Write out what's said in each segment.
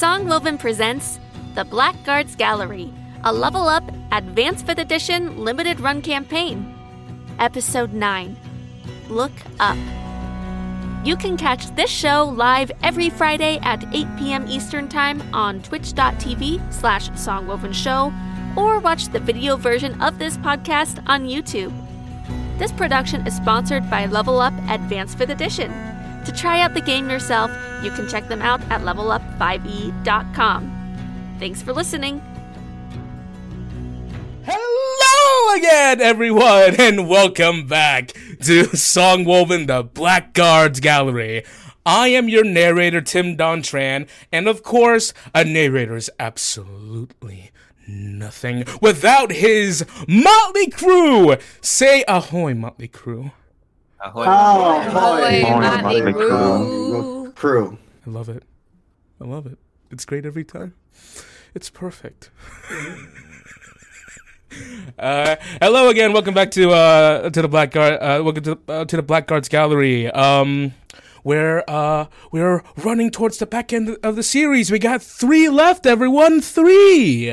Songwoven presents The Blackguards Gallery, a level up, advanced 5th edition limited run campaign. Episode 9 Look Up. You can catch this show live every Friday at 8 p.m. Eastern Time on twitch.tv slash songwovenshow or watch the video version of this podcast on YouTube. This production is sponsored by Level Up Advanced 5th Edition. To try out the game yourself, you can check them out at levelup5e.com. Thanks for listening. Hello again, everyone, and welcome back to Songwoven the Blackguards Gallery. I am your narrator, Tim Dontran, and of course, a narrator is absolutely nothing without his motley crew. Say ahoy, motley crew. Ahoy. Oh, Ahoy, boy. Motley Motley Crue. Crew. I love it. I love it. It's great every time. It's perfect. uh, hello again. Welcome back to uh, to the Blackguard. Uh, welcome to uh, to the Blackguards Gallery. Um, where uh, we're running towards the back end of the series. We got three left, everyone. Three.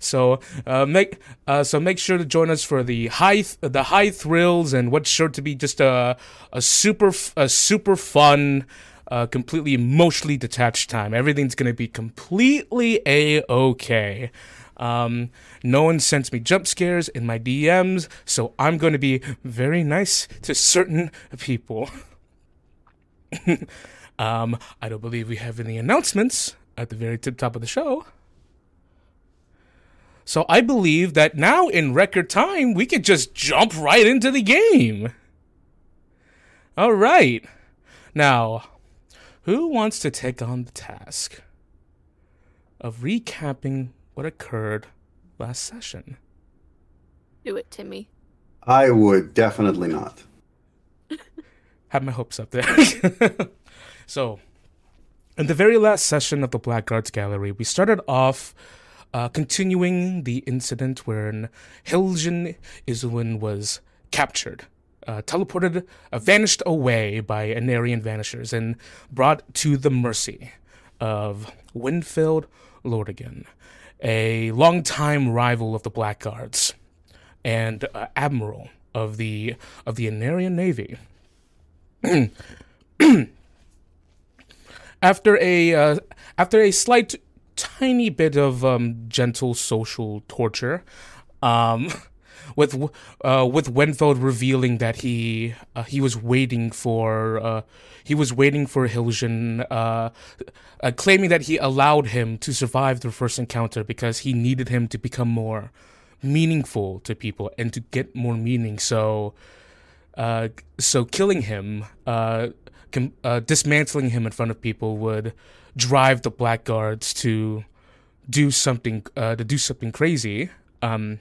So uh, make uh, so make sure to join us for the high the high thrills and what's sure to be just a a super f- a super fun, uh, completely emotionally detached time. Everything's gonna be completely a okay. Um, no one sends me jump scares in my DMs, so I'm going to be very nice to certain people. um, I don't believe we have any announcements at the very tip top of the show. So I believe that now in record time, we could just jump right into the game. All right. Now, who wants to take on the task of recapping what occurred last session? Do it, Timmy. I would definitely not. Have my hopes up there. so, in the very last session of the Blackguards Gallery, we started off uh, continuing the incident wherein Hiljan Izuin was captured, uh, teleported, uh, vanished away by Anarian vanishers, and brought to the mercy of Winfield Lordigan, a longtime rival of the Blackguards and uh, admiral of the of the Anarian Navy. after a uh, after a slight tiny bit of um, gentle social torture, um, with uh, with Wenfeld revealing that he uh, he was waiting for uh, he was waiting for Hiljan, uh, uh, claiming that he allowed him to survive the first encounter because he needed him to become more meaningful to people and to get more meaning. So, uh, so killing him, com- uh, dismantling him in front of people would drive the blackguards to do something, uh, to do something crazy. Um,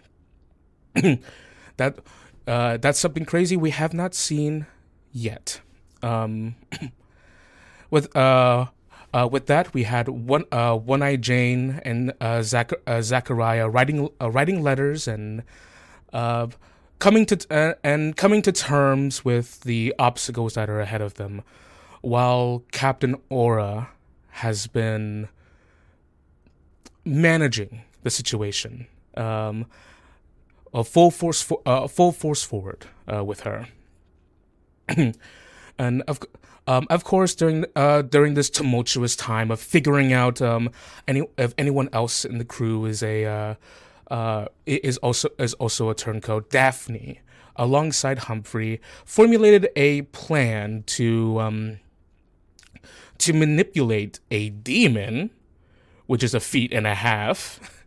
that uh, that's something crazy we have not seen yet. Um, with uh, uh, with that, we had one uh, One Eye Jane and uh, Zach- uh, Zachariah writing uh, writing letters and uh, coming to uh, and coming to terms with the obstacles that are ahead of them, while Captain Aura has been managing the situation. Um, a full force for, uh, full force forward uh, with her. and of um, of course during uh, during this tumultuous time of figuring out um, any if anyone else in the crew is a uh, uh, is also is also a turncoat, Daphne alongside Humphrey formulated a plan to um, to manipulate a demon, which is a feat and a half.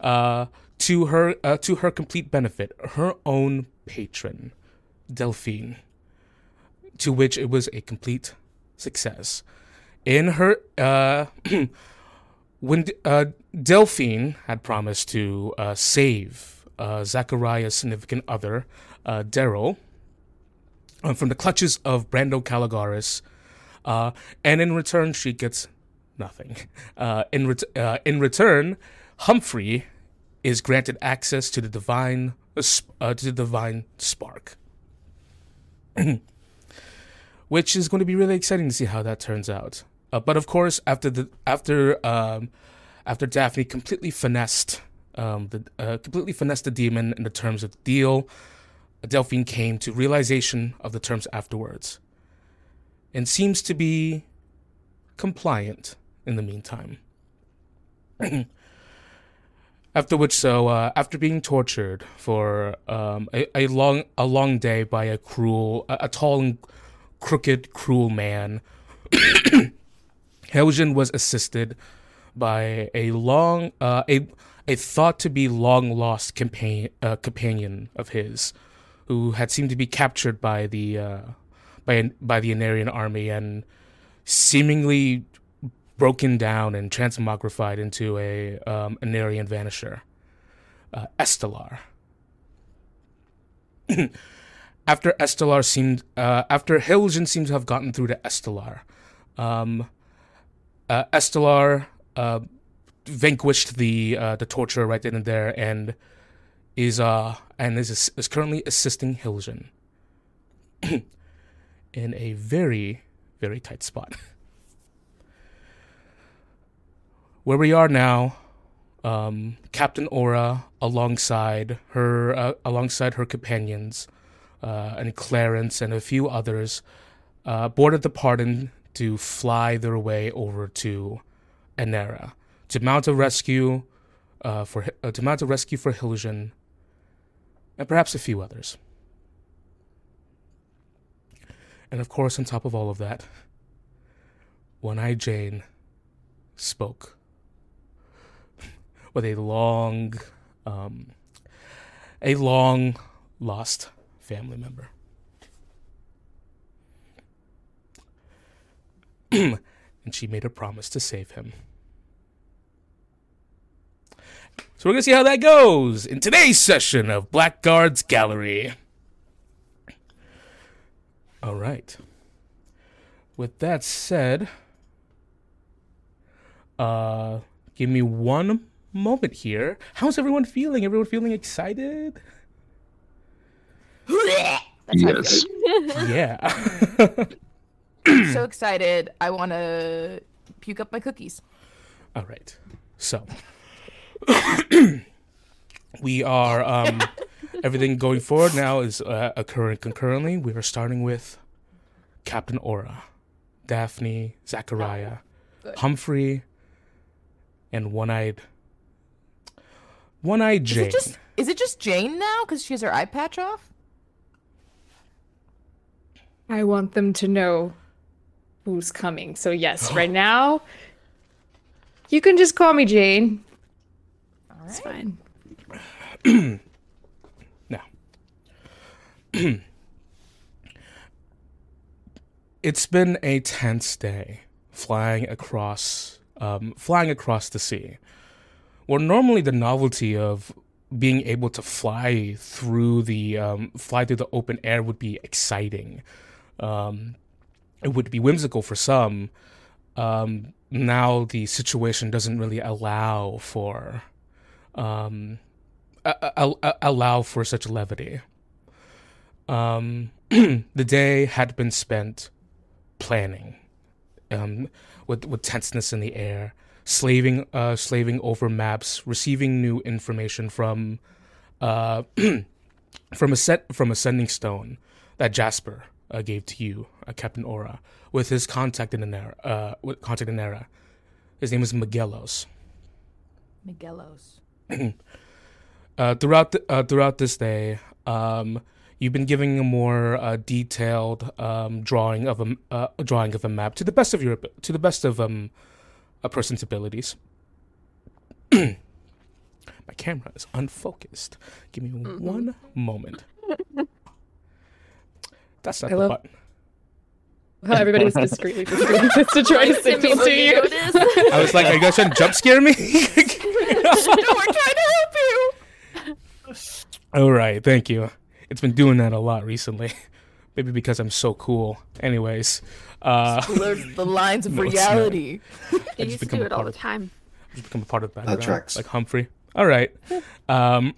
Uh, to her uh, to her complete benefit, her own patron, Delphine, to which it was a complete success. In her, uh, when uh, Delphine had promised to uh, save uh, Zachariah's significant other, Daryl, from the clutches of Brando Caligaris, uh, and in return she gets nothing. Uh, in ret- uh, in return, Humphrey is granted access to the divine uh, to the divine spark, which is going to be really exciting to see how that turns out. Uh, but of course, after the after um, after Daphne completely finessed um, the uh, completely finessed the demon in the terms of the deal, Delphine came to realization of the terms afterwards, and seems to be compliant in the meantime. after which, so uh, after being tortured for um, a, a long a long day by a cruel, a, a tall and crooked, cruel man. Hiljan was assisted by a long, uh, a a thought to be long lost companion, uh, companion of his, who had seemed to be captured by the uh, by by the Anarian army and seemingly broken down and transmogrified into a um, Anarian vanisher, uh, Estelar. after Estelar seemed, uh, after Hiljan seemed to have gotten through to Estelar, um, uh, Estelar uh, vanquished the uh, the torturer right then and there, and is uh and is is currently assisting Hiljan in a very very tight spot. Where we are now, um, Captain Aura, alongside her uh, alongside her companions, uh, and Clarence and a few others, uh, boarded the Pardon to fly their way over to Enera to mount a rescue uh, for uh, to mount a rescue for Hiljan, and perhaps a few others. And of course, on top of all of that, One Eye Jane spoke with a long, um, a long lost family member. and she made a promise to save him. So we're going to see how that goes in today's session of Blackguard's Gallery. All right. With that said, uh, give me one moment here. How's everyone feeling? Everyone feeling excited? yes. yeah. so excited. I want to puke up my cookies. All right. So we are um, everything going forward now is uh, occurring concurrently. We are starting with Captain Aura, Daphne, Zachariah, Good. Humphrey, and one-eyed one-eyed Is Jane. it just is it just Jane now because she has her eye patch off? I want them to know who's coming. So yes, right now you can just call me Jane. All It's fine. It's been a tense day flying across, um, flying across the sea. Where normally the novelty of being able to fly through the um, fly through the open air would be exciting. Um, it would be whimsical for some. Um, now the situation doesn't really allow for um, a- a- allow for such levity. Um, the day had been spent planning, um, with with tenseness in the air, slaving uh, slaving over maps, receiving new information from uh, from a set from a sending stone that Jasper uh, gave to you, uh, Captain Aura, with his contact in Enera, uh, with contact in Enera. His name is Miguelos. Miguelos. uh, throughout the, uh, throughout this day, um, you've been giving a more uh, detailed um, drawing of a uh, drawing of a map to the best of your to the best of um, a person's abilities. My camera is unfocused. Give me one moment. That's not I the love- button. Well, everybody was discreetly discreet to try to signal to you. I was like, "Are you guys trying to jump scare me?" no, we're trying to help you. All right, thank you. It's been doing that a lot recently. Maybe because I'm so cool. Anyways, uh, Blurs the lines of No, it's not. reality. I just used to become do a it all part the of- time. just become a part of the background, tracks. like Humphrey. All right, um,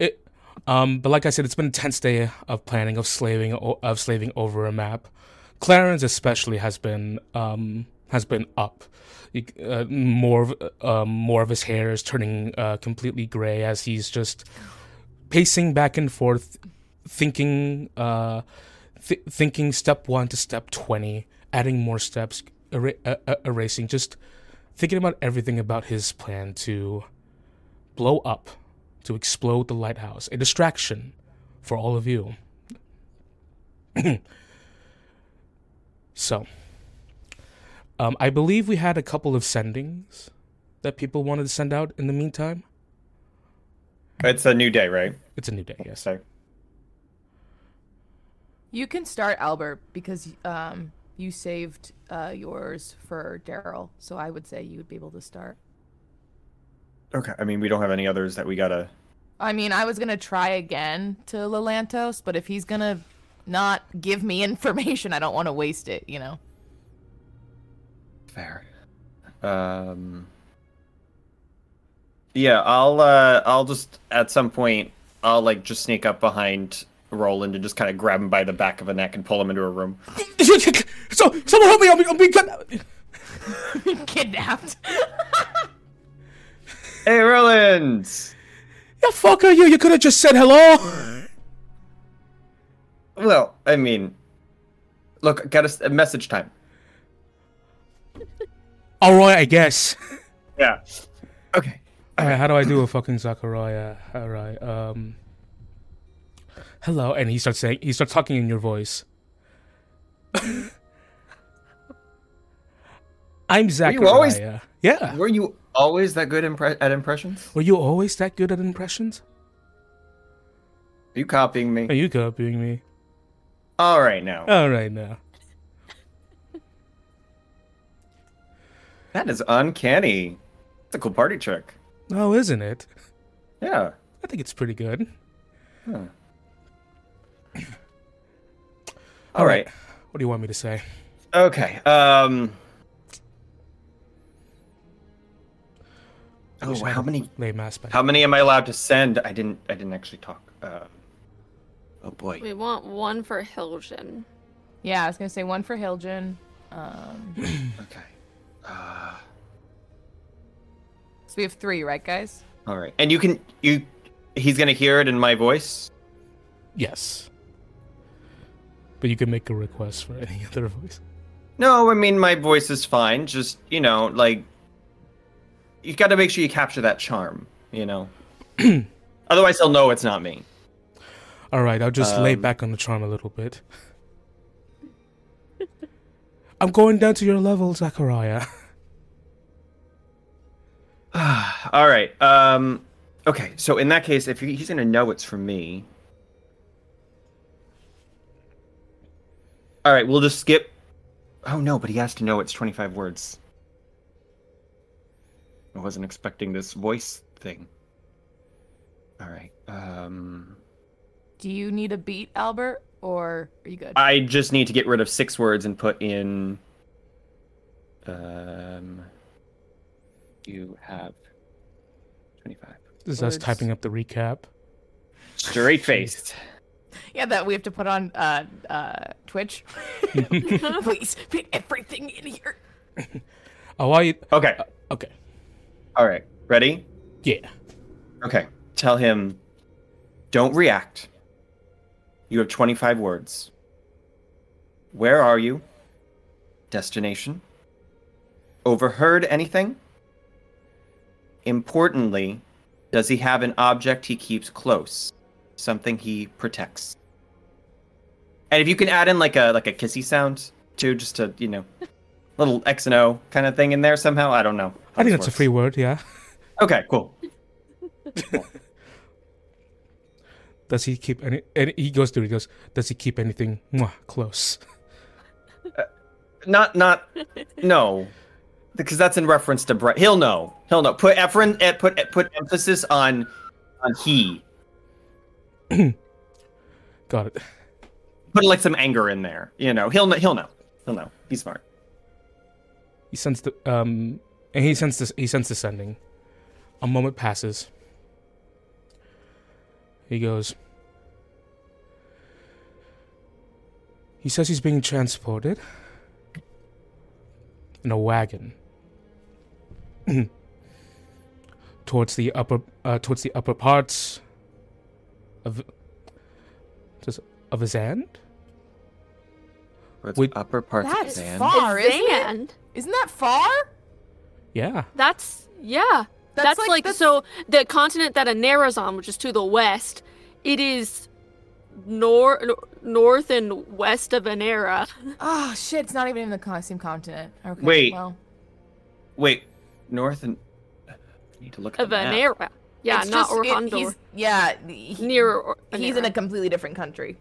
it, um, but like I said, it's been a tense day of planning, of slaving, o- of slaving over a map. Clarence especially has been um, has been up. You- Uh, more of uh, more of his hair is turning uh, completely gray as he's just pacing back and forth, thinking uh, th- thinking step one to step twenty, adding more steps, uh, erasing, just thinking about everything about his plan to blow up, to explode the lighthouse, a distraction for all of you. so, um, I believe we had a couple of sendings that people wanted to send out in the meantime. It's a new day, right? It's a new day, yes. So You can start Albert because um you saved uh yours for Daryl, so I would say you would be able to start. okay. I mean, we don't have any others that we gotta. I mean, I was gonna try again to Lelantos, but if he's gonna not give me information, I don't want to waste it. You know. Fair. Um. Yeah, I'll uh I'll just at some point I'll like just sneak up behind Roland and just kind of grab him by the back of the neck and pull him into a room. so, someone help me! I'm, I'm being cut. Kidnapped. Hey, Roland! Yeah, fucker, you. You could have just said hello. Well, I mean, look, got a message time. All right, I guess. Yeah. Okay. How do I do a fucking Zachariah? All right, um, hello, and he starts saying, he starts talking in your voice. I'm Zachariah. always- Yeah. Were you always that good impre- at impressions? Were you always that good at impressions? Are you copying me? Are you copying me? All right, now All right, now. that is uncanny. It's a cool party trick. Oh, isn't it? Yeah. I think it's pretty good. Huh. All right. right. What do you want me to say? Okay. Um. I wish Oh, I had how a many? lame aspect? How many am I allowed to send? I didn't. I didn't actually talk. Uh, oh boy. We want one for Hiljan. Yeah, I was gonna say one for Hiljan. Um, Okay. Uh, so we have three, right, guys? all right. And you can. You. He's gonna hear it in my voice. Yes. But you can make a request for any other voice. No, I mean my voice is fine. Just you know, like. You got to make sure you capture that charm. You know. Otherwise, he'll know it's not me. All right, I'll just lay Um, back on the charm a little bit. I'm going down to your level, Zachariah. All right. Um. Okay. So in that case, if he's gonna know it's from me. All right. We'll just skip. Oh no! But he has to know it's twenty-five words. I wasn't expecting this voice thing. All right. Um. Do you need a beat, Albert, or are you good? I just need to get rid of six words and put in. Um. You have twenty-five. This is us Words. typing up the recap. Straight faced. yeah, that we have to put on uh, uh, Twitch. Please put everything in here. Oh, I Okay. okay. All right. Ready? Yeah. Okay. Tell him, don't react. You have 25 words. Where are you? Destination? Overheard anything? Importantly, does he have an object he keeps close? Something he protects? And if you can add in like a like a kissy sound too, just to, you know, little X and O kind of thing in there somehow. I don't know. I think that's a free word, yeah. Okay, cool. Does he keep any and he goes through he goes, does he keep anything mwah, close? Uh, not, not, no, because that's in reference to Brett. He'll know. He'll know. Put Efren, eh, put eh, put emphasis on on he. Got it. Put like some anger in there. You know, he'll know. He'll know. He'll know. He's smart. He sends the um and he sends this he sends the sending. A moment passes. He goes He says he's being transported. in a wagon towards the upper uh, towards the upper parts of just of his hand. What's Wait- upper parts of That's his hand? far, isn't it? Zand. Isn't that far? Yeah. That's yeah. That's That's, like- like, that's- so the continent that Enera's on, which is to the west, it is nor- north and west of Enera. Oh shit! It's not even in the same continent. Okay. Wait. Well, Wait, north and. I need to look at Of the map. Enera. Yeah, it's not just- it- he's- yeah, he- Near or- He's in a completely different country.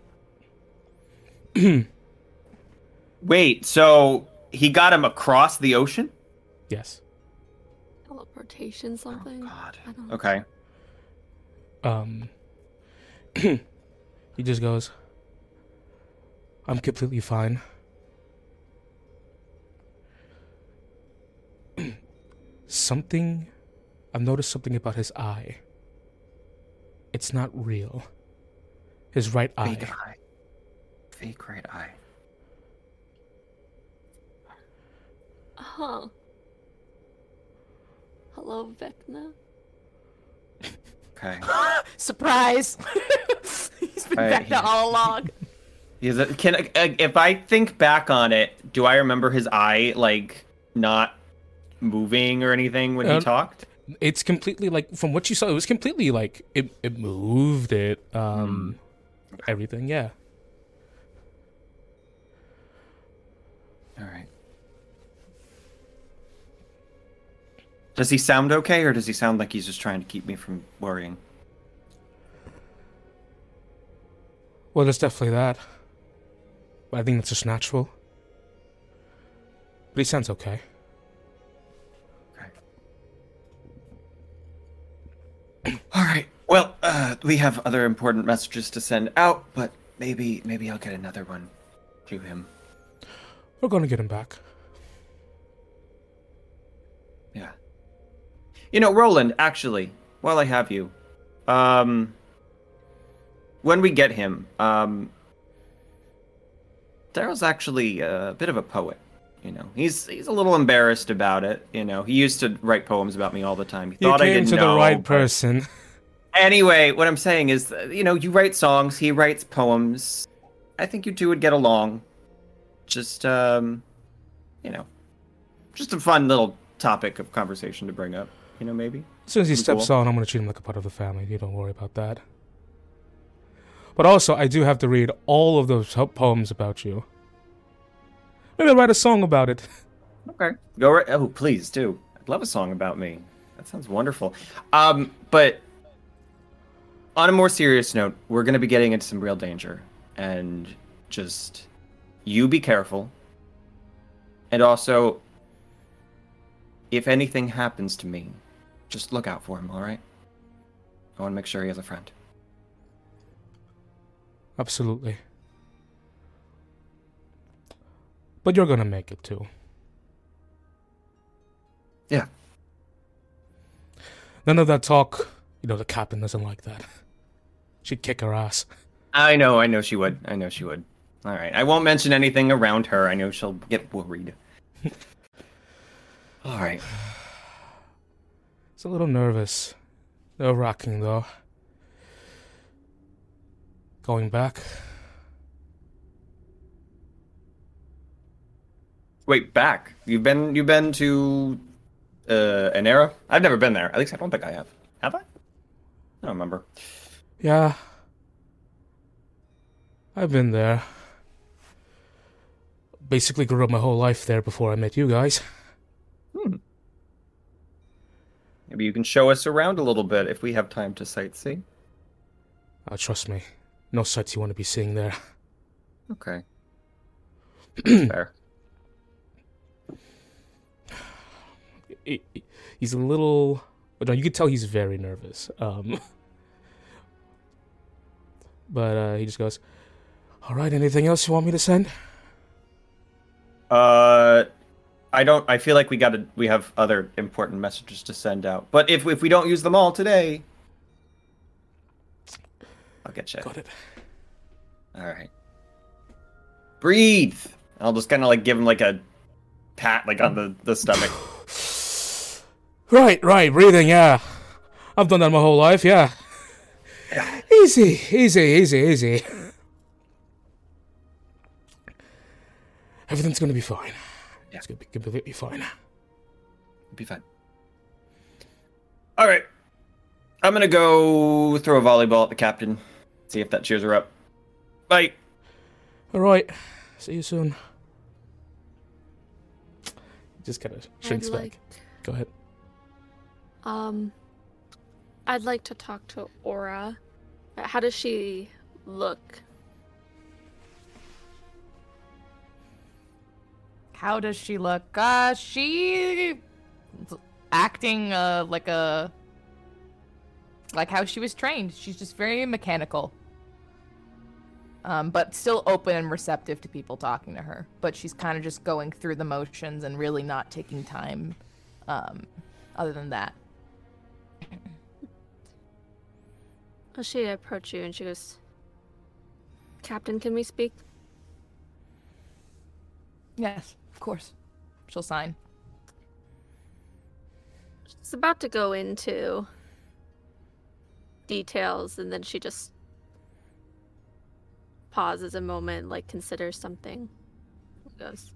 Wait, so he got him across the ocean? Yes. Teleportation something. Oh, God. I don't know. Okay. Um. he just goes. I'm completely fine. Something. I've noticed something about his eye. It's not real. His right eye. Fake eye. Fake right eye. Huh. Hello, Vecna. Okay. Surprise! He's been Right, back yeah. all along. Is it, can uh, if I think back on it, do I remember his eye like not moving or anything when he Um, talked? It's completely like from what you saw. It was completely like it. It moved. It. Um. Everything. Yeah. All right. Does he sound okay, or does he sound like he's just trying to keep me from worrying? Well, there's definitely that. But I think that's just natural. But he sounds okay. All right. Well, uh, we have other important messages to send out, but maybe maybe I'll get another one to him. We're gonna get him back. Yeah. You know, Roland, actually, while I have you, um, when we get him, um, Daryl's actually a bit of a poet. You know, he's he's a little embarrassed about it. You know, he used to write poems about me all the time. He You thought I didn't to know. the right person. Anyway, what I'm saying is, you know, you write songs, he writes poems. I think you two would get along. Just, um, you know, just a fun little topic of conversation to bring up. You know, maybe. As soon as he steps cool. on, I'm gonna treat him like a part of the family. You don't worry about that. But also, I do have to read all of those poems about you. Maybe I'll write a song about it. Okay. Go right. Oh, please do. I'd love a song about me. That sounds wonderful. Um, but on a more serious note, we're going to be getting into some real danger, and just you be careful. And also, if anything happens to me, just look out for him. All right. I want to make sure he has a friend. Absolutely. But you're gonna make it too. Yeah. None of that talk. You know, the captain doesn't like that. She'd kick her ass. I know. I know she would. I know she would. All right. I won't mention anything around her. I know she'll get worried. all right. It's a little nervous. Nerve wracking though. Going back. Wait, back. You've been you've been to uh Enera? I've never been there. At least I don't think I have. Have I? I don't remember. Yeah. I've been there. Basically grew up my whole life there before I met you guys. Hmm. Maybe you can show us around a little bit if we have time to sightsee. Uh, trust me. No sights you want to be seeing there. Okay. Fair. He- he- He's a little. No, you can tell he's very nervous. Um, but uh, he just goes, "All right. Anything else you want me to send?" Uh I don't I feel like we got to we have other important messages to send out. But if if we don't use them all today, I'll get you. Got it. All right. Breathe. I'll just kind of like give him like a pat like on the the stomach. Right, right, breathing, yeah. I've done that my whole life, yeah. Easy, easy, easy, easy. Everything's gonna be fine. Yeah. It's gonna be completely fine. Be fine. All right. I'm gonna go throw a volleyball at the captain. See if that cheers her up. Bye. Alright, see you soon. Just kind of shrinks I'd back. like, Go ahead. Um, I'd like to talk to Aura. How does she look? How does she look? Uh, she acting uh, like a like how she was trained. She's just very mechanical. Um, but still open and receptive to people talking to her. But she's kind of just going through the motions and really not taking time. Um, other than that, she approach you and she goes, Captain, can we speak? yes, of course, she'll sign. She's about to go into details and then she just pauses a moment, like considers something. Goes,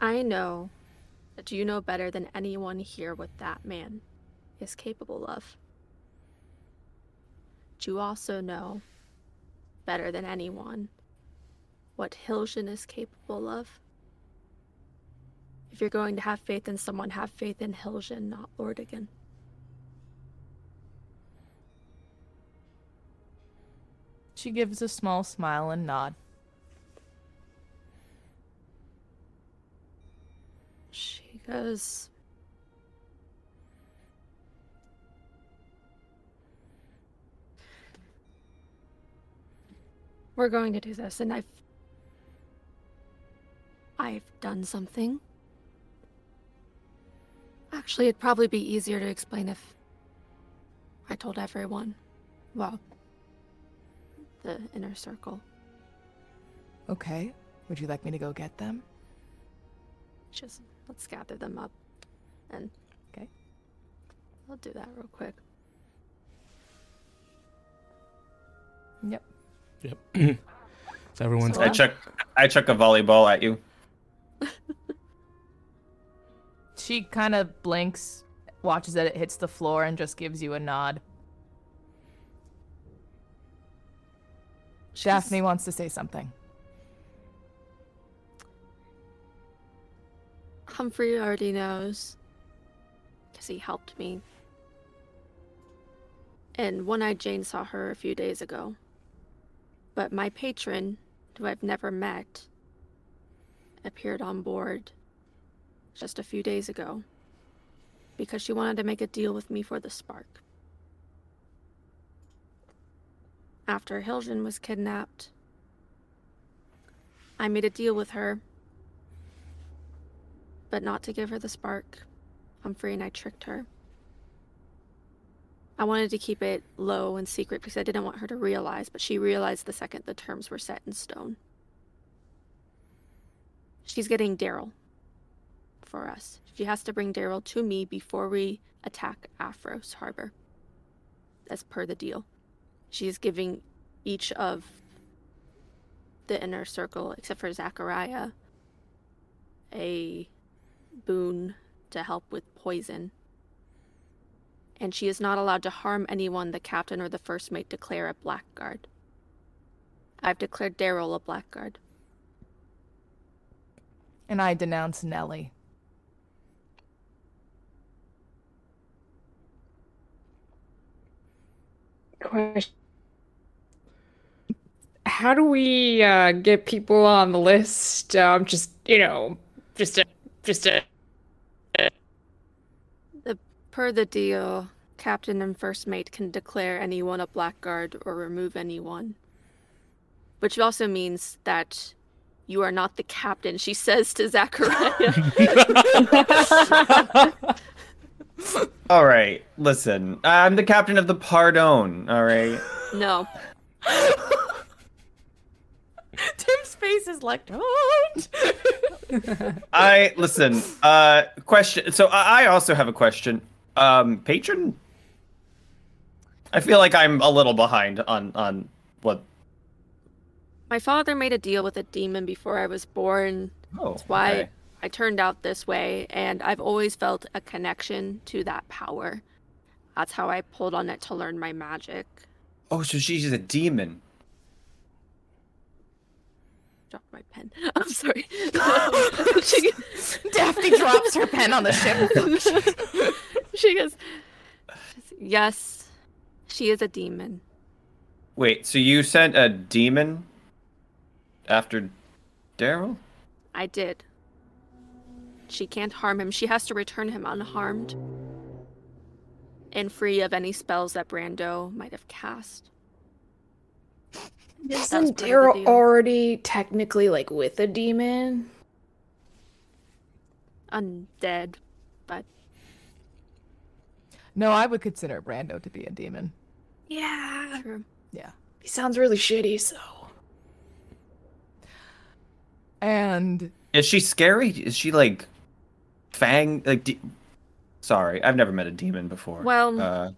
I know that you know better than anyone here what that man is capable of. But you also know better than anyone what Hiljan is capable of. If you're going to have faith in someone, have faith in Hiljan, not Lordigan. She gives a small smile and nod. Goes. We're going to do this, and I've. I've done something. Actually, it'd probably be easier to explain if I told everyone. Well, the inner circle. Okay. Would you like me to go get them? Just let's gather them up. And Okay. I'll do that real quick. Yep. Yep. so everyone's I chuck I chuck a volleyball at you. She kind of blinks, watches that it hits the floor, and just gives you a nod. Daphne wants to say something. Humphrey already knows. Because he helped me. And One Eyed Jane saw her a few days ago. But my patron, who I've never met, appeared on board just a few days ago. Because she wanted to make a deal with me for the spark. After Hiljan was kidnapped, I made a deal with her but not to give her the spark. Humphrey and I tricked her. I wanted to keep it low and secret because I didn't want her to realize, but she realized the second the terms were set in stone. She's getting Daryl for us. She has to bring Daryl to me before we attack Afros Harbor, as per the deal. She is giving each of the inner circle, except for Zachariah, a boon to help with poison. And she is not allowed to harm anyone the captain or the first mate declare a blackguard. I've declared Daryl a blackguard. And I denounce Nellie. Question. How do we uh, get people on the list? Um, just you know, just a, just a. Per the deal, captain and first mate can declare anyone a blackguard or remove anyone. Which also means that you are not the captain, she says to Zachariah. All right, listen. I'm the captain of the Pardon. All right. no. Tim's face is like, don't. I listen. Uh, question. So I, I also have a question. Um, patron. I feel like I'm a little behind on on what. My father made a deal with a demon before I was born. Oh, That's why okay. I turned out this way, and I've always felt a connection to that power. That's how I pulled on it to learn my magic. Oh, so she's a demon. Drop my pen. I'm sorry. she, Daphne drops her pen on the ship. she goes, Yes, she is a demon. Wait, so you sent a demon after Daryl? I did. She can't harm him. She has to return him unharmed and free of any spells that Brando might have cast. Was Isn't part Daryl already technically like with a demon? Undead, but No, I would consider Brando to be a demon. Yeah. true. Yeah. He sounds really shitty, so. And Is she scary? Is she like fang like? De- Sorry, I've never met a demon before. Well- uh,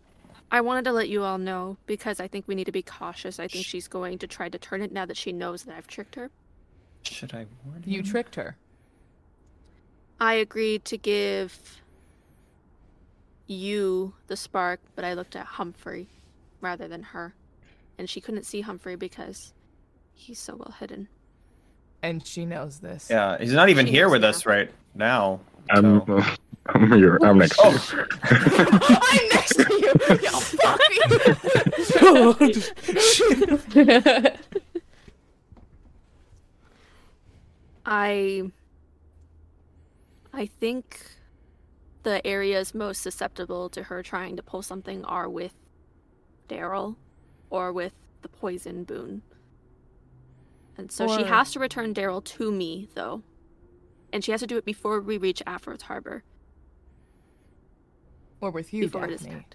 I wanted to let you all know because I think we need to be cautious. I think she's going to try to turn it now that she knows that I've tricked her. should I warn you him? tricked her. I agreed to give you the spark, but I looked at Humphrey rather than her. And she couldn't see Humphrey because he's so well hidden. And she knows this. Yeah, he's not even She here with now. us right now. I'm, so- I'm here. Oh. I'm next to you. I'm next to you. Yo, fuck me. I I think the areas most susceptible to her trying to pull something are with Daryl or with the poison boon. And so she has to return Daryl to me though. And she has to do it before we reach Afro's Harbor. Or with you, before it is Daphne.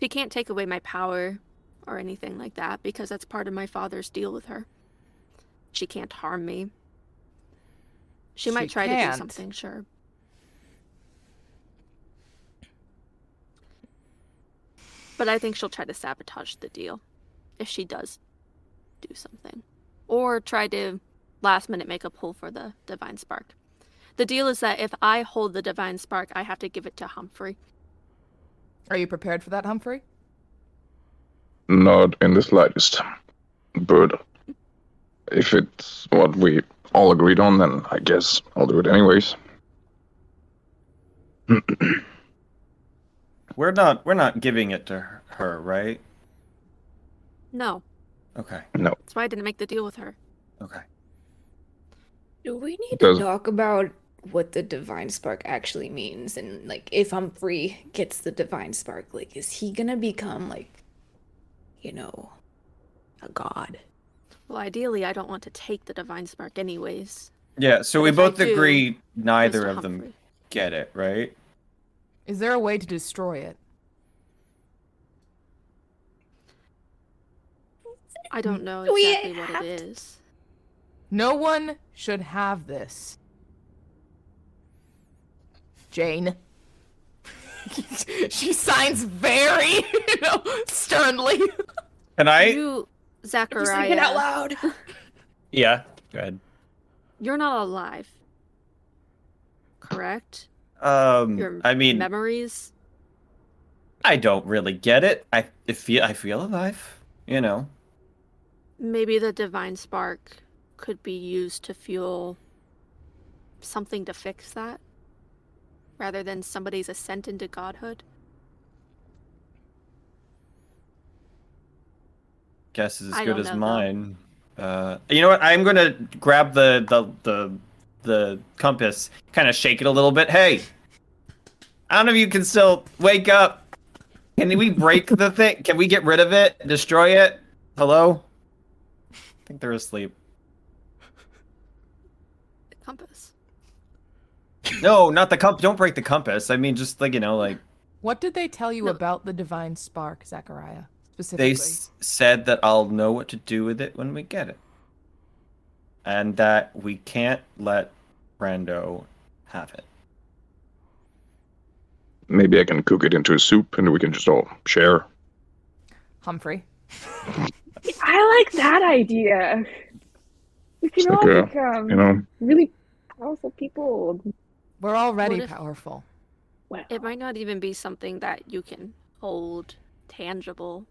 She can't take away my power or anything like that because that's part of my father's deal with her. She can't harm me. She, might try to can't. do something, sure. But I think she'll try to sabotage the deal if she does do something. Or try to last minute make a pull for the divine spark. The deal is that if I hold the divine spark, I have to give it to Humphrey. Are you prepared for that, Humphrey? Not in the slightest. But if it's what we all agreed on, then I guess I'll do it anyways. We're not we're not giving it to her, her, right? No, Okay. No. that's why I didn't make the deal with her. Okay. Do we need Does- to talk about what the divine spark actually means and like if Humphrey gets the divine spark, like is he gonna become like you know a god? Well, ideally, I don't want to take the divine spark, anyways. Yeah, so But we if I both do, agree neither to of them get it, right? Is there a way to destroy it? I don't know We exactly what it is to- No one should have this. Jane. she signs very, you know, sternly. Can I? You, Zachariah, out loud. Yeah. Go ahead. you're not alive, correct? Um, Your I mean, memories. I don't really get it. I I feel I feel alive. You know. Maybe the divine spark could be used to fuel something to fix that, rather than somebody's ascent into godhood. Guess is as I good as know, mine. Uh, you know what? I'm gonna grab the the the the compass, kind of shake it a little bit. Hey, I don't know if you can still wake up. Can we break the thing? Can we get rid of it? Destroy it? Hello? I think they're asleep. The compass. No, not the compass. Don't break the compass. I mean, just like you know, like What did they tell you No. about the divine spark, Zachariah? specifically? They s- said that I'll know what to do with it when we get it. And that we can't let Brando have it. Maybe I can cook it into a soup and we can just all share. Humphrey. I like that idea. We can It's all like a, become um, You know, really powerful people. We're already if- powerful. Well, It might not even be something that you can hold tangible.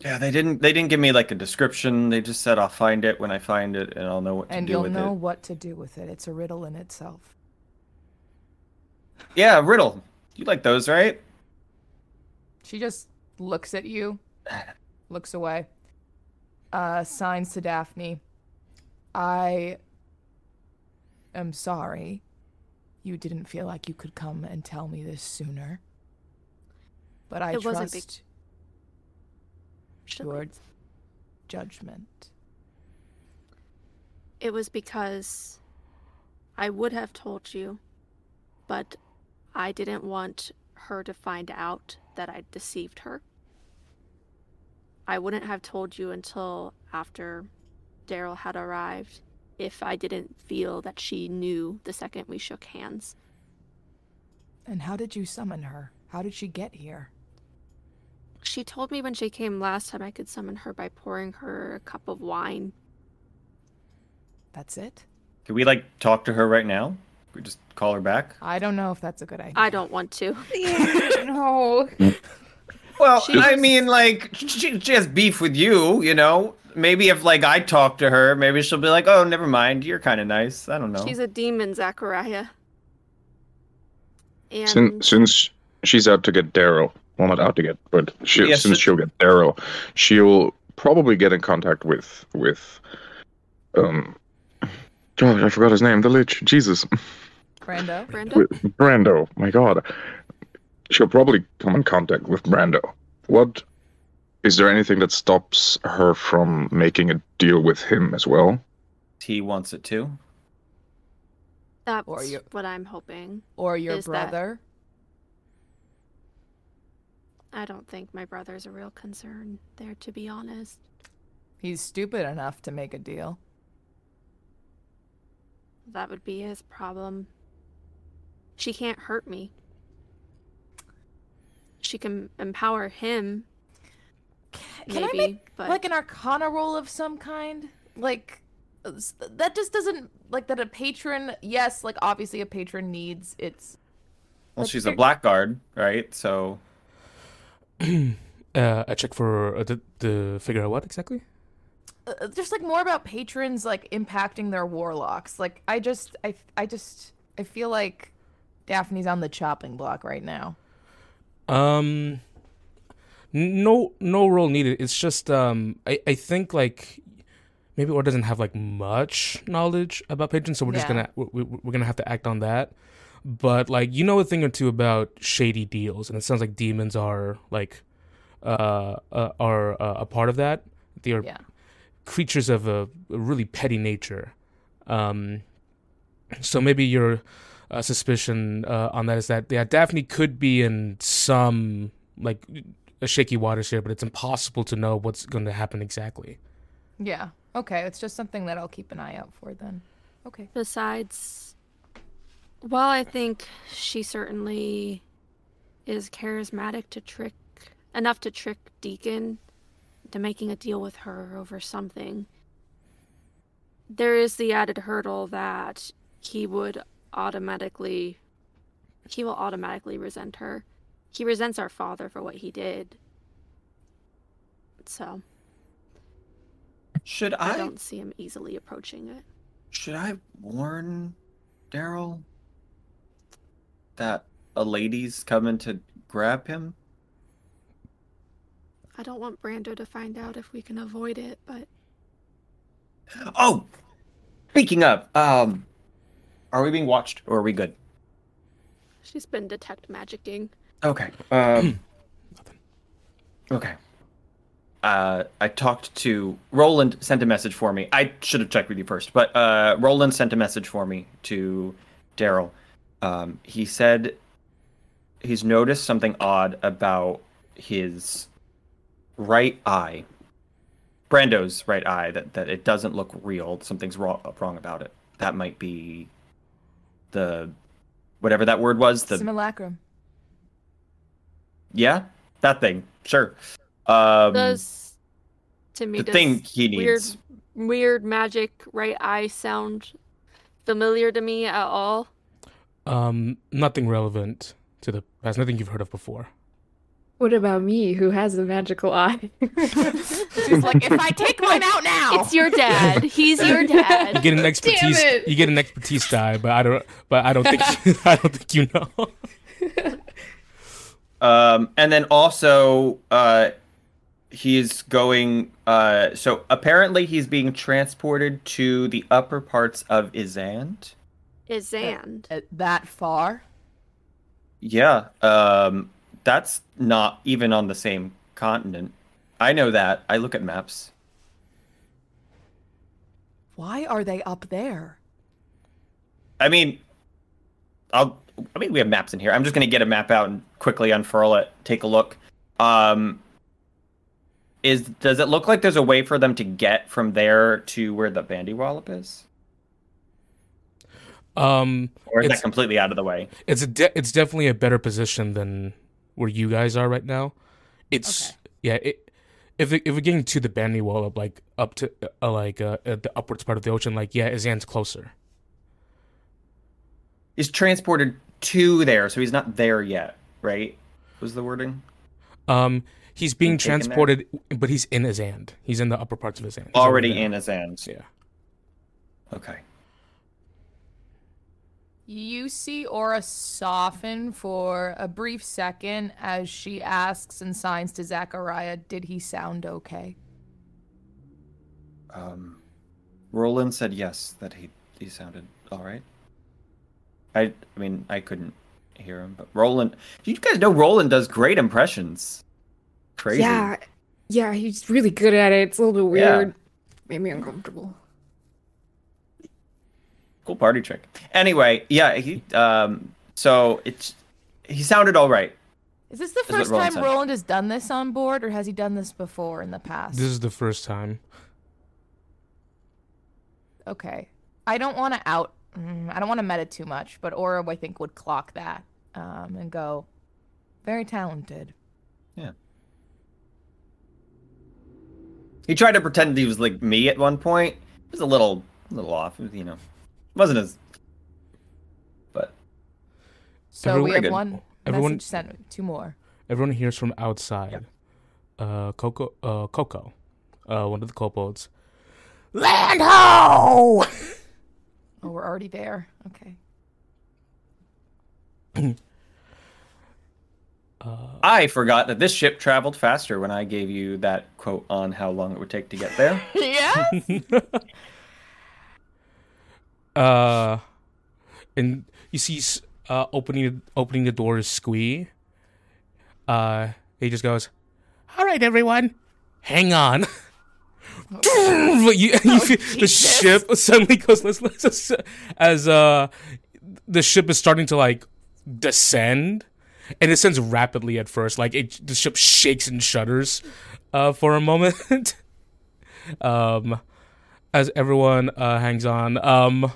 Yeah, they didn't they didn't give me like a description. They just said I'll find it when I find it and I'll know what to do with it. And you'll know what to do with it. It's a riddle in itself. Yeah, riddle. You like those, right? She just looks at you, looks away, uh, signs to Daphne. I am sorry you didn't feel like you could come and tell me this sooner. But I It big- trust Should- your judgment. It was because I would have told you, but I didn't want her to find out that I deceived her. I wouldn't have told you until after Daryl had arrived if I didn't feel that she knew the second we shook hands. And how did you summon her? How did she get here? She told me when she came last time I could summon her by pouring her a cup of wine. That's it? Can we like talk to her right now? Could we just call her back? I don't know if that's a good idea. I don't want to. no. Well, She I was- mean, like she, she has beef with you, you know. Maybe if like I talk to her, maybe she'll be like, "Oh, never mind. You're kind of nice." I don't know. She's a demon, Zachariah. And since since she's out to get Daryl, well, not out to get, but she, Yes, since it- she'll get Daryl, she'll probably get in contact with with um. God, I forgot his name. The Lich. Jesus, Brando? Brando. Brando. My God, she'll probably come in contact with Brando. What is there anything that stops her from making a deal with him as well? he wants it too. That's Or you- what I'm hoping. Or your Is that- brother? I don't think my brother's a real concern there, to be honest. He's stupid enough to make a deal. That would be his problem. She can't hurt me. She can empower him, Can I make but like an arcana roll of some kind? Like uh, that just doesn't like that a patron, yes, like obviously a patron needs its Well, Like, she's a you're- blackguard, right? So Uh, I check for uh, the, the figure out what exactly. uh, just like more about patrons like impacting their warlocks. Like I just I I just I feel like Daphne's on the chopping block right now. Um, n- no, no role needed. It's just um, I I think like maybe Or doesn't have like much knowledge about patrons, so we're just gonna we, we- we're gonna have to act on that. But like you know a thing or two about shady deals, and it sounds like demons are like uh, uh are uh, a part of that. They are Yeah. creatures of a, a really petty nature. Um, so maybe your uh, suspicion uh, on that is that yeah, Daphne could be in some like a shaky waters here, but it's impossible to know what's going to happen exactly. Yeah. Okay, it's just something that I'll keep an eye out for then. Okay. besides, while I think she certainly is charismatic to trick enough to trick Deacon to making a deal with her over something, there is the added hurdle that he would automatically he will automatically resent her. He resents our father for what he did. So should I I, don't see him easily approaching it. should I warn Daryl that a lady's coming to grab him? I don't want Brando to find out if we can avoid it, but Oh, speaking of, um, are we being watched or are we good? she's been detect magicking. Okay. Um. okay. Uh, I talked to Roland. Sent a message for me. I should have checked with you first, but uh, Roland sent a message for me to Daryl. Um, he said he's noticed something odd about his right eye. Brando's right eye that, that it doesn't look real. Something's wrong wrong about it. That might be the whatever that word was. The Simulacrum. Yeah, that thing. Sure. Um, does to me the does thing he weird needs. weird magic right eye sound familiar to me at all? Um, nothing relevant to the past. Nothing you've heard of before. What about me, who has a magical eye? She's like, if I take mine out now. It's your dad. He's your dad. You get an expertise. it. You get an expertise die, but I don't. But I don't think. I don't think you know. Um, and then also, uh, he's going. Uh, so apparently, he's being transported to the upper parts of Izand. Izand. Uh, that far. Yeah. Um, that's not even on the same continent. I know that. I look at maps. Why are they up there? I mean, I'll. I mean, we have maps in here. I'm just gonna get a map out and quickly unfurl it. Take a look. Um, is does it look like there's a way for them to get from there to where the Bandy Wallop is, Um, or is It's- that completely out of the way? it's a de- it's definitely a better position than where you guys are right now. It's Okay. yeah. It, if it, if we're getting to the Bandy wallop, like up to uh, like uh, uh, the upwards part of the ocean, like yeah, Izan's closer. He's transported to there, so he's not there yet, right? Was the wording Um, he's being Being taken there? transported, but he's in Izand. He's in the upper parts of Izand. He's already in his hands? Yeah. Okay. You see Aura soften for a brief second as she asks and signs to Zachariah, Did he sound okay? Um, Roland said yes, that he he sounded all right. I I mean I couldn't hear him, but Roland. Do You guys know Roland does great impressions. Crazy. Yeah, yeah, he's really good at it. It's a little bit weird. Yeah. weird. Made me uncomfortable. Cool party trick. Anyway, yeah. He um. So it's he sounded all right. Is this the what first Roland time said. Roland has done this on board, or has he done this before in the past? This is the first time. Okay. I don't want to out. Mm, I don't want to meta too much, but Aura, I think, would clock that um, and go, very talented. Yeah. He tried to pretend he was like me at one point. It was a little, a little off. It was, you know, wasn't as. But So Everyone- we have Good. one Everyone- message sent. Two more. Everyone hears from outside. Uh, Coco, uh, Coco, uh, one of the kobolds. Land ho! Oh, we're already there. Okay. I forgot that this ship traveled faster when I gave you that quote on how long it would take to get there. yes. Uh, and you see, uh, opening opening the door is Squee. Uh, he just goes, "All right, everyone, hang on." you, you feel the ship suddenly goes as uh the ship is starting to like descend. And it descends rapidly at first like it the ship shakes and shudders uh for a moment. Um as everyone uh hangs on um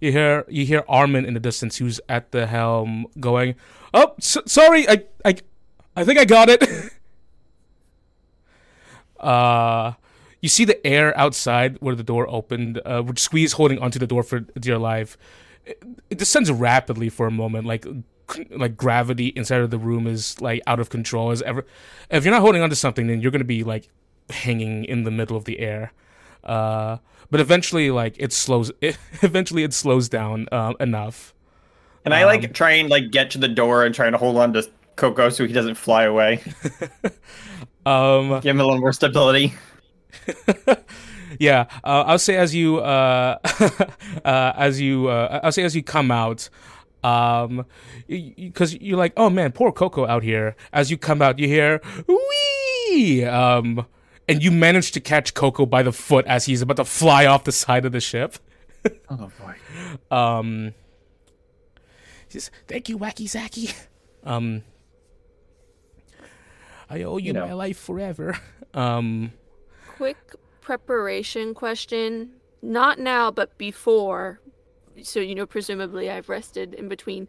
you hear you hear Armin in the distance who's at the helm going oh s- sorry I I I think I got it. Uh you see the air outside where the door opened, uh, which Squeeze holding onto the door for dear life. It, it descends rapidly for a moment, like like gravity inside of the room is like out of control. As ever, if you're not holding onto something, then you're gonna be like hanging in the middle of the air. Uh, but eventually, like it slows. It, eventually, it slows down uh, enough. And I like try and like get to the door and trying to hold on to Coco so he doesn't fly away. Um, Give him a little more stability. yeah, uh, I'll say as you uh, uh, as you uh, I'll say as you come out, um, because you're like, oh man, poor Coco out here. As you come out, you hear wee, um, and you manage to catch Coco by the foot as he's about to fly off the side of the ship. Oh boy. Um, he thank you, Wacky Zacky. Um, I owe you, You know. my life forever. Um, Quick preparation question. Not now, but before. So, you know, presumably I've rested in between.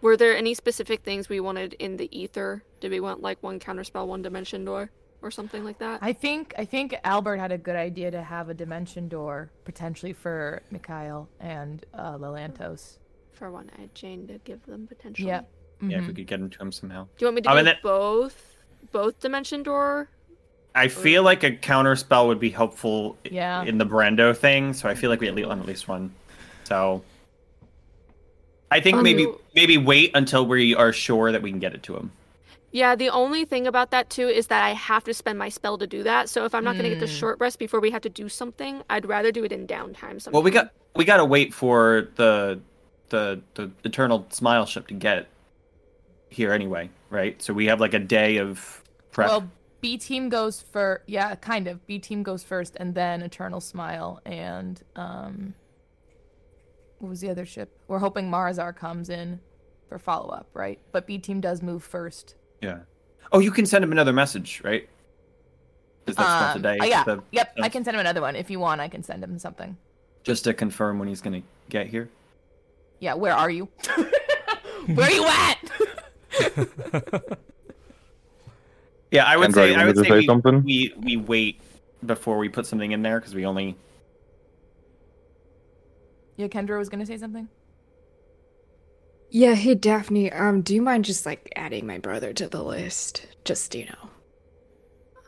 Were there any specific things we wanted in the ether? Did we want like one counterspell, one dimension door, or something like that? I think I think Albert had a good idea to have a dimension door potentially for Mikhail and uh, Lelantos. For one, I had Jane to give them potentially. Yep. Yeah, if we could get him to him somehow. Do you want me to Um, do and then- both? Both dimension door? I feel like a counter spell would be helpful Yeah. in the Brando thing, so I feel like we at least want at least one. So I think maybe Um, maybe wait until we are sure that we can get it to him. Yeah, the only thing about that too is that I have to spend my spell to do that. So if I'm not going to get the Mm. short rest before we have to do something, I'd rather do it in downtime. Sometime. Well, we got we got to wait for the the the eternal smile ship to get here anyway, right? So we have like a day of prep. Well, B team goes for yeah, kind of. B team goes first, and then Eternal Smile and um, what was the other ship? We're hoping Marzar comes in for follow up, right? But B team does move first. yeah. Oh, you can send him another message, right? 'Cause that's not Um, today. uh, yeah, the- yep. I uh, can send him another one if you want. I can send him something. Just to confirm when he's gonna get here. Yeah, where are you? where are you at? Yeah, I would Kendra, say I would say say we, something? we we wait before we put something in there because we only yeah, Kendra was gonna say something. Yeah, hey Daphne, um, do you mind just like adding my brother to the list? Just you know.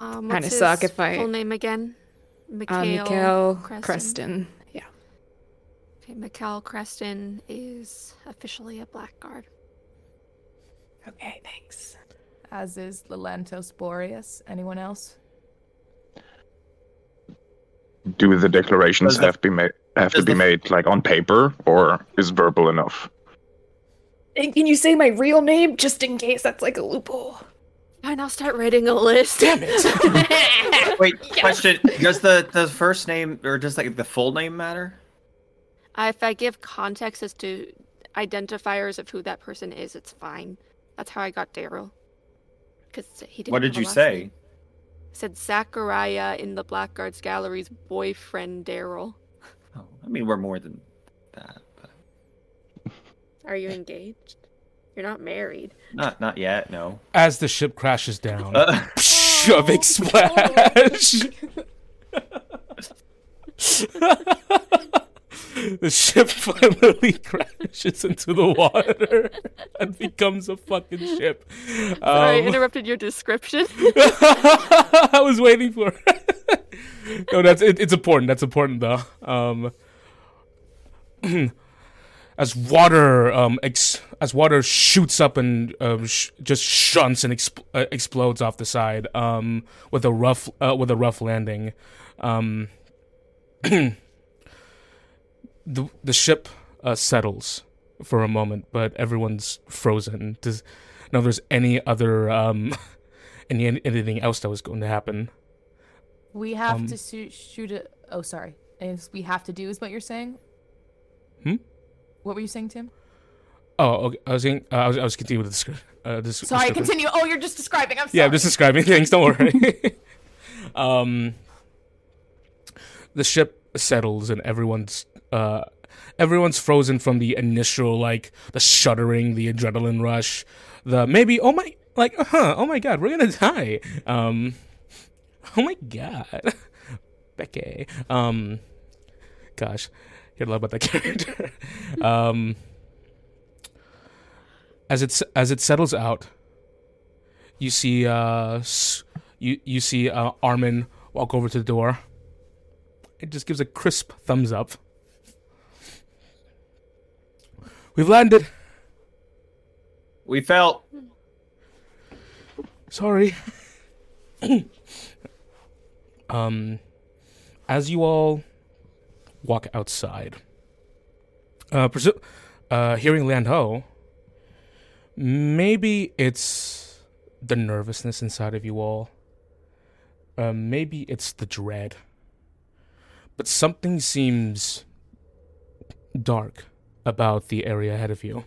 Um, kinda what's suck if I- full name again. Uh, Mikhail, Mikhail Creston. Creston. Yeah. Okay, Mikhail Creston is officially a blackguard. Okay, thanks. As is Lelantos Boreas. Anyone else? Do the declarations Does the- have be made have to be the- made like on paper, or is verbal enough? And can you say my real name just in case that's like a loophole? Fine, I'll start writing a list. Damn it. wait. Question: Does the the first name or does like the full name matter? Uh, if I give context as to identifiers of who that person is, it's fine. That's how I got Daryl. Because he didn't. What did have a you last say? name. Said Zachariah in the Blackguards Gallery's boyfriend Daryl. Oh, I mean, we're more than that, but Are you engaged? You're not married. not not yet. No. As the ship crashes down, Uh, Psh, a big splash. the ship finally crashes into the water and becomes a fucking ship. Sorry, I Um, interrupted your description. I was waiting for. no, that's it, it's important. That's important though. Um, as water um ex- as water shoots up and uh, sh- just shunts and exp- uh, explodes off the side um with a rough uh, with a rough landing um the the ship uh, settles for a moment but everyone's frozen does know there's any other um any anything else that was going to happen We have Um, to shoot, shoot a. Oh, sorry. Is we have to do is what you're saying? Hmm? What were you saying, Tim? oh okay. i was saying uh, I, was, I was continuing with the script uh, this Sorry, continue. Oh, you're just describing. I'm sorry. Yeah, I'm just describing things. Don't worry. um, the ship settles and everyone's uh, everyone's frozen from the initial like the shuddering, the adrenaline rush, the maybe oh my like uh huh oh my god we're gonna die. Um, oh my god, Becky. Um, gosh, you love about that character. um, as it's as it settles out, you see uh you you see uh Armin walk over to the door. It just gives a crisp thumbs up. We've landed. we felt. Sorry. um as you all walk outside, uh, presu- uh hearing Land Ho, maybe it's the nervousness inside of you all. Uh, maybe it's the dread. But something seems dark about the area ahead of you.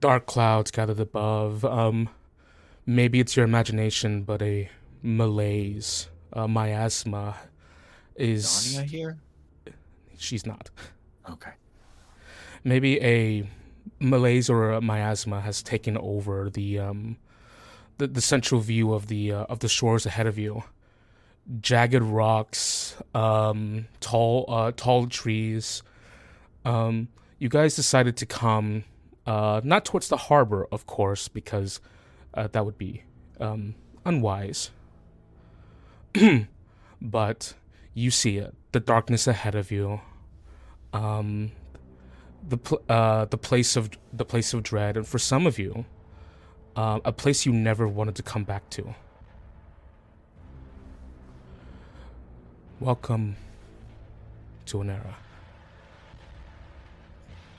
Dark clouds gathered above. Um, maybe it's your imagination, but a malaise, a miasma is. Dania here? She's not. Okay. maybe a malaise or a miasma has taken over the um the, the central view of the uh, of the shores ahead of you jagged rocks um tall uh tall trees um you guys decided to come uh not towards the harbor of course because uh, that would be um unwise but you see it the darkness ahead of you um the pl- uh, the place of the place of dread, and for some of you, uh, a place you never wanted to come back to. Welcome to Enera.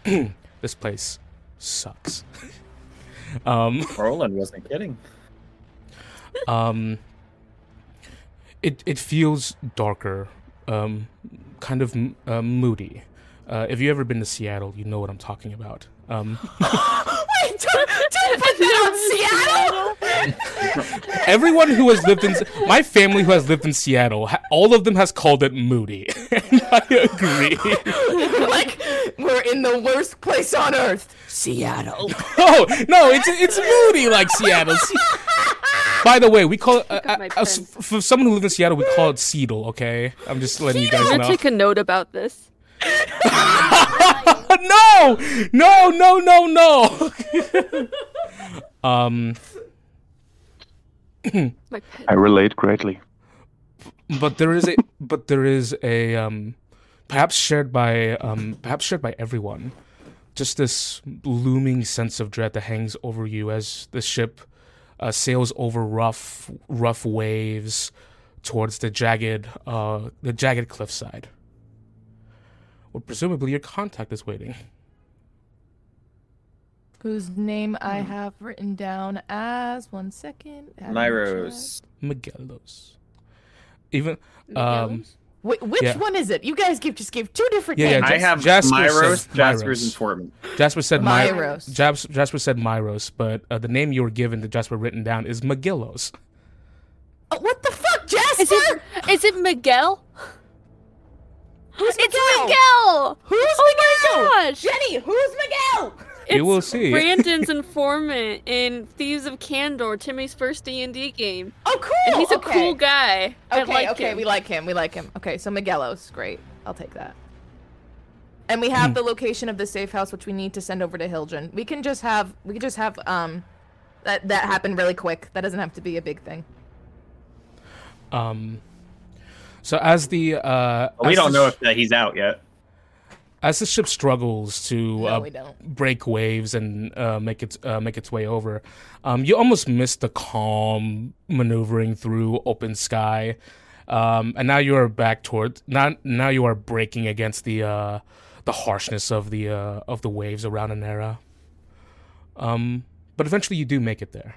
this place sucks. um, Roland wasn't kidding. um, it it feels darker, um, kind of uh, moody. Uh, if you ever been to Seattle, you know what I'm talking about. Um, Wait, don't, don't put that on Seattle. everyone who has lived in my family who has lived in Seattle, all of them has called it moody. and I agree. like we're in the worst place on earth, Seattle. Oh no, it's it's moody like Seattle. By the way, we call it uh, uh, uh, for someone who lives in Seattle, we call it Seattle. Okay, I'm just letting you guys I'm gonna know. take a note about this. no, no, no, no, no. um, I relate greatly. but there is a but there is a um perhaps shared by um perhaps shared by everyone just this looming sense of dread that hangs over you as the ship uh, sails over rough rough waves towards the jagged uh the jagged cliffside well presumably your contact is waiting Whose name I have written down as one second. add in the Myros. Miguelos even um chat. Wait, which Yeah. one is it? You guys give just gave two different Yeah, yeah, names. I have Jasper Myros, says Jasper's Myros. informant. Jasper said My- Myros. Jasper, Jasper said Myros, but uh, the name you were given to Jasper written down is Miguelos. Oh, what the fuck, Jasper? Is it is it Miguel? Who's It's Miguel? Miguel! Who's Oh Miguel? my gosh! Jenny, who's Miguel? You will see. Brandon's informant in Thieves of Candor, Timmy's first D and D game, Oh, cool. and he's a okay. cool guy. I Okay, like okay, him. we like him. We like him. Okay, so Miguelos, great. I'll take that. And we have the location of the safe house, which we need to send over to Hiljan. We can just have we can just have um that that happen really quick. That doesn't have to be a big thing. Um, so as the uh, Well, we as don't the know sh- if he's out yet. as the ship struggles to No, uh, break waves and uh, make its uh, make its way over, um, you almost miss the calm maneuvering through open sky, um, and now you are back toward now now you are breaking against the uh, the harshness of the uh, of the waves around Enera. Um, but eventually you do make it there.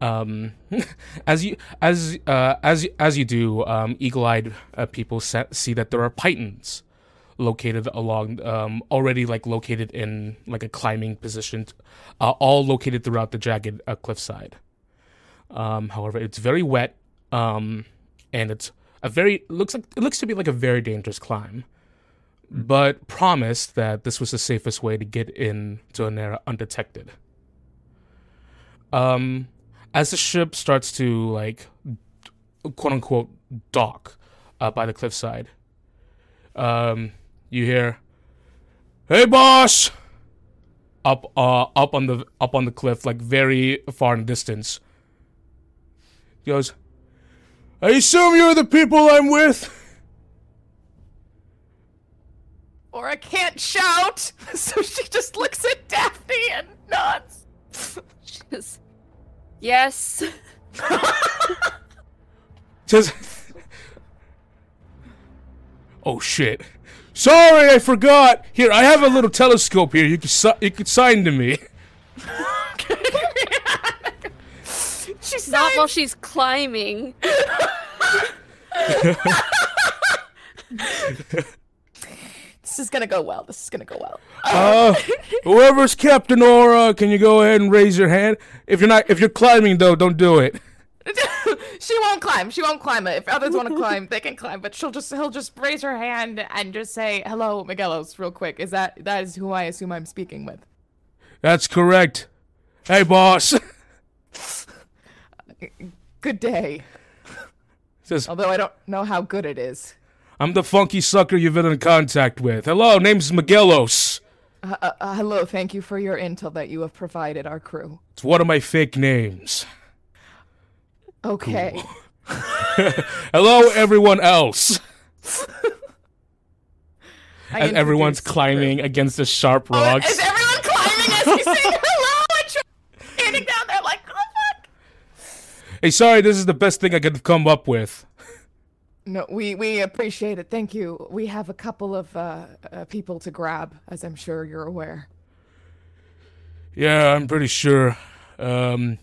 Um, as you as uh, as as you do, um, eagle-eyed uh, people se- see that there are pitons located along um, already like located in like a climbing position uh, all located throughout the jagged uh, cliffside. Um, however it's very wet um, and it's a very looks like it looks to be like a very dangerous climb but promised that this was the safest way to get in to Enera undetected. Um, as the ship starts to like quote unquote dock uh, by the cliffside um, you hear, "Hey, boss!" Up, uh, up on the up on the cliff, like very far in the distance. He goes, "I assume you're the people I'm with." Or I can't shout, so she just looks at Daphne and nods. Just- yes. Just, oh shit! Sorry, I forgot. Here, I have a little telescope here. You can si- you can sign to me. She's Not while she's climbing. This is gonna go well. This is gonna go well. Uh, whoever's Captain Aura, can you go ahead and raise your hand? If you're not, if you're climbing though, don't do it. she won't climb. She won't climb it. If others want to climb, they can climb. But she'll just he'll just raise her hand and just say hello, Miguelos, real quick. Is that that is who I assume I'm speaking with? That's correct. Hey, boss. Good day. Says, Although I don't know how good it is. I'm the funky sucker you've been in contact with. Hello, name's Miguelos. Uh, uh, uh, hello. Thank you for your intel that you have provided our crew. It's one of my fake names. Okay. Hello, everyone else. As everyone's climbing against the sharp crew. Oh, rocks. is everyone climbing as we say hello standing down there like, oh fuck? Hey, sorry, this is the best thing I could come up with. No, we we appreciate it. Thank you. We have a couple of uh, uh, people to grab, as I'm sure you're aware. Yeah, I'm pretty sure. Um,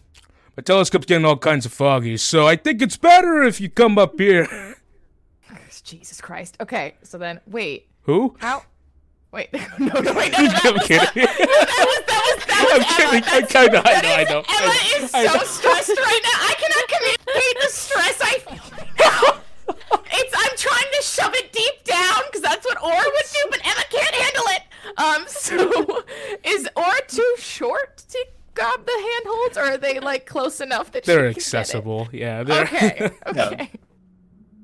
my telescope's getting all kinds of foggy, so I think it's better if you come up here. Jesus Christ. Okay, so then wait. Who? How? Wait. no, no, wait. No, no, that I'm was, kidding. that was that was that was I'm Emma. kidding. I That's- kinda- I know, I is- know. Emma I- is I so know. stressed right now. I cannot communicate the stress I feel. now. It's I'm trying to shove it deep down because that's what Aura would do, but Emma can't handle it. Um, so is Aura too short to grab the handholds, or are they like close enough that They're she can get it? accessible. Yeah, they're. Okay. Okay.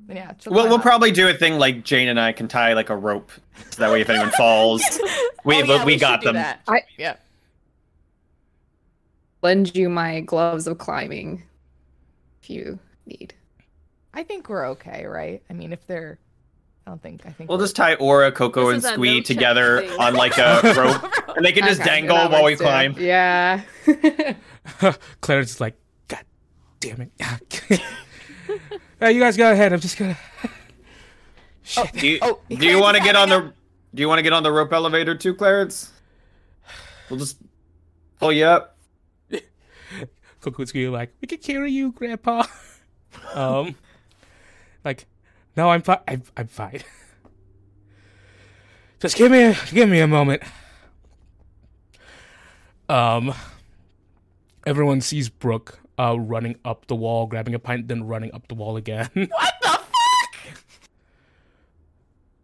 Yeah. she'll We'll, we'll probably do a thing like Jane and I can tie like a rope, so that way if anyone falls, we Oh, yeah, we, should got them. I- yeah. Lend you my gloves of climbing if you need. I think we're okay, right? I mean, if they're, I don't think I think We'll just tie Aura, Coco, and is Squee together thing. on like a rope, and they can just Okay, dangle that while we too. climb. Yeah. Clarence is like, God damn it. hey, you guys go ahead. I'm just gonna. Oh, Do you, oh, do you want to get on the Do you want to get on the rope elevator too, Clarence? We'll just pull you up. Coco's gonna be like, we can carry you, Grandpa. um, like, no, I'm fine. I'm, I'm fine. Just give me, a, give me a moment. Um, everyone sees Brooke uh running up the wall, grabbing a pint, then running up the wall again. What the fuck?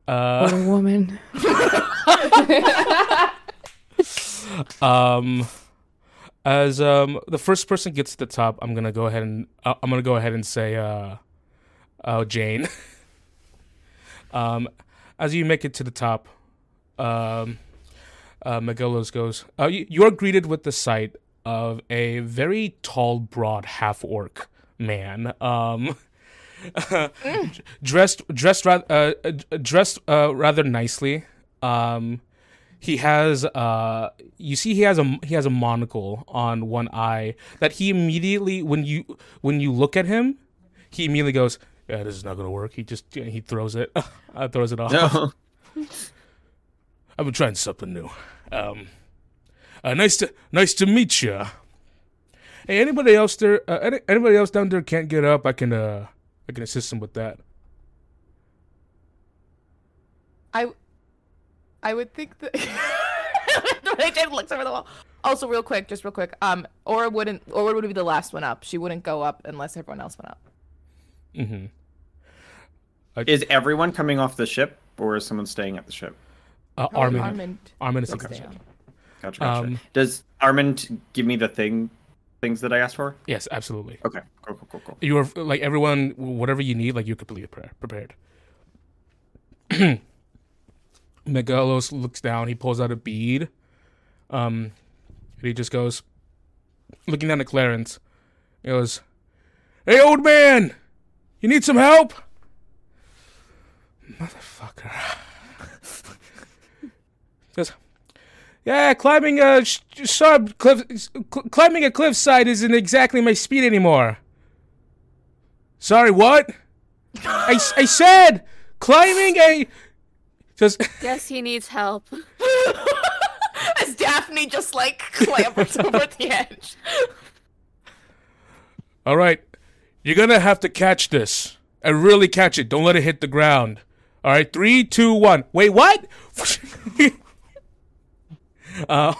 uh, what a woman. um as um the first person gets to the top i'm gonna go ahead and uh, i'm gonna go ahead and say uh uh jane. Um as you make it to the top um uh goes uh you, you're greeted with the sight of a very tall broad half orc man um dressed dressed uh, uh, dressed uh, rather nicely. Um he has uh you see he has a he has a monocle on one eye that he immediately when you when you look at him he immediately goes yeah this is not gonna work he just he throws it uh, throws it off No. i've been trying something new um uh, nice to nice to meet you hey anybody else there uh, any, anybody else down there can't get up i can uh i can assist him with that I, I would think that. Jane looks over the wall. Also, real quick, just real quick. Um, Aura wouldn't. Aura would be the last one up. She wouldn't go up unless everyone else went up. mm-hmm Is everyone coming off the ship, or is someone staying at the ship? uh, armin Armin armin is would okay. stay on. Gotcha. gotcha. Um, Does Armand give me the thing, things that I asked for? yes absolutely Okay. Cool. Cool. Cool. Cool. you are like everyone whatever you need like you're completely pre- prepared Miguelos looks down he pulls out a bead um and he just goes looking down at Clarence he goes hey old man you need some help motherfucker goes yeah climbing a sh- sharp cliff cl- climbing a cliffside isn't exactly my speed anymore Sorry, what? I, I said climbing a. Just Guess he needs help. As Daphne just like clambers over the edge. all right. You're gonna have to catch this and really catch it. Don't let it hit the ground. All right, three, two, one. Wait, what? uh,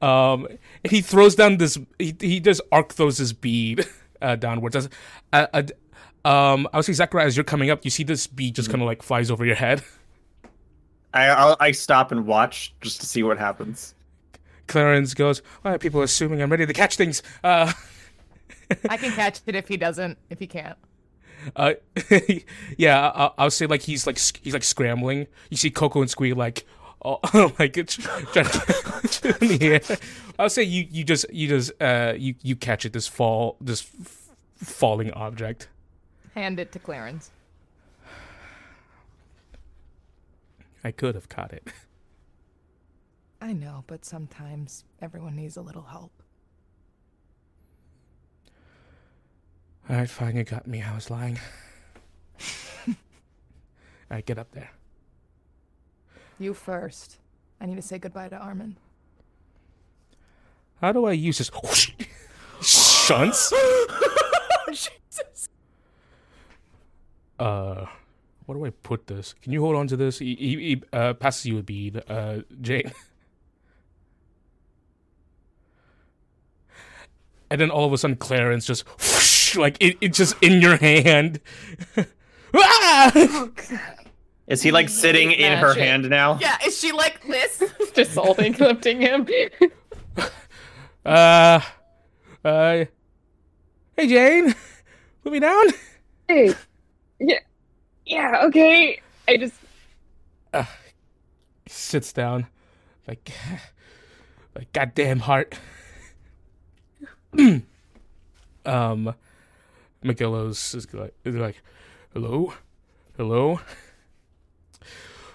um, he throws down this. He he just arc throws his bead uh, downwards. As, uh, uh, um, I would say Zachariah, as you're coming up, you see this bead just kind of like flies over your head. I I'll, I stop and watch just to see what happens. Clarence goes, "Why are people assuming I'm ready to catch things?" Uh, I can catch it if he doesn't. If he can't. Uh, yeah, I, I'll say like he's like sc- he's like scrambling. You see Coco and Squee like, oh, like it's trying to in the air. I'll say you you just you just uh you you catch it this fall this f- falling object. Hand it to Clarence. I could have caught it. I know, but sometimes everyone needs a little help. All right, fine, you got me. I was lying. All right, get up there. You first. I need to say goodbye to Armin. How do I use this? Shunts? Jesus. Uh, where do I put this? Can you hold on to this? He, he, he uh, passes you a bead, uh, Jane. And then all of a sudden, Clarence just whoosh, like it, it's just in your hand. ah! Is he like sitting in her hand now? Yeah, is she like this? Just holding, lifting him. Uh, uh, hey Jane, put me down. Hey. Yeah. Yeah, okay. I just Sits down, like, like goddamn heart. um, Miguelos is like, is like, hello, hello.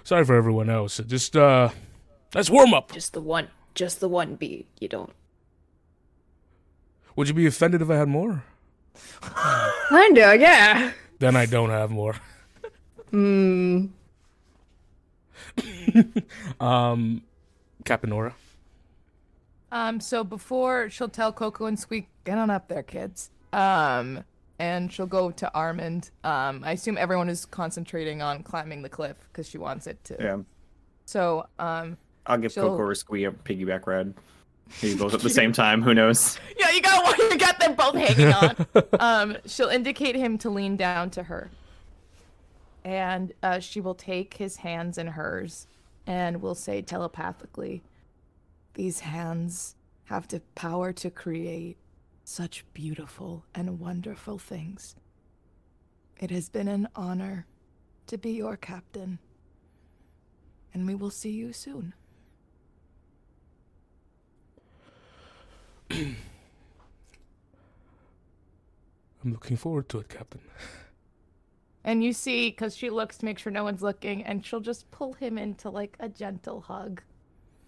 Sorry for everyone else. Just uh, let's warm up. just the one, just the one beat. You don't. Would you be offended if I had more? Kinda, yeah. Then I don't have more. Hmm. Um, Captain Aura. Um, so before she'll tell Coco and Squeak, get on up there, kids. Um, and she'll go to Armand. Um, I assume everyone is concentrating on climbing the cliff because she wants it to. Yeah. So, um, I'll give She'll- Coco or Squee a piggyback ride. Maybe both at the same time. Who knows? yeah, you got one. you got them both hanging on. um, she'll indicate him to lean down to her, and uh, she will take his hands in hers, and will say telepathically, "These hands have the power to create such beautiful and wonderful things. It has been an honor to be your captain, and we will see you soon." I'm looking forward to it, Captain. And you see, because she looks to make sure no one's looking, and she'll just pull him into like a gentle hug.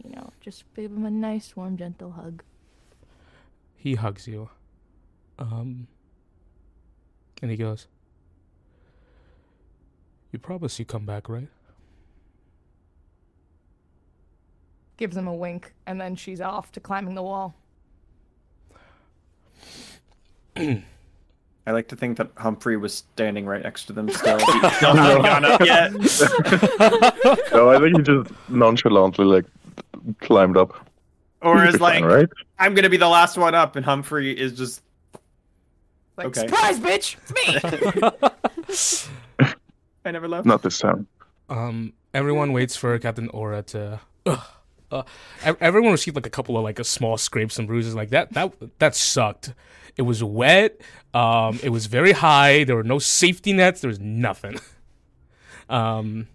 You know, just give him a nice, warm, gentle hug. He hugs you. Um, and he goes, You promise you come back, right? Gives him a wink, and then she's off to climbing the wall. I like to think that Humphrey was standing right next to them still. He still hasn't gone up yet. No, I think he just nonchalantly like climbed up. Or is be like, right? I'm gonna be the last one up, and Humphrey is just Like, Okay. surprise, bitch! It's me! I never left. Not this time. Um, everyone waits for Captain Aura to. Ugh, uh, everyone received like a couple of like a small scrapes and bruises like that. That that sucked. It was wet. Um, it was very high. There were no safety nets. There was nothing. Um,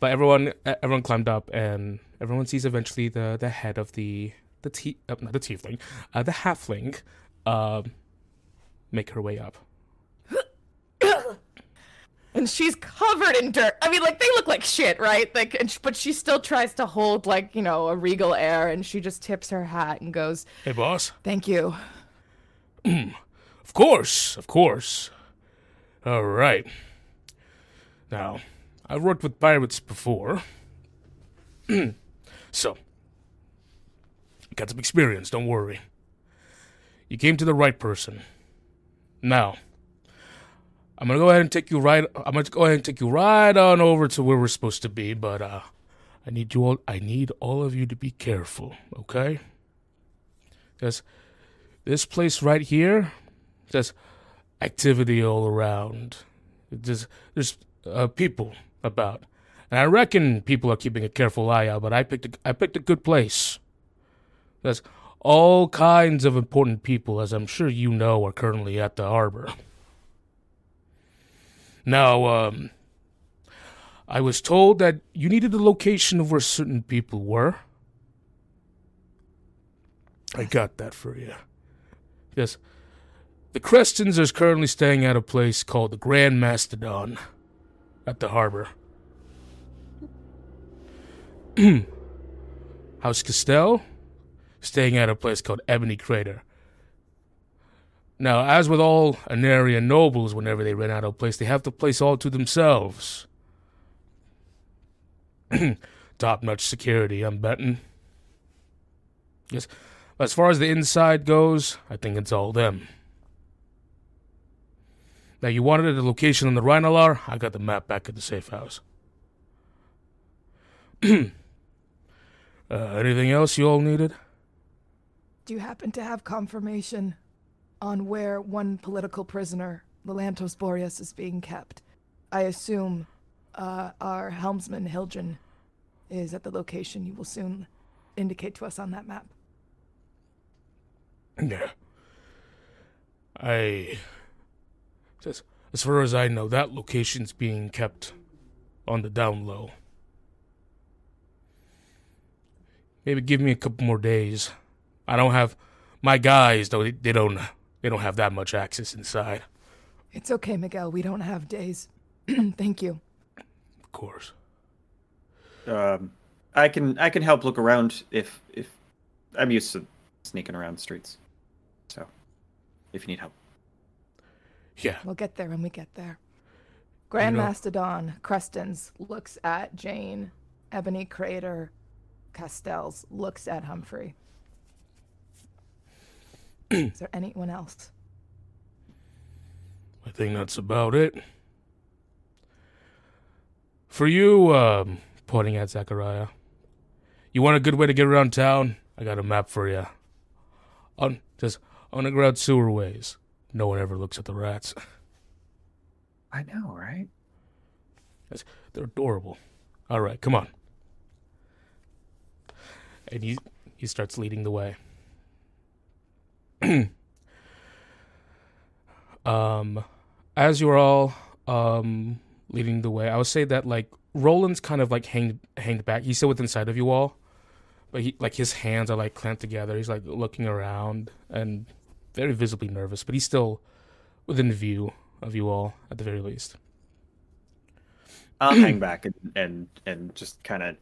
but everyone everyone climbed up and everyone sees eventually the the head of the the te- uh, not the tiefling, uh, the halfling, um, make her way up. and she's covered in dirt. I mean, like, they look like shit, right? Like, and sh- but she still tries to hold, like, you know, a regal air, and she just tips her hat and goes, Hey, boss. Thank you. Of course, of course. All right. Now, I've worked with pirates before. so, got some experience, don't worry. You came to the right person. Now, I'm gonna go ahead and take you right. I'm gonna go ahead and take you right on over to where we're supposed to be. But uh, I need you all. I need all of you to be careful, okay? Because this place right here, there's activity all around. There's there's uh, people about, and I reckon people are keeping a careful eye out. But I picked a, I picked a good place. There's all kinds of important people, as I'm sure you know, are currently at the harbor. Now, um, I was told that you needed the location of where certain people were. I got that for you. Yes. The Crestons is currently staying at a place called the Grand Mastodon at the harbor. House Castell staying at a place called Ebony Crater. Now, as with all Anarian nobles, whenever they rent out a place, they have the place all to themselves. Top notch security, I'm betting. Yes, as far as the inside goes, I think it's all them. Now, you wanted a location on the Rhinolar? I got the map back at the safe house. uh, anything else you all needed? Do you happen to have confirmation on where one political prisoner, Lelantos Boreas, is being kept? I assume uh, our helmsman, Hiljan, is at the location you will soon indicate to us on that map. Yeah. I. As, as far as I know, that location's being kept on the down low. Maybe give me a couple more days. I don't have my guys though. They, they don't. They don't have that much access inside. It's okay, Miguel. We don't have days. Thank you. Of course. Um, I can I can help look around if if I'm used to sneaking around the streets. So, if you need help. Yeah. We'll get there when we get there. Grand know- Mastodon Crestons looks at Jane. Ebony Crater Castells looks at Humphrey. Is there anyone else? I think that's about it. For you, um, pointing at Zachariah, you want a good way to get around town? I got a map for you. On just underground sewerways. No one ever looks at the rats. I know, right? That's- They're adorable. All right, come on. And he he starts leading the way. um, as you're all um leading the way, I would say that like Roland's kind of like hanged hanged back. He's still within sight of you all, but he like his hands are like clamped together. He's like looking around and very visibly nervous, but he's still within view of you all at the very least. I'll hang back and and, and just kind of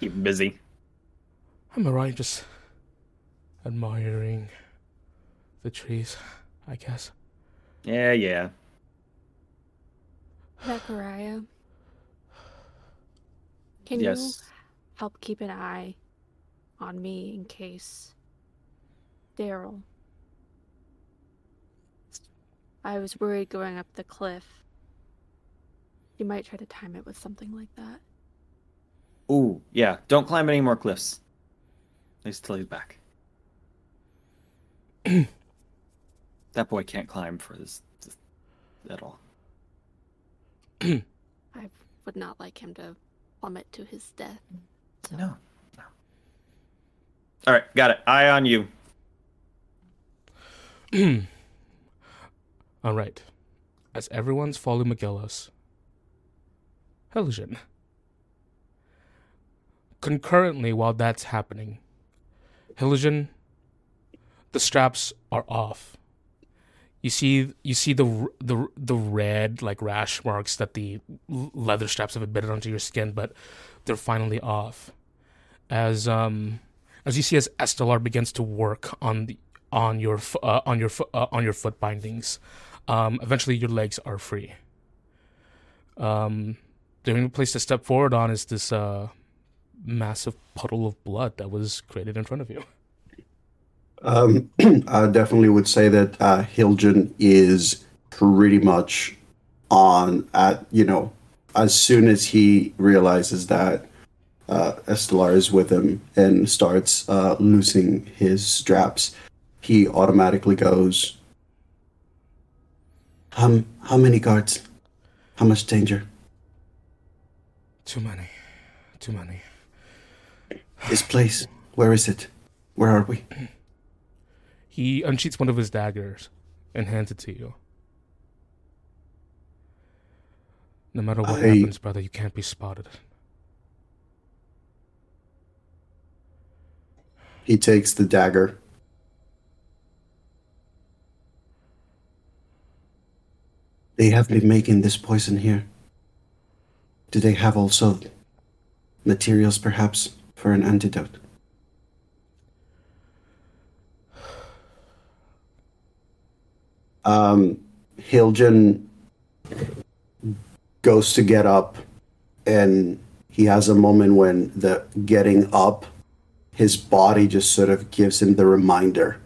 keep busy. I'm alright, just admiring the trees, I guess. Yeah, yeah. Zachariah, can Yes. you help keep an eye on me in case Daryl? I was worried going up the cliff. You might try to time it with something like that. Ooh, yeah. Don't climb any more cliffs. At least till he's back. that boy can't climb for this, this at all. I would not like him to plummet to his death. So. No. no. All right, got it. Eye on you. All right. As everyone's following Miguelos, Hiljan. Concurrently, while that's happening, Hiljan, the straps are off. You see, you see the the the red like rash marks that the leather straps have embedded onto your skin, but they're finally off. As um, as you see, as Estelar begins to work on the on your uh, on your uh, on your foot bindings, um, eventually your legs are free. Um, the only place to step forward on is this uh, massive puddle of blood that was created in front of you. Um, I definitely would say that uh, Hiljan is pretty much on at you know as soon as he realizes that uh, Estelar is with him and starts uh, loosening his straps, he automatically goes. Um, how many guards? How much danger? Too many. Too many. This place. Where is it? Where are we? He unsheaths one of his daggers and hands it to you. No matter what I- happens, brother, you can't be spotted. He takes the dagger. They have been making this poison here. Do they have also materials, perhaps, for an antidote? Um, Hiljan goes to get up, and he has a moment when the getting up his body just sort of gives him the reminder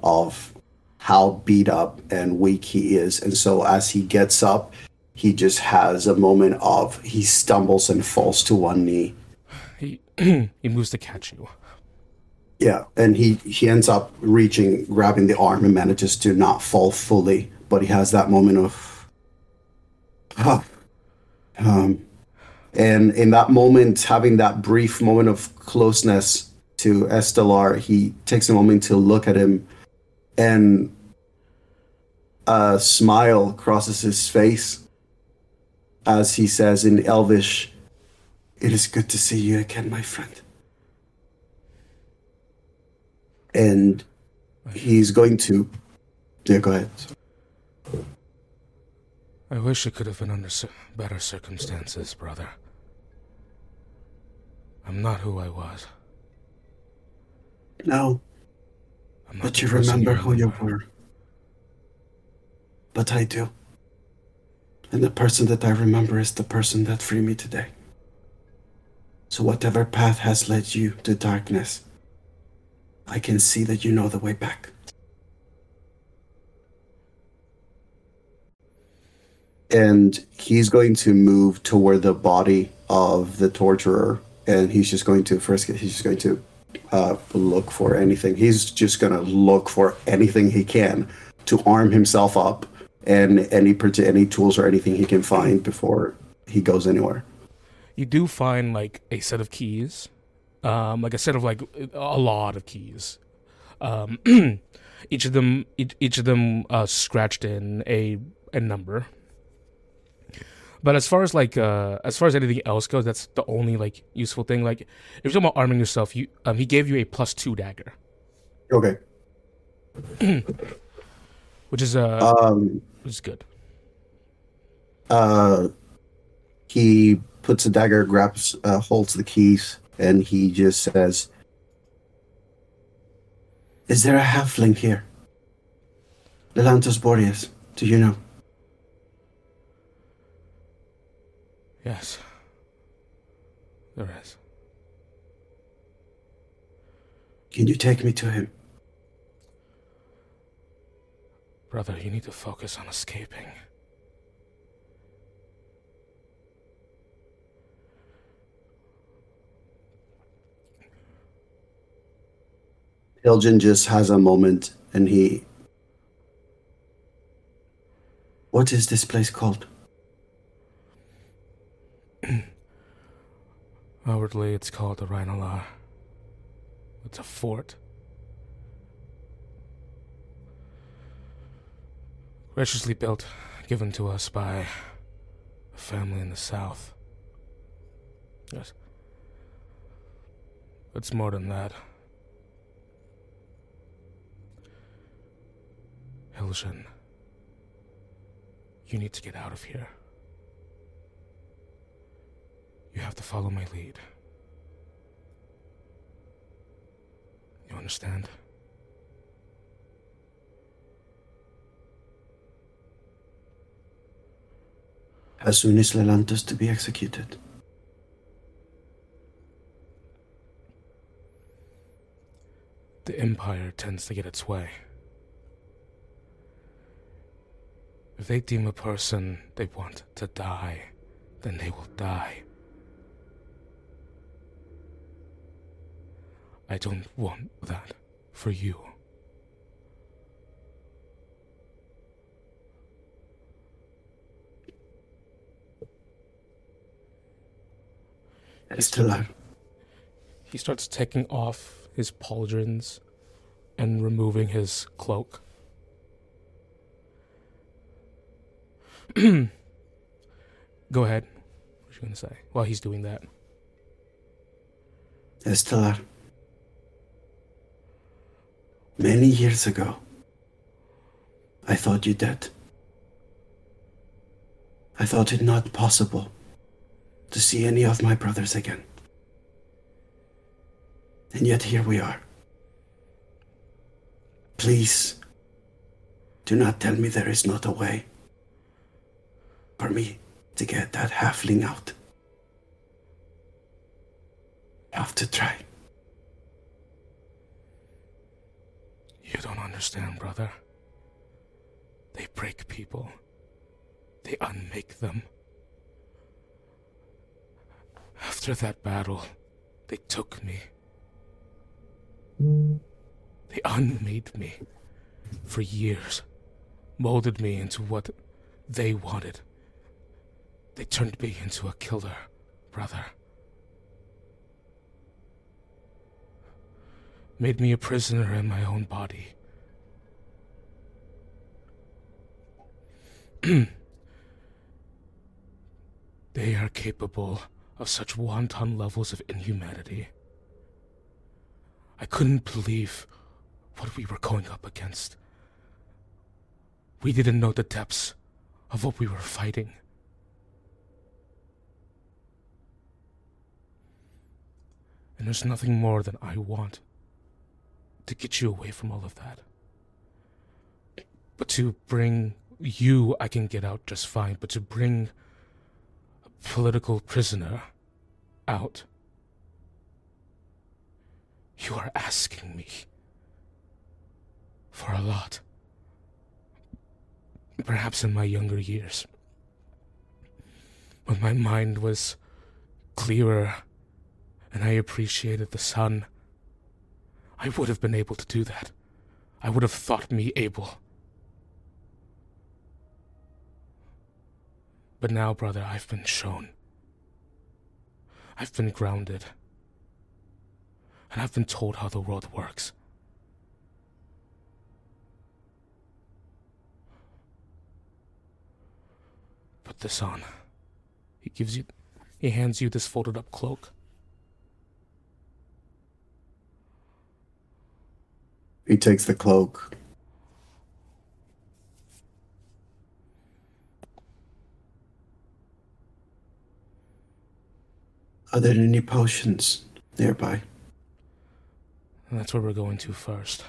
of how beat up and weak he is. And so as he gets up, he just has a moment of he stumbles and falls to one knee. He he moves to catch you. Yeah, and he he ends up reaching, grabbing the arm, and manages to not fall fully. But he has that moment of, ah, um, and in that moment, having that brief moment of closeness to Estelar, he takes a moment to look at him, and a smile crosses his face as he says in Elvish, "It is good to see you again, my friend." And he's going to. Yeah, go ahead. I wish it could have been under better circumstances, brother. I'm not who I was. No, I'm not but you remember who you were. But I do. And the person that I remember is the person that freed me today. So, whatever path has led you to darkness, I can see that you know the way back. And he's going to move toward the body of the torturer, and he's just going to first. He's just going to uh, look for anything. He's just going to look for anything he can to arm himself up, and any any tools or anything he can find before he goes anywhere. You do find like a set of keys, um, like a set of like a lot of keys. Um, each of them, each, each of them, uh, scratched in a a number. But as far as like uh, as far as anything else goes, that's the only like useful thing. Like if you're talking about arming yourself, you um, he gave you a plus two dagger, Okay. which is uh, Um. which is good. Uh. He puts a dagger, grabs, uh, holds the keys, and he just says, "Is there a halfling here? Lelantos Boreas, do you know?" Yes, there is. Can you take me to him? Brother, you need to focus on escaping. Hilgen just has a moment and he. What is this place called? Outwardly, it's called the Rhinolar. It's a fort. Graciously built, given to us by a family in the south. Yes. It's more than that. Hiljan, you need to get out of here. You have to follow my lead. You understand? As soon as Lelantos to be executed. the Empire tends to get its way. If they deem a person they want to die, then they will die. I don't want that for you. Estella, He starts taking off his pauldrons and removing his cloak. Go ahead. What are you gonna say? While he's doing that. Estella. Many years ago, I thought you dead. I thought it not possible to see any of my brothers again. And yet here we are. Please, do not tell me there is not a way for me to get that halfling out. Have to try. You don't understand, brother. They break people. They unmake them. After that battle, they took me. They unmade me for years, molded me into what they wanted. They turned me into a killer, brother. Made me a prisoner in my own body. they are capable of such wanton levels of inhumanity. I couldn't believe what we were going up against. We didn't know the depths of what we were fighting. And there's nothing more than I want to get you away from all of that. But to bring you, I can get out just fine. But to bring a political prisoner out, you are asking me for a lot. Perhaps in my younger years, when my mind was clearer and I appreciated the sun, I would have been able to do that. I would have thought me able. But now, brother, I've been shown. I've been grounded. And I've been told how the world works. Put this on. He gives you. He hands you this folded up cloak. He takes the cloak. Are there any potions nearby? That's where we're going to first.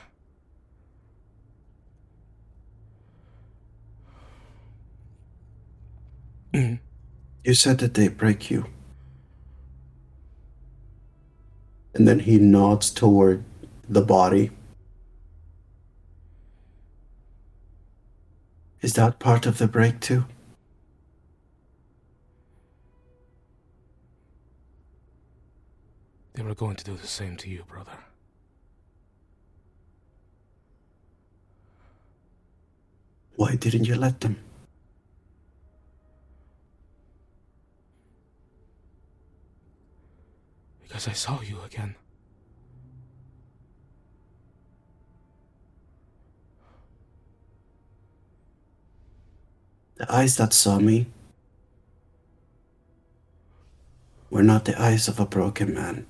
You said that they break you. And then he nods toward the body. Is that part of the break too? They were going to do the same to you, brother. Why didn't you let them? Because I saw you again. The eyes that saw me were not the eyes of a broken man.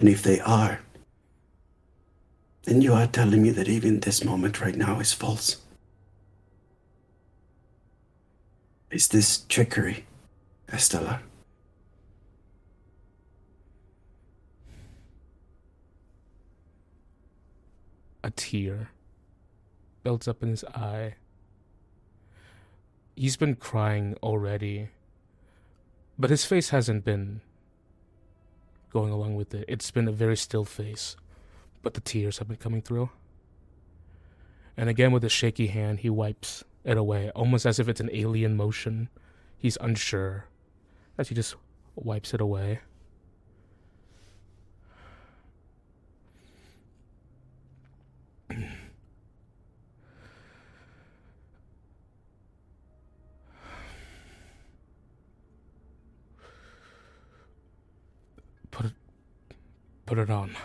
And if they are, then you are telling me that even this moment right now is false. Is this trickery, Estella? A tear builds up in his eye. He's been crying already, but his face hasn't been going along with it. It's been a very still face, but the tears have been coming through. And again, with a shaky hand, he wipes it away, almost as if it's an alien motion. He's unsure as he just wipes it away. Put it put it on.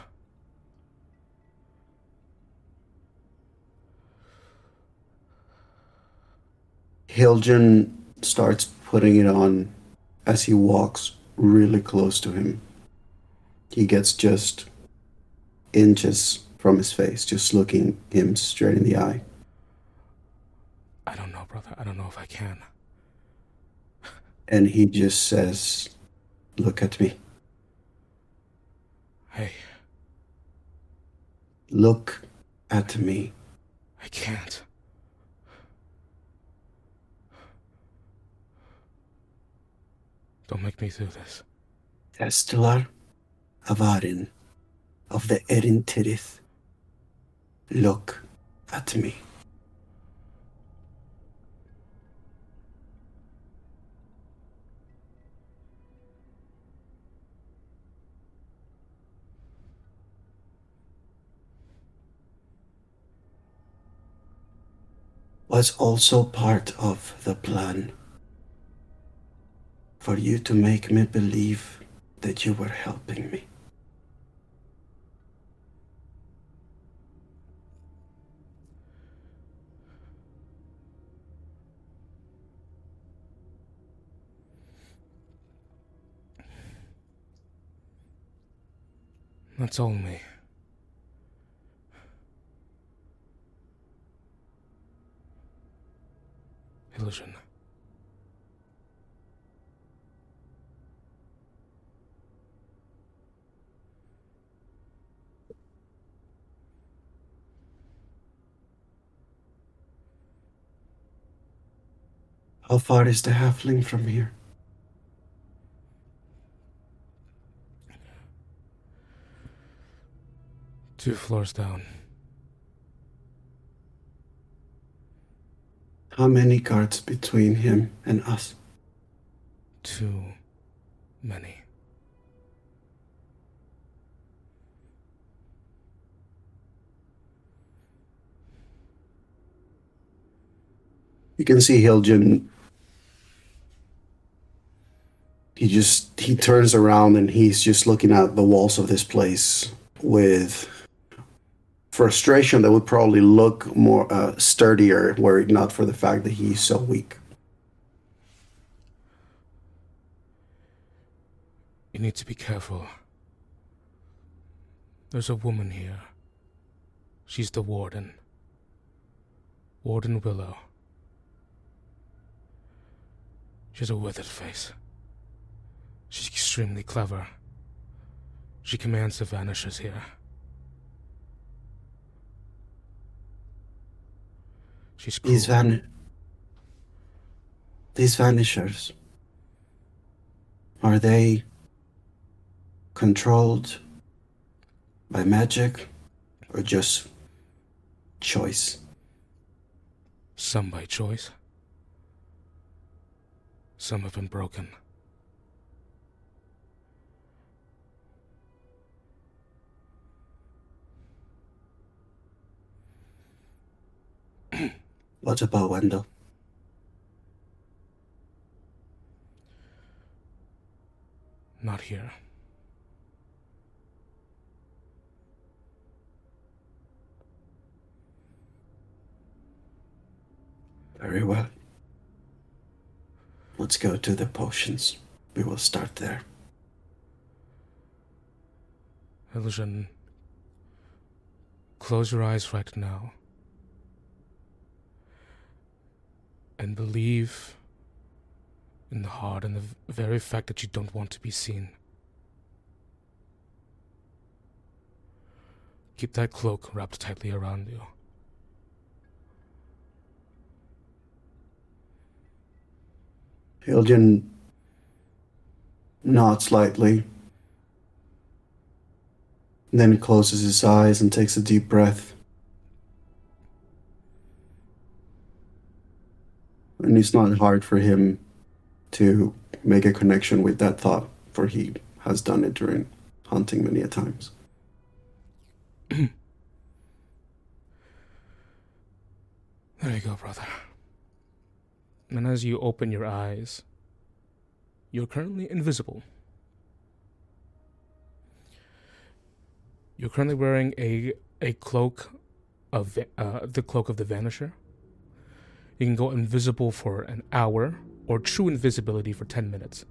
Hiljan starts putting it on as he walks really close to him. He gets just inches from his face, just looking him straight in the eye. I don't know, brother. I don't know if I can. And he just says, Look at me. Hey, Look at me. I can't. Don't make me do this. Estelar Avarin of the Erin Tirith. Look at me. Was also part of the plan for you to make me believe that you were helping me. That's all me. Illusion. How far is the halfling from here? Two floors down. How many guards between him and us? Too many. You can see Hiljan. He just he turns around and he's just looking at the walls of this place with frustration that would probably look more uh, sturdier were it not for the fact that he's so weak. You need to be careful. There's a woman here. She's the warden. Warden Willow. She's a withered face. She's extremely clever. She commands the vanishers here. She's cruel. These van these vanishers are they controlled by magic or just choice? Some by choice. Some have been broken. What about Wendell? Not here. Very well. Let's go to the potions. We will start there. Illusion. Close your eyes right now. And believe in the heart and the very fact that you don't want to be seen. Keep that cloak wrapped tightly around you. Hiljan nods lightly, then he closes his eyes and takes a deep breath. And it's not hard for him to make a connection with that thought, for he has done it during hunting many a times. There you go, brother. And as you open your eyes, you're currently invisible. You're currently wearing a a cloak of uh, the cloak of the Vanisher. You can go invisible for an hour, or true invisibility for ten minutes.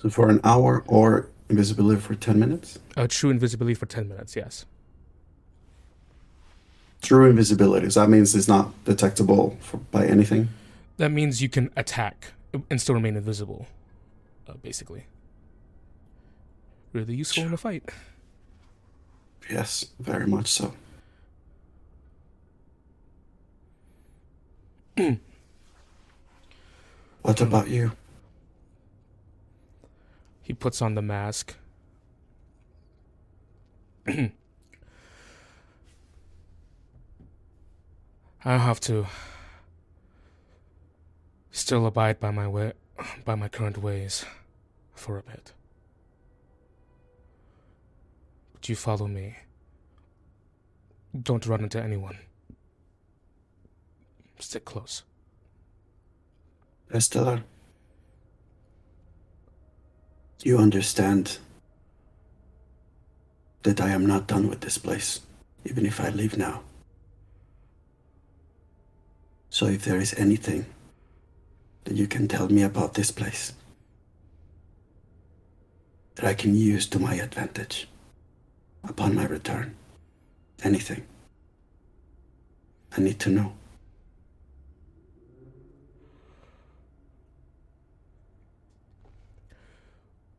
So for an hour or invisibility for 10 minutes? Uh, true invisibility for ten minutes. Yes. True invisibility. So that means it's not detectable for, by anything? That means you can attack and still remain invisible. Uh, basically. Really useful in a fight. Yes, very much so. what about you? He puts on the mask. I have to still abide by my way, by my current ways for a bit. But you follow me. Don't run into anyone. Stick close. Estella, you understand that I am not done with this place, even if I leave now. So if there is anything that you can tell me about this place that I can use to my advantage upon my return, anything, I need to know.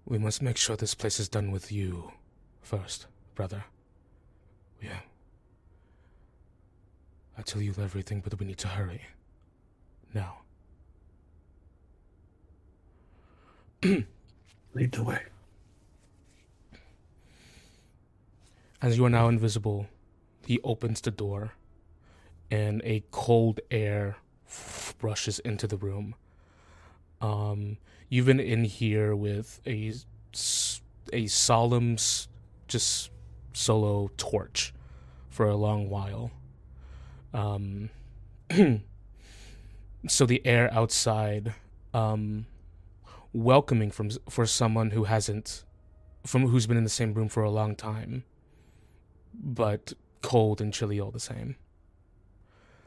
We must make sure this place is done with you first, brother. Yeah. I tell you everything, but we need to hurry. Now. Lead the way. As you are now invisible, he opens the door, and a cold air brushes into the room. Um, you've been in here with a a solemn, just solo torch for a long while. Um, so the air outside, um, welcoming from for someone who hasn't, from who's been in the same room for a long time, but cold and chilly all the same.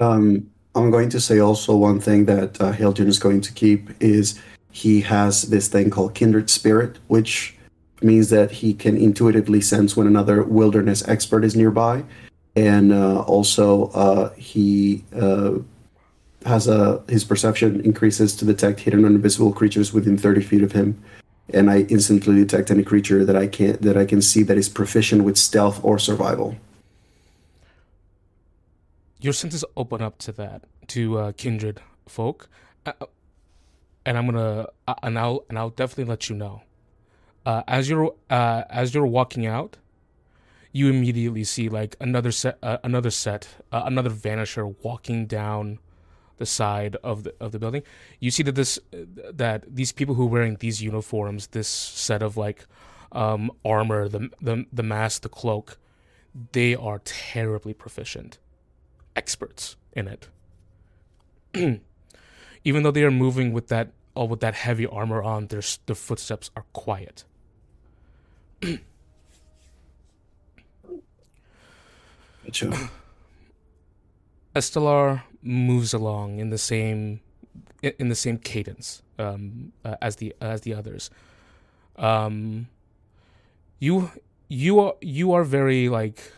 Um, I'm going to say also one thing that uh, Hiljan is going to keep is he has this thing called kindred spirit, which means that he can intuitively sense when another wilderness expert is nearby, and uh, also uh, he uh, has a his perception increases to detect hidden or invisible creatures within 30 feet of him. And I instantly detect any creature that I can that I can see that is proficient with stealth or survival. your senses open up to that to uh, kindred folk uh, and i'm gonna uh, and i'll and i'll definitely let you know uh, as you're uh, as you're walking out you immediately see like another set uh, another set uh, another vanisher walking down the side of the of the building you see that this that these people who are wearing these uniforms this set of like um, armor the the the mask the cloak they are terribly proficient experts in it. Even though they are moving with that all with that heavy armor on, their their footsteps are quiet. Gotcha. Estelar moves along in the same in the same cadence um, uh, as the as the others. Um, you you are you are very like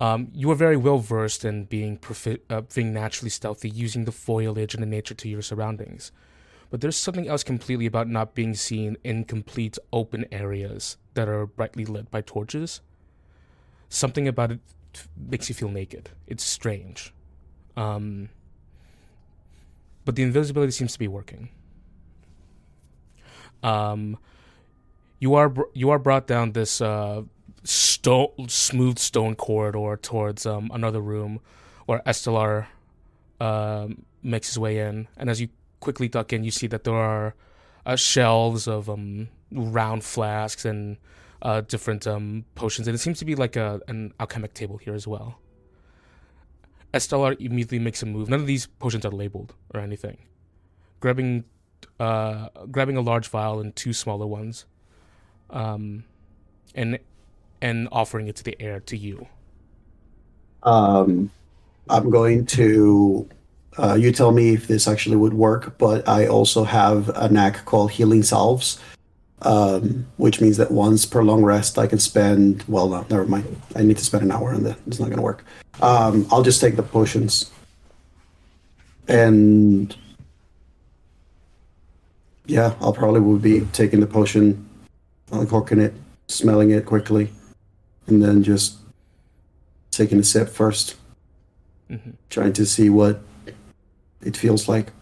um, you are very well versed in being profi- uh, being naturally stealthy, using the foliage and the nature to your surroundings. But there's something else completely about not being seen in complete open areas that are brightly lit by torches. Something about it makes you feel naked. It's strange. Um, but the invisibility seems to be working. Um, you are br- you are brought down this uh, stone smooth stone corridor towards um, another room where Estelar um, makes his way in, and as you quickly duck in, you see that there are uh, shelves of um, round flasks and uh, different um, potions, and it seems to be like a an alchemic table here as well. Estelar immediately makes a move. None of these potions are labeled or anything. Grabbing, uh, grabbing a large vial and two smaller ones, um, and and offering it to the air to you. Um, I'm going to. Uh, you tell me if this actually would work, but I also have a knack called healing salves, um, which means that once per long rest, I can spend. Well, no, never mind. I need to spend an hour on that. It's not going to work. Um, I'll just take the potions, and yeah, I'll probably would be taking the potion, uncorking it, smelling it quickly, and then just taking a sip 1st Mhm. trying to see what it feels like.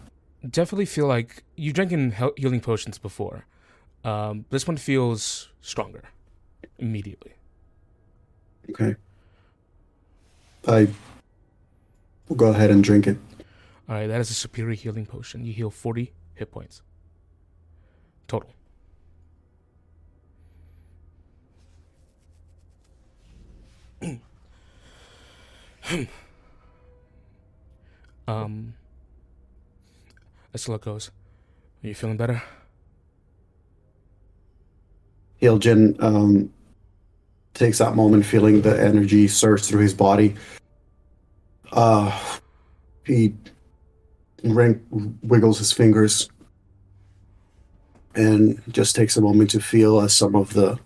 Definitely feel like you drank in healing potions before. Um, this one feels stronger immediately. Okay. I will go ahead and drink it. All right, that is a superior healing potion. You heal 40 hit points total. um, Estella goes, Are you feeling better? Hiljan um, takes that moment, feeling the energy surge through his body. Uh, he wrink, wiggles his fingers and just takes a moment to feel as some of the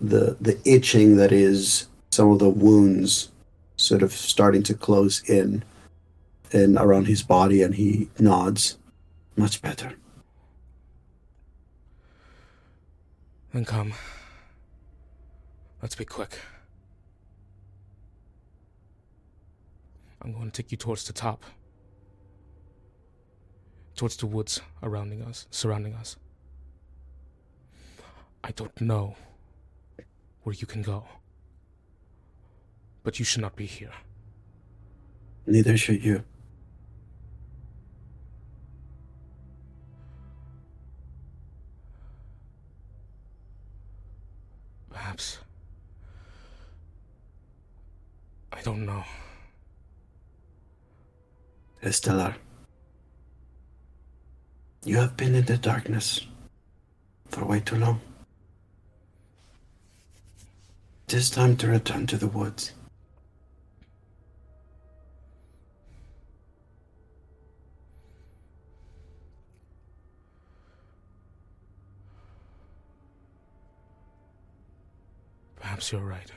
the the itching that is some of the wounds sort of starting to close in and around his body and he nods much better Then come. Let's be quick. I'm going to take you towards the top. Towards the woods surrounding us, surrounding us. I don't know where you can go. But you should not be here. neither should you Perhaps. I don't know. Estelar, you have been in the darkness for way too long. It is time to return to the woods. Perhaps you're right.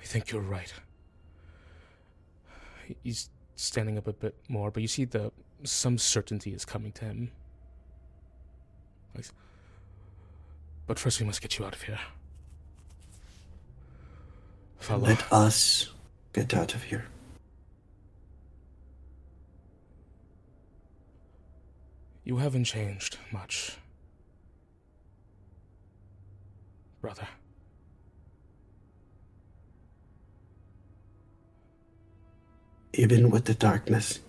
I think you're right. He's standing up a bit more, but you see the some certainty is coming to him. But first we must get you out of here. Follow. Let us get out of here. You haven't changed much, brother. Even with the darkness,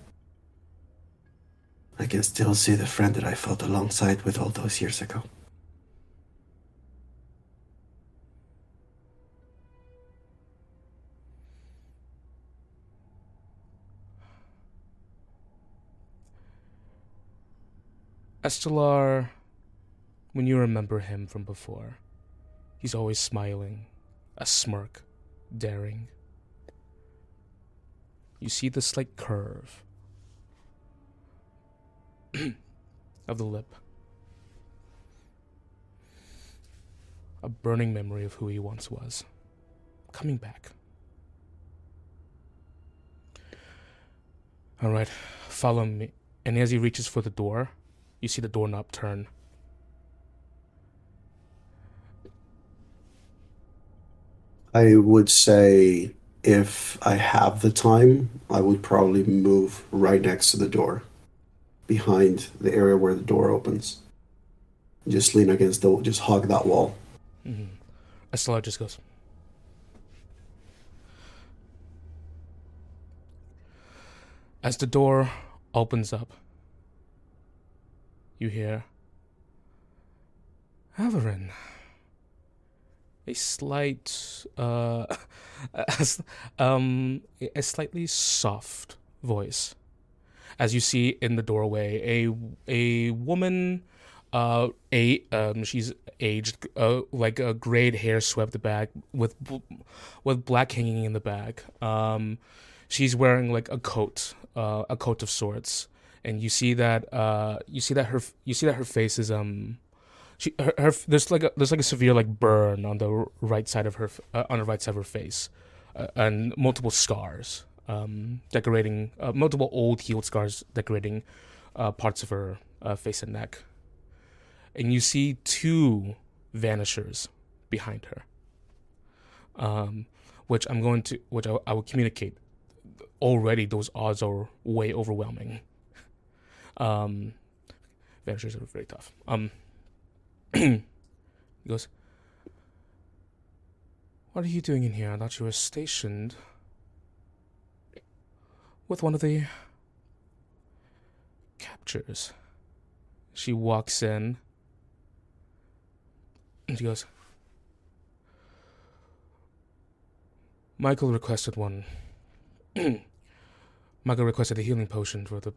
I can still see the friend that I felt alongside with all those years ago. Estelar, when you remember him from before, he's always smiling, a smirk, daring. You see the slight curve of the lip. A burning memory of who he once was, coming back. All right, follow me. And as he reaches for the door, you see the doorknob turn. I would say if I have the time, I would probably move right next to the door, behind the area where the door opens. Just lean against the, just hug that wall. Mm-hmm. Estella just goes. As the door opens up, you hear Averin. A slight, uh, um, a slightly soft voice. As you see in the doorway, a a woman, uh, a um, she's aged, uh, like a grayed hair swept back with with black hanging in the back. Um, she's wearing like a coat, uh, a coat of sorts, and you see that uh, you see that her you see that her face is um she her, her there's like a there's like a severe like burn on the right side of her uh, on the right side of her face, uh, and multiple scars, um, decorating uh, multiple old healed scars decorating uh, parts of her uh, face and neck. And you see two vanishers behind her, um, which I'm going to which I, I will communicate. Already, those odds are way overwhelming. Um, vanishers are very tough. Um he goes, What are you doing in here? I thought you were stationed with one of the captures. She walks in and she goes, Michael requested one. Michael requested a healing potion for the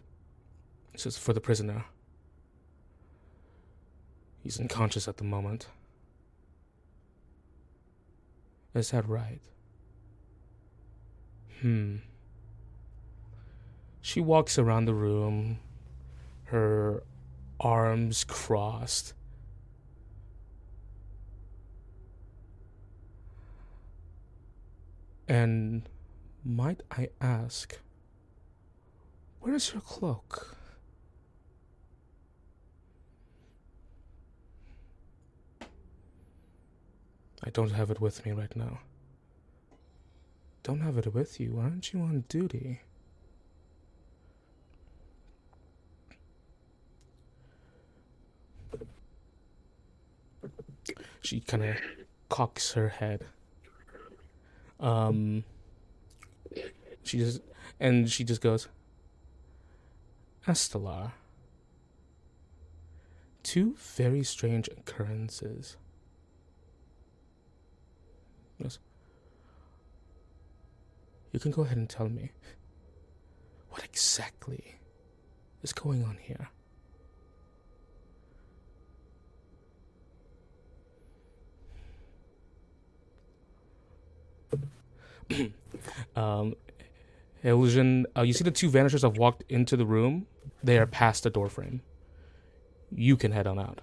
for the prisoner. He's unconscious at the moment. Is that right? Hmm. She walks around the room, her arms crossed. And might I ask, where is your cloak? I don't have it with me right now. Don't have it with you. Aren't you on duty? She kind of cocks her head. Um, she just and she just goes, Estelar. Two very strange occurrences. Yes. You can go ahead and tell me what exactly is going on here. um, Illusion, uh, you see the two vanishers have walked into the room. They are past the doorframe. You can head on out.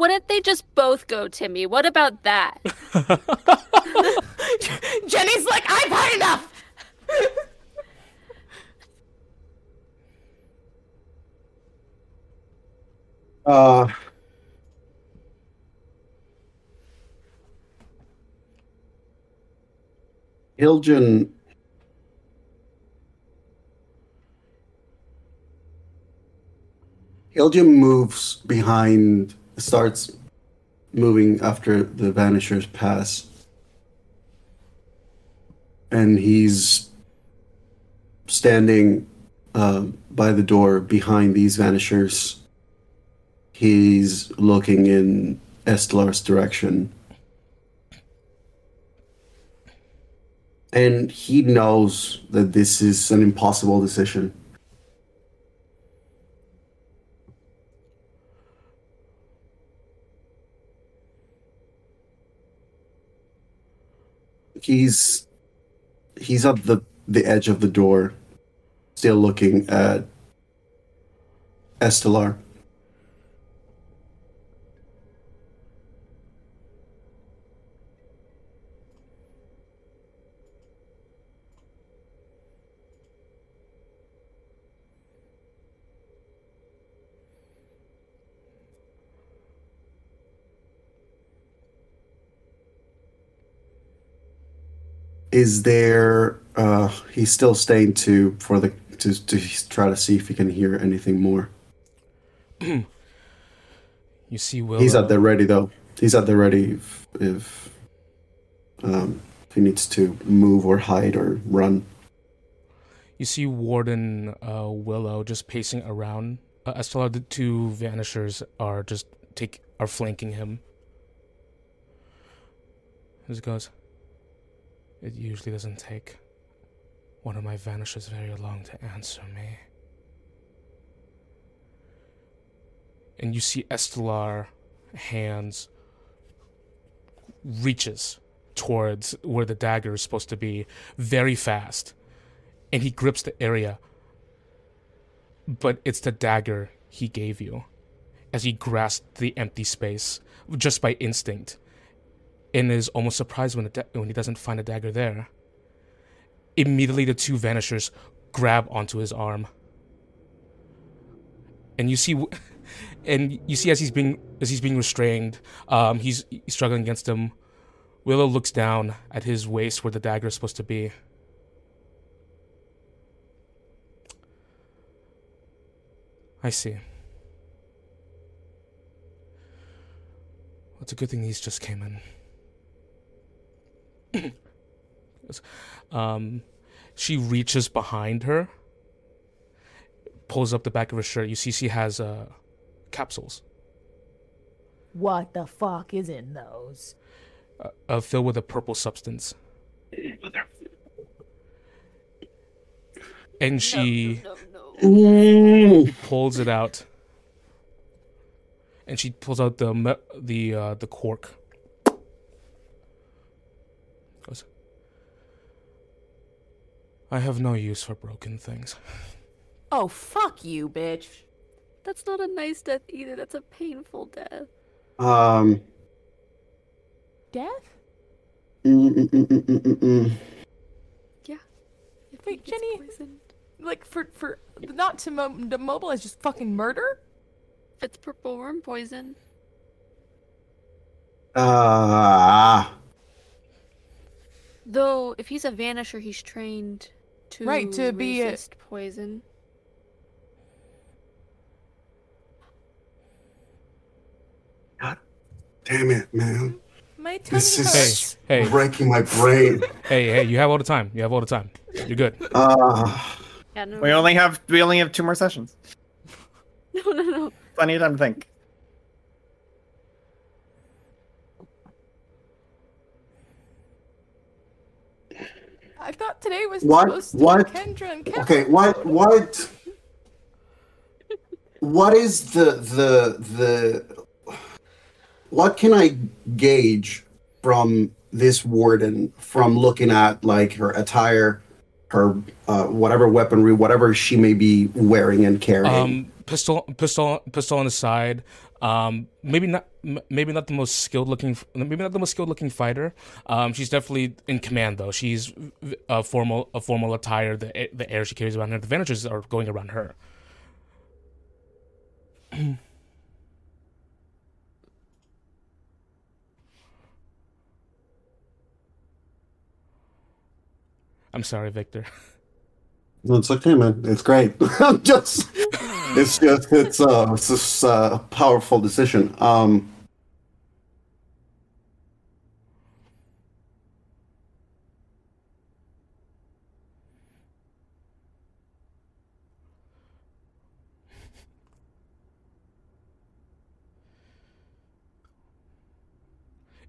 What if they just both go, Timmy? What about that? Jenny's like, I've had enough. Uh, Hiljan Hiljan moves behind starts moving after the vanishers pass. And he's standing uh, by the door behind these vanishers. He's looking in Estelar's direction. And he knows that this is an impossible decision he's he's at the the edge of the door, still looking at Estelar. Is there? Uh, he's still staying to for the to to try to see if he can hear anything more. You see, Willow. He's at the ready though. He's at the ready if, if um, if he needs to move or hide or run. You see Warden uh, Willow just pacing around. Uh, Estelar, the two vanishers are just take are flanking him. As it goes, it usually doesn't take one of my vanishers very long to answer me. And you see Estelar hands reaches towards where the dagger is supposed to be very fast and he grips the area. But it's the dagger he gave you as he grasped the empty space just by instinct and is almost surprised when, da- when he doesn't find a dagger there. Immediately, the two vanishers grab onto his arm. And you see, and you see as he's being as he's being restrained, um, he's, he's struggling against them. Willow looks down at his waist where the dagger is supposed to be. I see. It's a good thing these just came in. Um, she reaches behind her, pulls up the back of her shirt. You see, she has uh, capsules What the fuck is in those? uh, uh, filled with a purple substance. And she pulls it out, and she pulls out the the uh, the cork. Goes. I have no use for broken things. Oh, fuck you, bitch. That's not a nice death either. That's a painful death. Um. Death? mm, mm, mm, mm, mm, mm, mm. Yeah. If Wait, Jenny- poisoned. Like, for, for, not to, mo- to mobilize just fucking murder? If it's purple worm poison. Ah. Though, if he's a vanisher, he's trained to Right, to be a- resist poison. Damn it, man. My tummy This hurts. is Hey, hey, breaking my brain. hey, hey! You have all the time. You have all the time. You're good. Ah. Yeah, no. We only have we only have two more sessions. No, no, no. Plenty of time to think. I thought today was What? supposed to be What? Kendra and Kevin. Okay, what what what is the the the what can I gauge from this warden from looking at like her attire, her uh, whatever weaponry, whatever she may be wearing and carrying? Um, pistol, pistol, pistol on the side. Um, maybe not, maybe not the most skilled looking, maybe not the most skilled looking fighter. Um, she's definitely in command though. She's a formal, a formal attire. The the air she carries around her, the vanishers are going around her. I'm sorry, Victor. It's okay, man. It's great. I'm just, it's just, it's uh, it's just uh, a powerful decision. Um,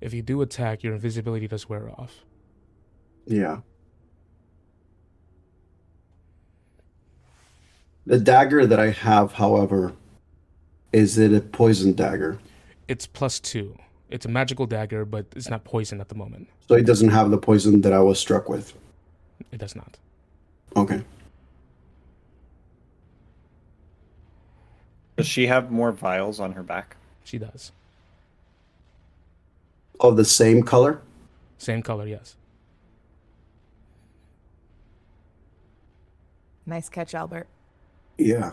If you do attack, your invisibility does wear off. yeah. The dagger that I have, however, is it a poison dagger? It's plus two. It's a magical dagger, but it's not poison at the moment. So it doesn't have the poison that I was struck with. It does not. Okay. Does she have more vials on her back? She does. Of the same color? Same color, yes. Nice catch, Albert. Yeah.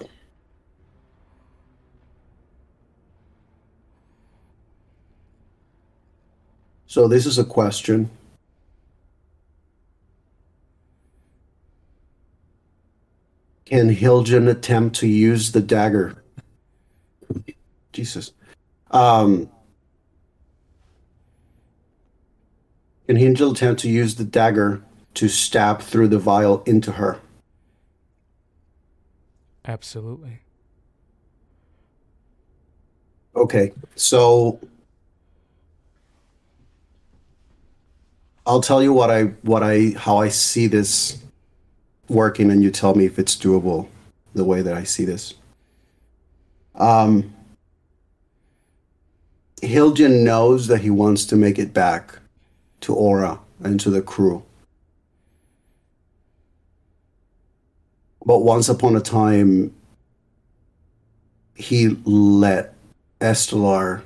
So this is a question. Can Hiljan attempt to use the dagger? Jesus. Um, can Hiljan attempt to use the dagger to stab through the vial into her? Absolutely. Okay, so I'll tell you what I what I how I see this working, and you tell me if it's doable the way that I see this. Um, knows that he wants to make it back to Aura and to the crew. But once upon a time, he let Estelar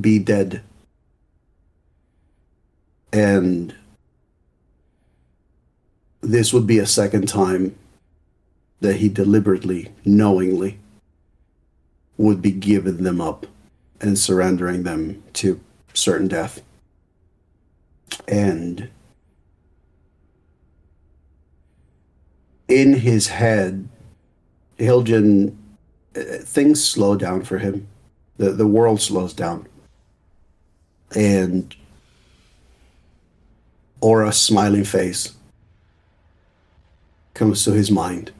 be dead. And this would be a second time that he deliberately, knowingly, would be giving them up and surrendering them to certain death. And in his head, Hiljan, uh, things slow down for him. The, the world slows down. And Aura's smiling face comes to his mind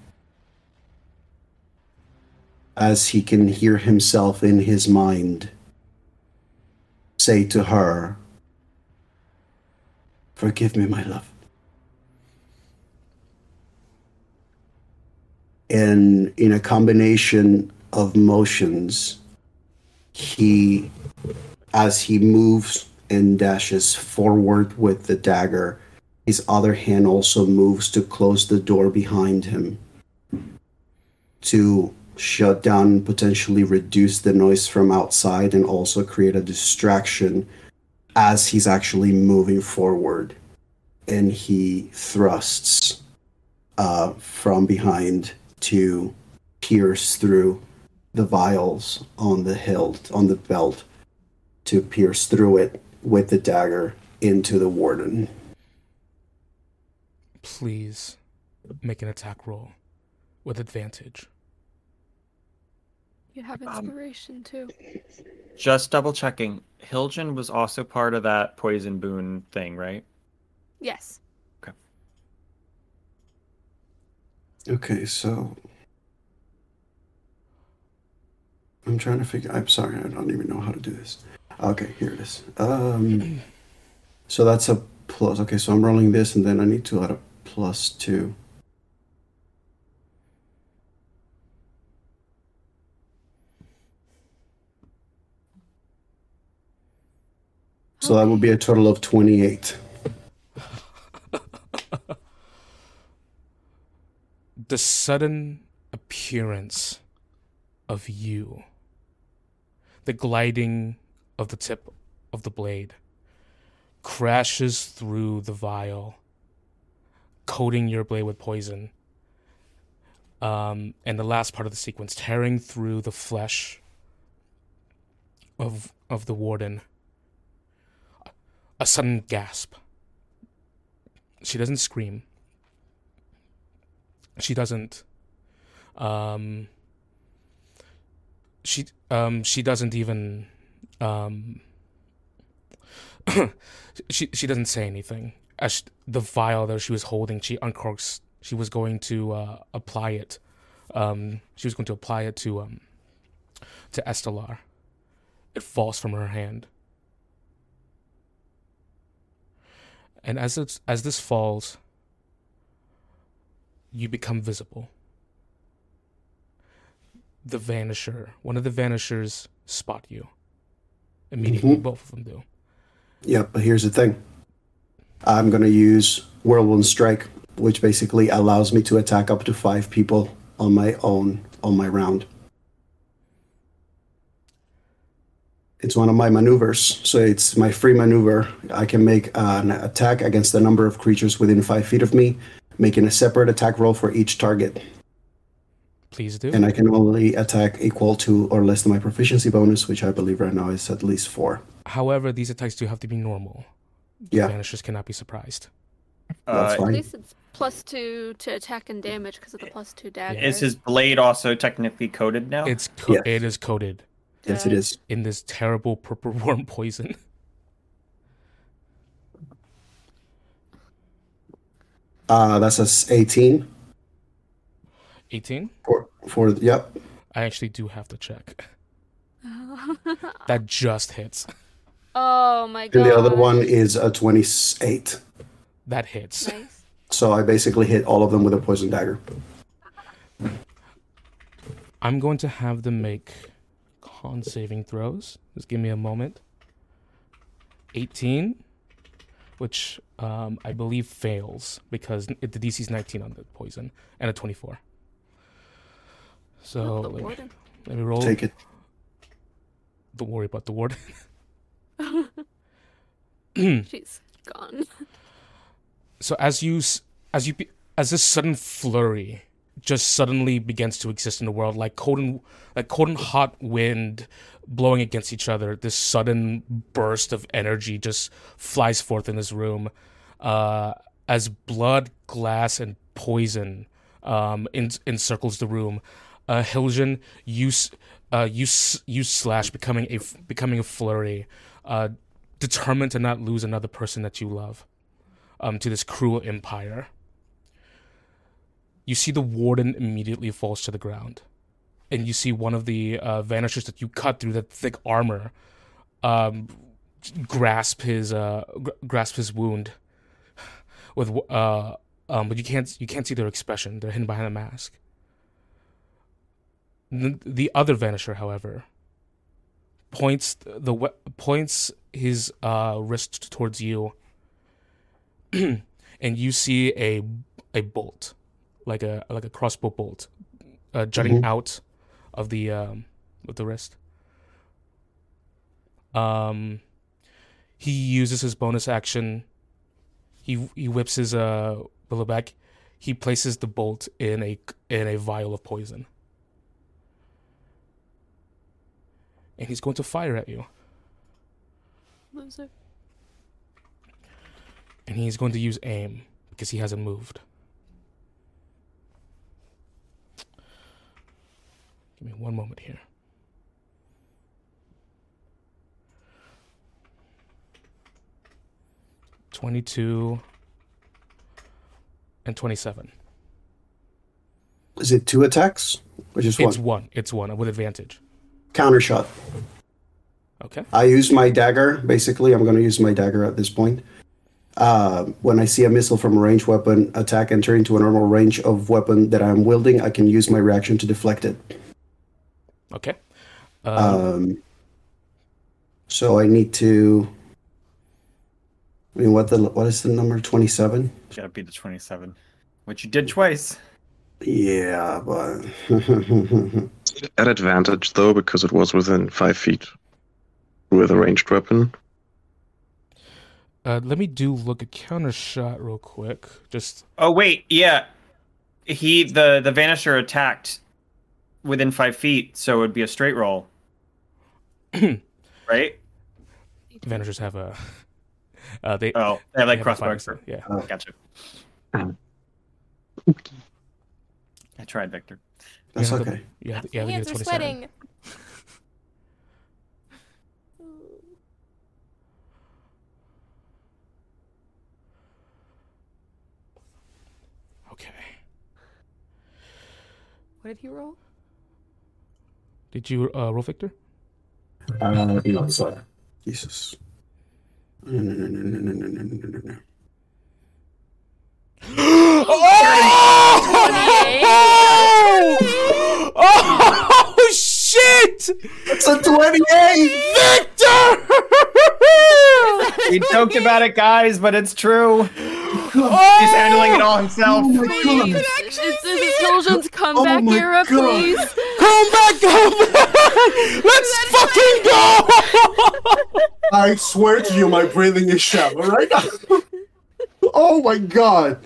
as he can hear himself in his mind say to her, Forgive me, my love. And in a combination of motions, he, as he moves and dashes forward with the dagger, his other hand also moves to close the door behind him to shut down, potentially reduce the noise from outside, and also create a distraction as he's actually moving forward. And he thrusts uh, from behind to pierce through the vials on the hilt, on the belt, to pierce through it with the dagger into the warden. Please make an attack roll with advantage. You have um, inspiration too. Just double checking. Hiljan was also part of that poison boon thing, right? Yes. Okay, so I'm trying to figure. I'm sorry, I don't even know how to do this. Okay, here it is. Um, so that's a plus. Okay, so I'm rolling this, and then I need to add a plus two. So that would be a total of 28. the sudden appearance of you, the gliding of the tip of the blade, crashes through the vial, coating your blade with poison. Um, and the last part of the sequence, tearing through the flesh of of the warden. A sudden gasp. She doesn't scream she doesn't um she um she doesn't even um she she doesn't say anything. As the vial that she was holding she uncorks she was going to uh, apply it um she was going to apply it to um to Estelar. It falls from her hand. And as it's as this falls you become visible. The Vanisher, one of the Vanishers, spot you. Immediately, Mhm. both of them do. Yeah, but here's the thing. I'm gonna use Whirlwind Strike, which basically allows me to attack up to five people on my own on my round. It's one of my maneuvers, so it's my free maneuver. I can make an attack against the number of creatures within five feet of me, making a separate attack roll for each target. Please do. And I can only attack equal to or less than my proficiency bonus, which I believe right now is at least four. However, these attacks do have to be normal. The Yeah. Vanishers cannot be surprised. That's Uh, fine. At least it's plus two to attack and damage because of the plus two dagger. Is his blade also technically coated now? It's co- Yes. it is coated Yes, it is. in this terrible purple worm poison. Uh, that's a s- 18 18. for, for yep. I actually do have to check. That just hits. oh my god. And the other one is a 28. That hits. Nice. So I basically hit all of them with a poison dagger. I'm going to have them make con saving throws. Just give me a moment. 18, which um, I believe fails because it, the DC is 19 on the poison and a 24. So the let, me, warden. let me roll. Take it. Don't worry about the warden. She's gone. so as you as you be- as this sudden flurry just suddenly begins to exist in the world like cold and like cold and hot wind blowing against each other this sudden burst of energy just flies forth in this room uh, as blood glass and poison um, en- encircles the room uh, Hiljan you uh, you you slash becoming a becoming a flurry uh, determined to not lose another person that you love um, to this cruel empire. You see the warden immediately falls to the ground, and you see one of the uh, vanishers that you cut through that thick armor um, grasp his uh, gr- grasp his wound with uh, um, but you can't you can't see their expression. They're hidden behind a mask. The, the other vanisher, however, points the points his uh, wrist towards you and you see a a bolt, like a like a crossbow bolt, uh, jutting Mhm. out of the um, of the wrist. Um, he uses his bonus action. He he whips his uh willow back. He places the bolt in a in a vial of poison, and he's going to fire at you. Loser. and he's going to use aim because he hasn't moved. Give me one moment here. Twenty-two and twenty-seven. Is it two attacks? Or just one? It's one. It's one with advantage. Counter shot. Okay. I use my dagger. Basically, I'm going to use my dagger at this point. Uh, when I see a missile from a ranged weapon attack enter into a normal range of weapon that I'm wielding, I can use my reaction to deflect it. Okay. Um, Um, so I need to. I mean, what the what is the number? Twenty seven. Gotta be the 27. Which you did twice. Yeah, but At advantage though, because it was within five feet with a ranged weapon. uh, let me do look at counter shot real quick. Just Oh wait, yeah. He the the Vanisher attacked within five feet, so it would be a straight roll. right? vanishers have a. Uh, they Oh, they have like they crossbow fire expert. Yeah. Oh. Gotcha. I tried, Victor. that's You have to- okay. You have, My you have to get a hands are sweating. Okay. What did he roll? Did you uh, roll Victor? Uh, no, sorry. Jesus. No, no, no, no, no, no, no, no, no, no. Oh, oh shit! It's a 28! Victor! We joked about it, guys, but it's true. He's oh, handling it all oh, himself. Oh my Please. god! This is Hiljan's comeback oh my era, God. please. Come back, come back! Let's fucking go! I swear to you, my breathing is shallow right now. oh my god.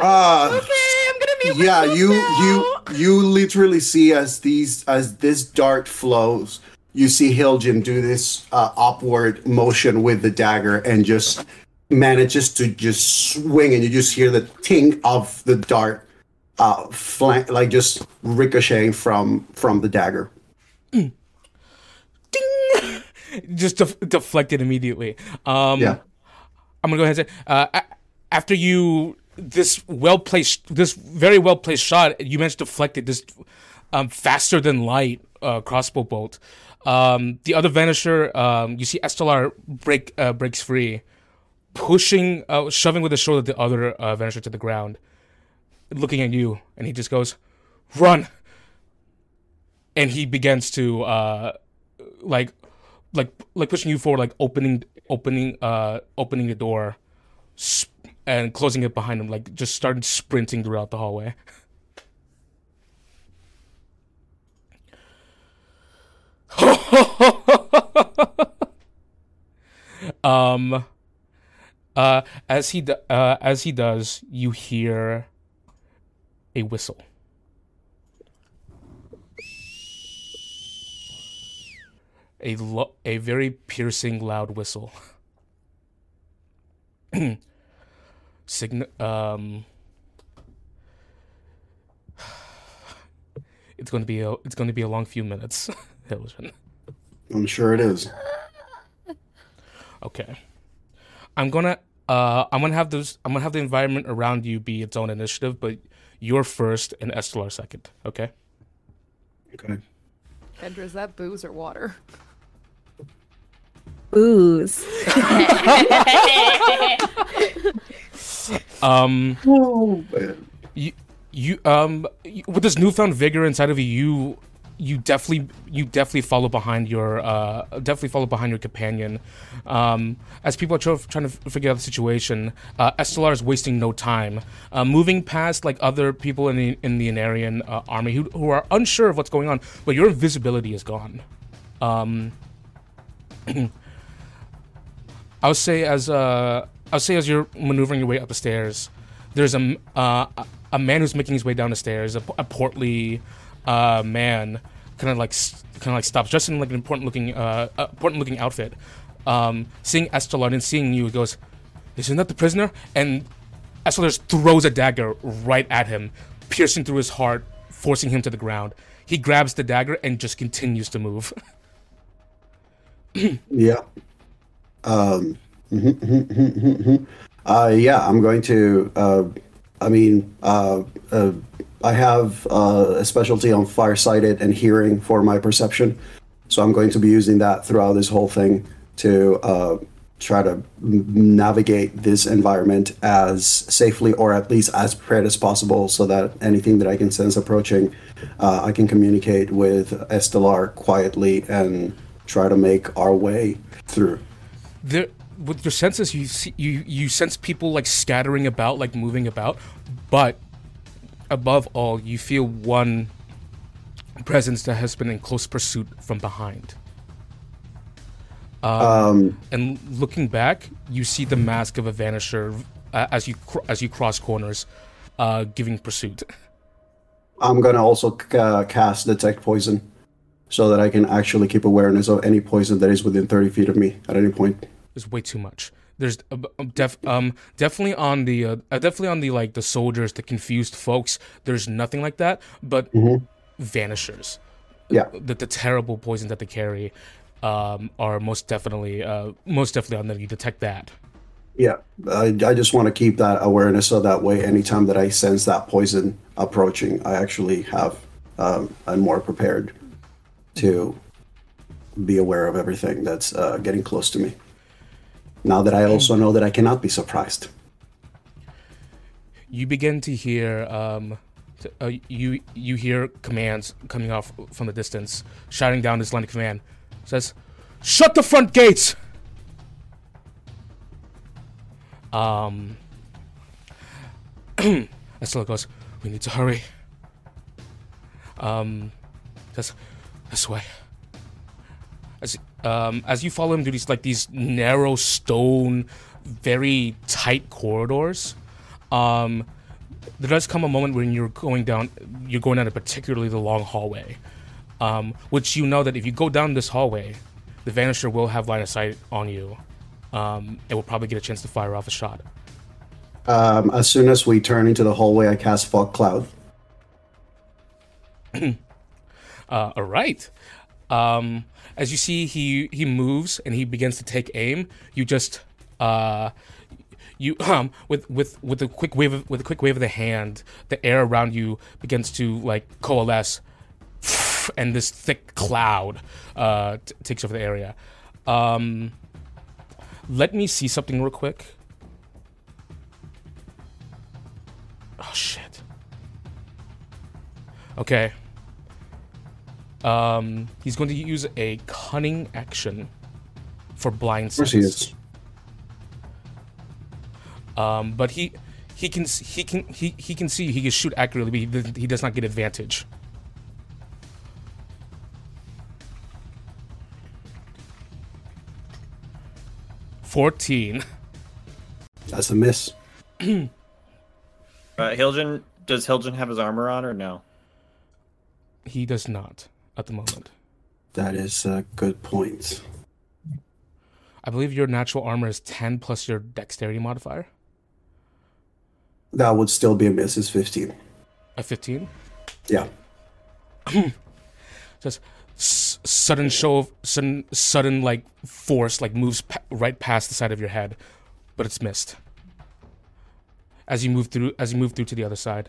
Uh, Okay, I'm gonna be. yeah, you now. you you literally see as these as this dart flows, you see Hiljan do this uh, upward motion with the dagger and just manages to just swing, and you just hear the ting of the dart, uh, flank like just ricocheting from from the dagger. just def- deflected immediately. Um, Yeah. I'm gonna go ahead and say uh, a- after you this well placed this very well placed shot, you managed to deflect it this um, faster than light uh, crossbow bolt. Um, the other vanisher, um, you see Estelar break uh, breaks free, pushing, uh, shoving with his shoulder the other uh, vanisher to the ground, looking at you, and he just goes, "Run!" And he begins to uh, like like like pushing you forward, like opening opening uh opening the door, sp- and closing it behind him, like just started sprinting throughout the hallway. um, uh, as he uh as he does, you hear a whistle. a lo- a very piercing loud whistle. Sign- um It's going to be a it's going to be a long few minutes. I'm sure it is. Okay. I'm gonna uh I'm gonna have those I'm gonna have the environment around you be its own initiative, but you're first and Estelar second, okay? Okay. Kendra, is that booze or water? Booze. Um Oh man. you you um you, with this newfound vigor inside of you you you definitely you definitely follow behind your uh definitely follow behind your companion. Um as people are try- trying to figure out the situation uh Estelar is wasting no time. Uh, moving past like other people in the in the Anarian uh, army who, who are unsure of what's going on but your invisibility is gone. Um I would say as uh, I would say as you're maneuvering your way up the stairs, there's a uh, a- a man who's making his way down the stairs, a portly uh, man, kind of like kind of like stops, dressed in like an important looking uh, uh, important looking outfit. Um, seeing Estelar and seeing you, he goes, "Isn't that the prisoner?" And Estelar just throws a dagger right at him, piercing through his heart, forcing him to the ground. He grabs the dagger and just continues to move. Yeah. Um. Uh, yeah, I'm going to. Uh, I mean, uh, uh, I have uh, a specialty on farsighted and hearing for my perception, so I'm going to be using that throughout this whole thing to uh, try to navigate this environment as safely or at least as prepared as possible, so that anything that I can sense approaching, uh, I can communicate with Estelar quietly and try to make our way through. there with your senses you see you you sense people like scattering about like moving about but above all you feel one presence that has been in close pursuit from behind Um, and looking back you see the mask of a vanisher uh, as you cr- as you cross corners uh giving pursuit I'm gonna also c- uh, cast detect poison, so that I can actually keep awareness of any poison that is within 30 feet of me at any point. There's way too much. There's uh, def um definitely on the uh, uh, definitely on the like the soldiers, the confused folks. There's nothing like that, but vanishers. Yeah. The, the terrible poison that they carry, um, are most definitely uh most definitely on them. You detect that. Yeah, I, I just want to keep that awareness so that way, anytime that I sense that poison approaching, I actually have um, I'm more prepared to be aware of everything that's uh, getting close to me. Now that I also know that I cannot be surprised. You begin to hear um. Uh, you you hear commands coming off from the distance, shouting down this line of command. Says, "Shut the front gates." Um, Estelar goes, We need to hurry. Um, says, This way. As, um, as you follow him through these, like, these narrow stone, very tight corridors, um, there does come a moment when you're going down, you're going down a particularly the long hallway, um, which you know that if you go down this hallway, the Vanisher will have line of sight on you um, and will probably get a chance to fire off a shot. Um, as soon as we turn into the hallway, I cast fog cloud. Uh, all right. Um, as you see, he he moves and he begins to take aim. You just uh, you um with with with a quick wave of, with a quick wave of the hand, the air around you begins to like coalesce, and this thick cloud uh t- takes over the area. Um, let me see something real quick. Oh shit. Okay. Um, he's going to use a cunning action for blind Of course he sense. is. Um, but he he can he can he, he can see he can shoot accurately, but he, doesn't- he does not get advantage. Fourteen. That's a miss. Uh, Hiljan, does Hiljan have his armor on or no? He does not at the moment. That is a good point. I believe your natural armor is ten plus your dexterity modifier. That would still be a miss. It's 15. A fifteen. Yeah. just s- sudden show of sudden sudden like force like moves pa- right past the side of your head but it's missed as you move through as you move through to the other side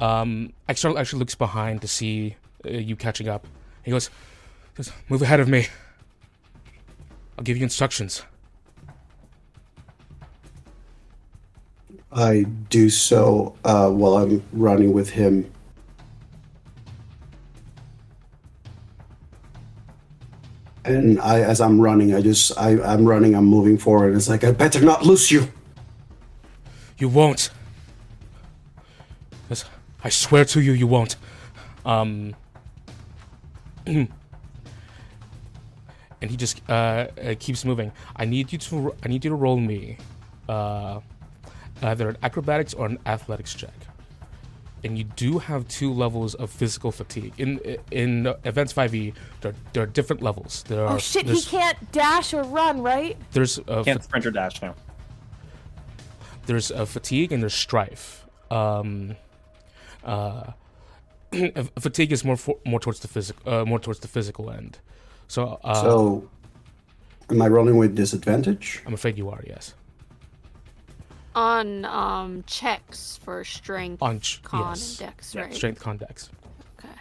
um Estelar actually looks behind to see you catching up he goes just move ahead of me i'll give you instructions I do so uh, while I'm running with him. And I, as I'm running, I just, I, I'm running, I'm moving forward. It's like, I better not lose you. you won't Yes, i swear to you you won't um and he just uh, uh, keeps moving. I need you to I need you to roll me uh, either an acrobatics or an athletics check. And you do have two levels of physical fatigue in in Advanced 5e. There, there are different levels. There are Oh shit, he can't dash or run, right? there's a Can't sprint or dash now. there's a fatigue and there's strife. Um, uh, fatigue is more for, more towards the physical uh, more towards the physical end. So, uh, so, am I rolling with disadvantage? I'm afraid you are. Yes. On um checks for strength, On ch- con, yes. and dex, Yeah, right? Strength condex. Okay.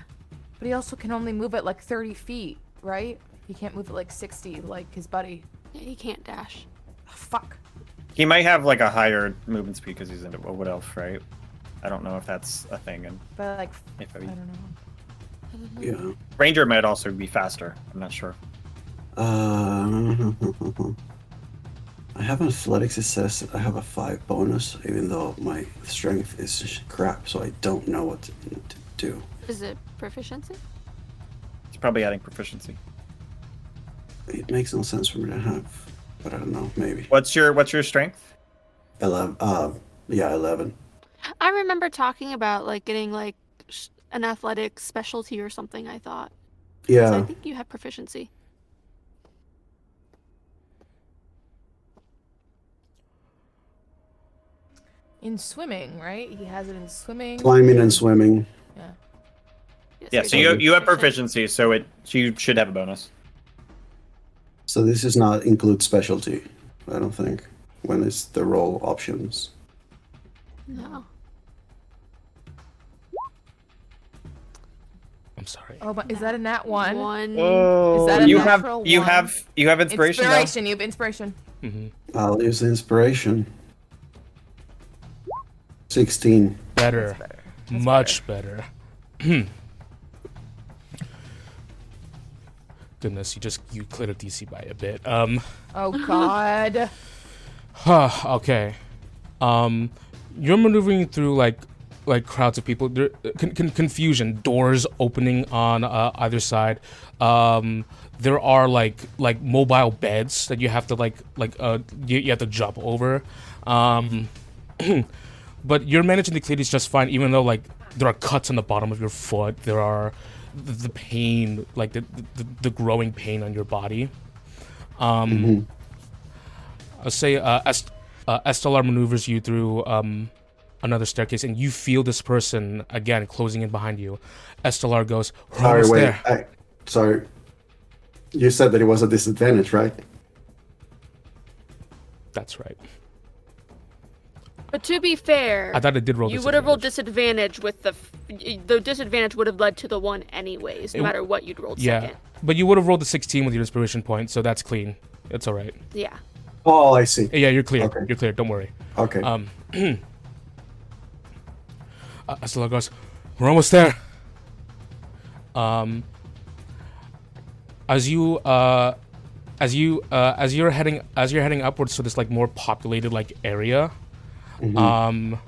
But he also can only move at like 30 feet, right? He can't move at like 60 like his buddy. Yeah, he can't dash. Oh, fuck. He might have like a higher movement speed because he's into a wood elf, right? I don't know if that's a thing. And But like, if I I, don't know. Yeah. ranger might also be faster. I'm not sure. Uh, I have an athletics. It says I have a five bonus, even though my strength is crap, so I don't know what to, to do. Is it proficiency? It's probably adding proficiency. It makes no sense for me to have, but I don't know. Maybe What's your What's your strength? eleven. Uh, yeah, eleven. I remember talking about like getting like sh- an athletic specialty or something. I thought. Yeah. So I think you have proficiency. In swimming, right? He has it in swimming. climbing and swimming. Yeah. Yeah, you're so you you have proficiency, so it you should have a bonus. So this does not include specialty. I don't think when it's the role options. No. I'm sorry. Oh, but is that a nat one? One. Oh, that a you have natural you have you have inspiration. now? You have inspiration. hmm I'll use the inspiration. Sixteen. Better. better. That's Much better. Goodness, you just you cleared a DC by a bit. Um. Oh God. Huh, okay. Um, you're maneuvering through like like crowds of people. There, con- con- confusion, doors opening on uh, either side. Um, there are like like mobile beds that you have to like like uh you, you have to jump over. Um, but you're managing the these just fine, even though like there are cuts on the bottom of your foot. There are the, the pain, like the, the the growing pain on your body. Um, I'll say uh, uh, Estelar maneuvers you through um, another staircase, and you feel this person again closing in behind you. Estelar goes, "We're Sorry, wait. there." I, sorry. You said that it was a disadvantage, right? That's right. But to be fair, I thought it did roll. you would have rolled disadvantage with the f- y- the disadvantage would have led to the one anyways, no It- matter what you'd rolled Yeah, second. but you would have rolled a 16 with your inspiration point, so that's clean. It's all right. Yeah. Oh, I see. Yeah, you're clear. Okay. You're clear. Don't worry. Okay. Um, Estelar goes, "We're almost there." Um, as you uh, as you uh, as you're heading as you're heading upwards to this like more populated like area, um,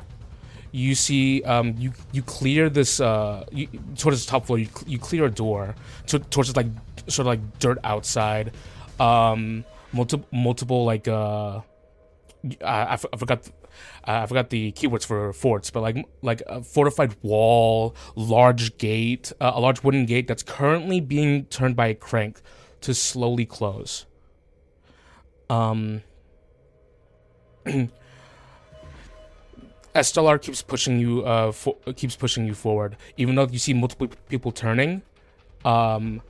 you see um you you clear this uh you, towards the top floor. You, you clear a door to, towards this, like sort of like dirt outside, um, multiple multiple like uh I, I, f- I forgot uh, I forgot the keywords for forts, but like like a fortified wall, large gate, uh, a large wooden gate that's currently being turned by a crank to slowly close. Um. Estelar keeps pushing you uh fo- keeps pushing you forward, even though you see multiple people turning, um,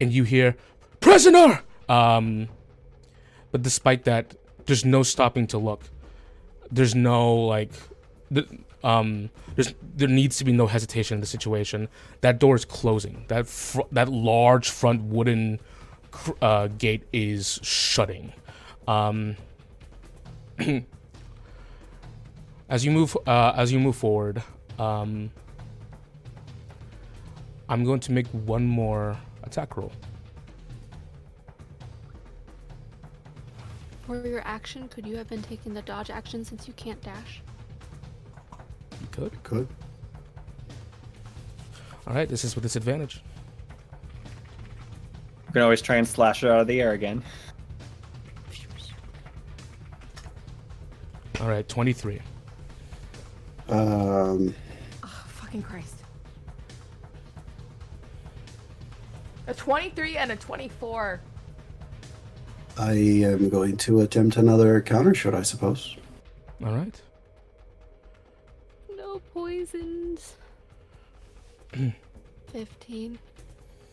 and you hear prisoner. Um, but despite that, there's no stopping to look. There's no like, the, um, there's there needs to be no hesitation in the situation. That door is closing. That fr- that large front wooden cr- uh, gate is shutting. Um, as you move uh, as you move forward, um, I'm going to make one more attack roll. For your action, could you have been taking the dodge action since you can't dash? You could. Could. All right, this is with disadvantage. You can always try and slash it out of the air again. All right, 23. Um, Oh, fucking Christ. A 23 and a 24. I am going to attempt another counter shot, I suppose. All right. No poisons. 15.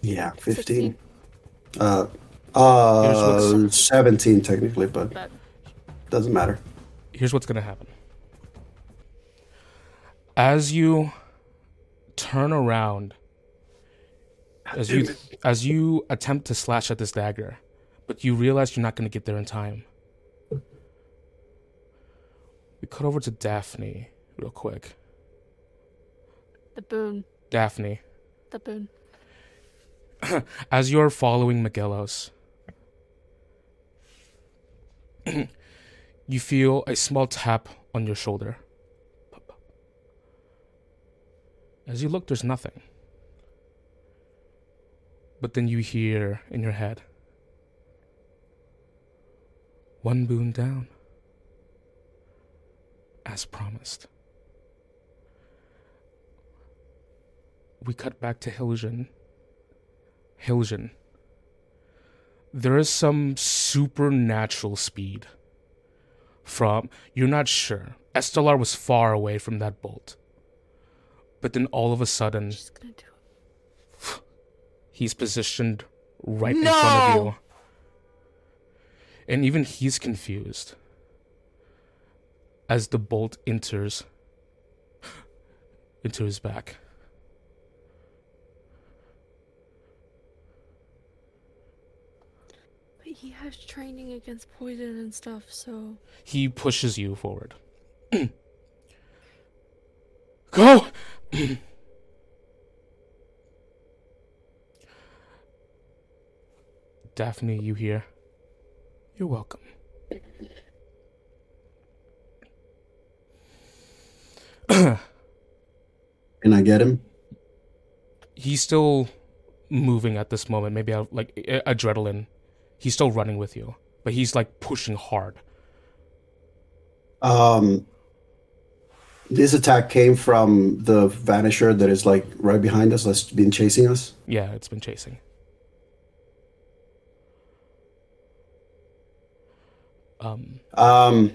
Yeah, 15. 16. Uh, uh, 17 technically, but But doesn't matter. Here's what's going to happen. As you turn around, as you as you attempt to slash at this dagger, but you realize you're not going to get there in time. We cut over to Daphne real quick. the boon. Daphne, The boon. as you're following Miguelos, you feel a small tap on your shoulder. As you look, there's nothing. But then you hear in your head one boon down, as promised. We cut back to Hiljan. Hiljan. There is some supernatural speed from you're not sure. Estelar was far away from that bolt. But then all of a sudden She's gonna do it. he's positioned right in front of No! you. And even he's confused as the bolt enters into his back. But he has training against poison and stuff, so. He pushes you forward. Go! Daphne, you here? You're welcome. Can I get him? He's still moving at this moment, maybe out like adrenaline. He's still running with you, but he's like pushing hard. Um, this attack came from the Vanisher that is like right behind us, that's been chasing us. Yeah, it's been chasing. Um, Um,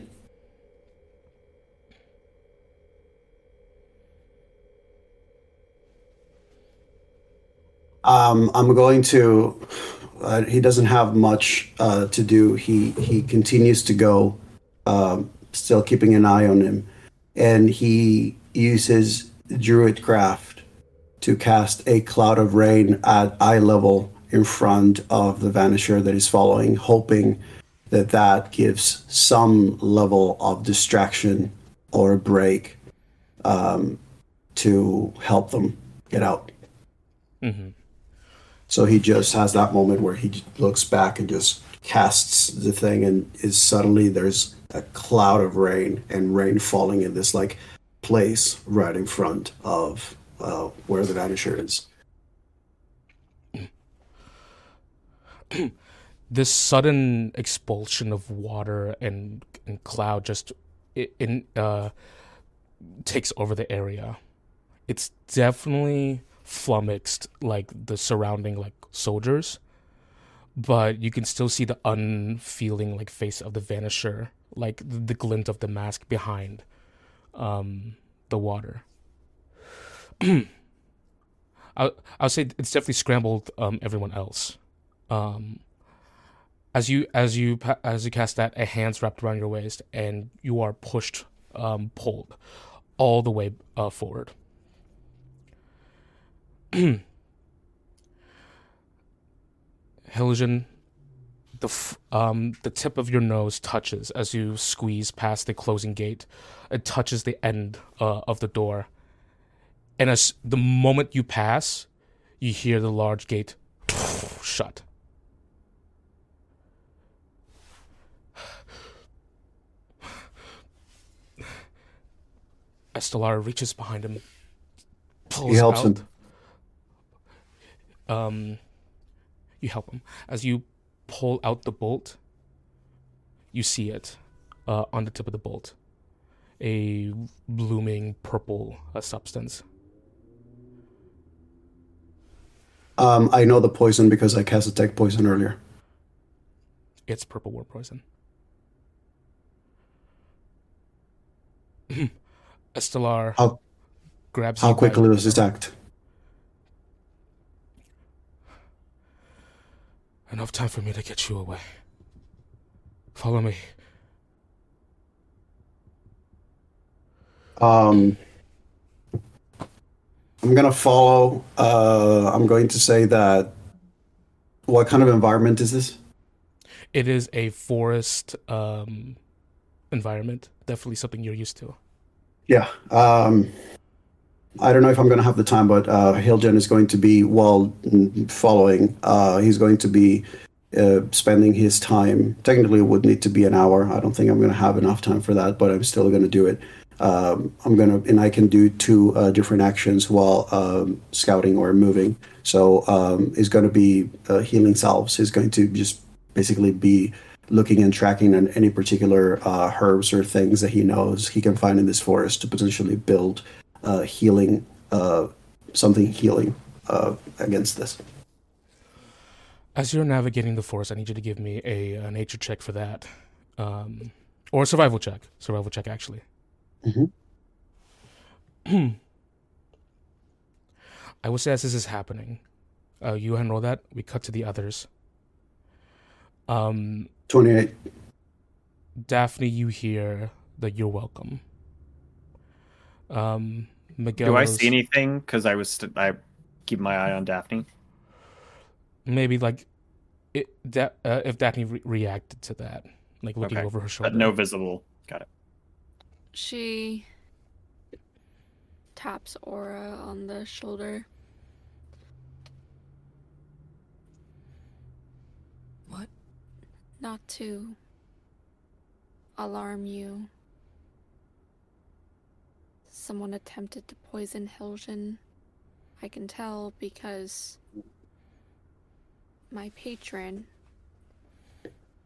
um, I'm going to. Uh, he doesn't have much uh, to do. He he continues to go, um, still keeping an eye on him, and he uses Druidcraft to cast a cloud of rain at eye level in front of the vanisher that is following, hoping that that gives some level of distraction or a break um, to help them get out. mhm. So he just has that moment where he looks back and just casts the thing, and is suddenly there's a cloud of rain and rain falling in this like place right in front of uh, where the vanisher is. this sudden expulsion of water and, and cloud just in uh takes over the area. It's definitely flummoxed like the surrounding like soldiers, but you can still see the unfeeling like face of the vanisher, like the, glint of the mask behind um the water. I I'll say it's definitely scrambled um everyone else. Um as you as you as you cast that, a hand's wrapped around your waist, and you are pushed, um, pulled, all the way uh, forward. Hiljan, the f- um the tip of your nose touches as you squeeze past the closing gate. It touches the end uh, of the door, and as the moment you pass, you hear the large gate shut. Estelar reaches behind him, pulls helps out. him. Um, you help him as you pull out the bolt. You see it uh, on the tip of the bolt, a blooming purple uh, substance. Um, I know the poison because I cast detect poison earlier. It's purple worm poison. Estelar How grabs how quickly does this act? Enough time for me to get you away. Follow me. Um, I'm gonna follow. Uh, I'm going to say that. What kind of environment is this? It is a forest um, environment. Definitely something you're used to. Yeah. Um, I don't know if I'm going to have the time, but uh, Hiljan is going to be while following. Uh, he's going to be uh, spending his time. Technically, it would need to be an hour. I don't think I'm going to have enough time for that, but I'm still going to do it. Um, I'm gonna, and I can do two uh, different actions while um, scouting or moving. So um, going to be uh, healing salves. He's going to just basically be looking and tracking on any particular uh, herbs or things that he knows he can find in this forest to potentially build uh, healing, uh, something healing uh, against this. As you're navigating the forest, I need you to give me a, a nature check for that, um, or a survival check. Survival check, actually. Mhm. I will say as this is happening, uh, you and roll that. We cut to the others. Um, 28. Daphne, you hear that you're welcome. Um, Miguel. Do I see anything? Because I was st- I keep my eye on Daphne. Maybe like, it, da- uh, if Daphne re- reacted to that, like looking Okay. over her shoulder. But no visible. Got it. She taps Aura on the shoulder. What? Not to alarm you. Someone attempted to poison Hiljan. I can tell because my patron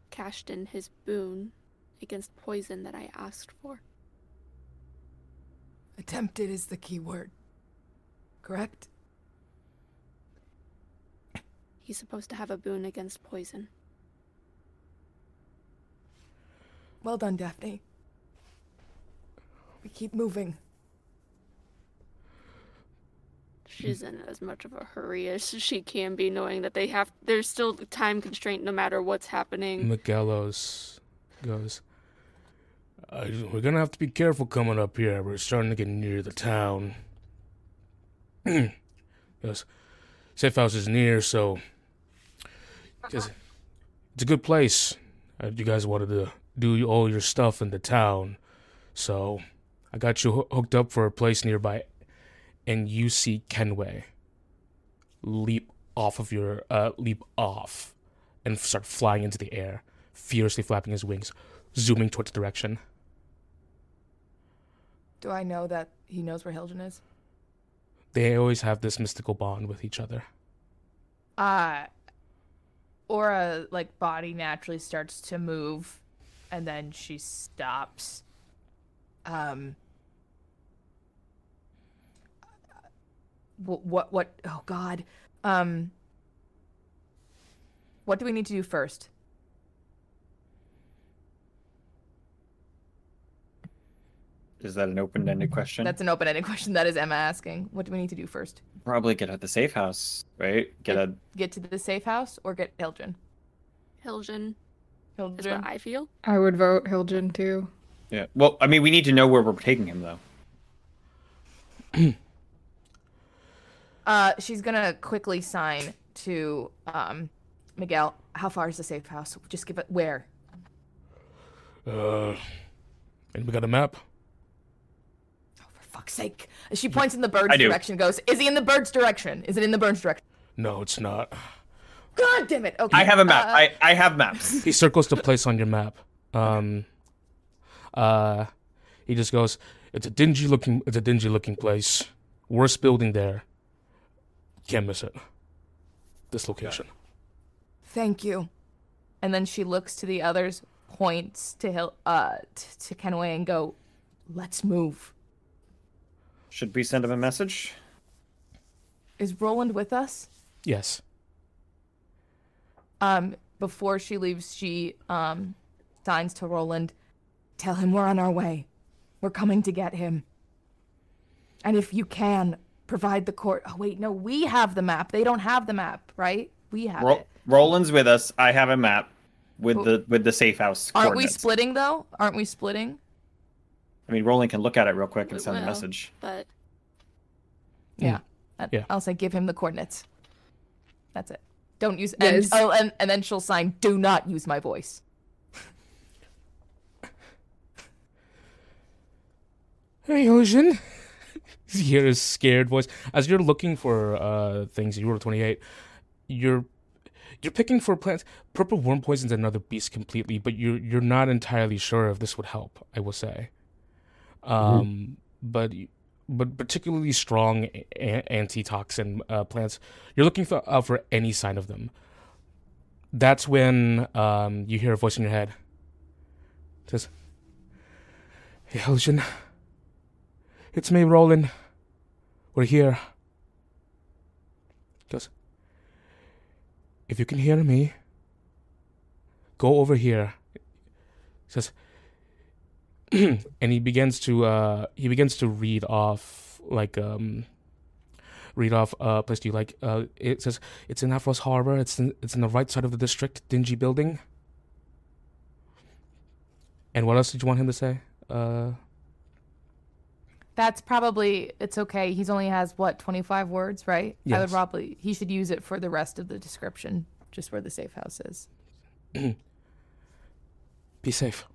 cashed in his boon against poison that I asked for. Attempted is the key word. Correct? He's supposed to have a boon against poison. Well done, Daphne. We keep moving. She's in as much of a hurry as she can be, knowing that they have. There's still time constraint no matter what's happening. Miguelos goes, uh, We're gonna have to be careful coming up here. We're starting to get near the town. goes, Safe house is near, so. Cause it's a good place. Uh, you guys wanted to do all your stuff in the town, so I got you hooked up for a place nearby. And you see Kenway leap off of your uh, leap off and start flying into the air, fiercely flapping his wings, zooming towards the direction. Do I know that he knows where Hiljan is? They always have this mystical bond with each other. Uh Aura like body naturally starts to move and then she stops. Um what what, what oh god. Um what do we need to do first? Is that an open-ended question? That's an open-ended question. That is Emma asking. What do we need to do first? Probably get at the safe house, right? Get a Get to the safe house or get Hildren? Hiljan is what I feel. I would vote Hiljan too. yeah. Well, I mean, we need to know where we're taking him, though. Uh, she's gonna quickly sign to um, Miguel. How far is the safe house? Just give it where. Uh, and we got a map. Oh, for fuck's sake! She points in the bird's I do. direction. Goes. Is he in the bird's direction? Is it in the bird's direction? No, it's not. God damn it! Okay. I have a map. uh, I I have maps. He circles the place on your map. Um, uh, he just goes, "It's a dingy looking. It's a dingy looking place. Worst building there. Can't miss it. This location." Thank you. And then she looks to the others, points to Hill, uh, t- to Kenway, and go, "Let's move." Should we send him a message? Is Roland with us? Yes. Um before she leaves she um signs to roland tell him we're on our way. We're coming to get him. And if you can provide the court oh wait no we have the map. They don't have the map right? We have Ro- it. Roland's with us. I have a map with Who- the with the safe house. aren't we splitting though? Aren't we splitting? I mean, Roland can look at it real quick and We send a message. But yeah. I- Yeah. i'll say give him the coordinates. That's it don't use Yes. and, oh and, and then she'll sign do not use my voice Hey, Ocean. you hear his scared voice as you're looking for uh things. You roll twenty eight. You're you're picking for plants. Purple worm poison's another beast completely, but you're you're not entirely sure if this would help. I will say, um, but but particularly strong a- antitoxin uh, plants. You're looking for uh, for any sign of them. That's when um you hear a voice in your head. It says, "Hey, Ocean." It's me, Roland. We're here. Goes. If you can hear me, go over here. Says. and he begins to uh he begins to read off like um read off uh place do you like uh it says it's in Afros Harbor, it's in it's in the right side of the district, dingy building. And what else did you want him to say? Uh That's probably it's okay. He's only has what twenty five words, right? I would probably he should use it for the rest of the description, just where the safe house is. be safe.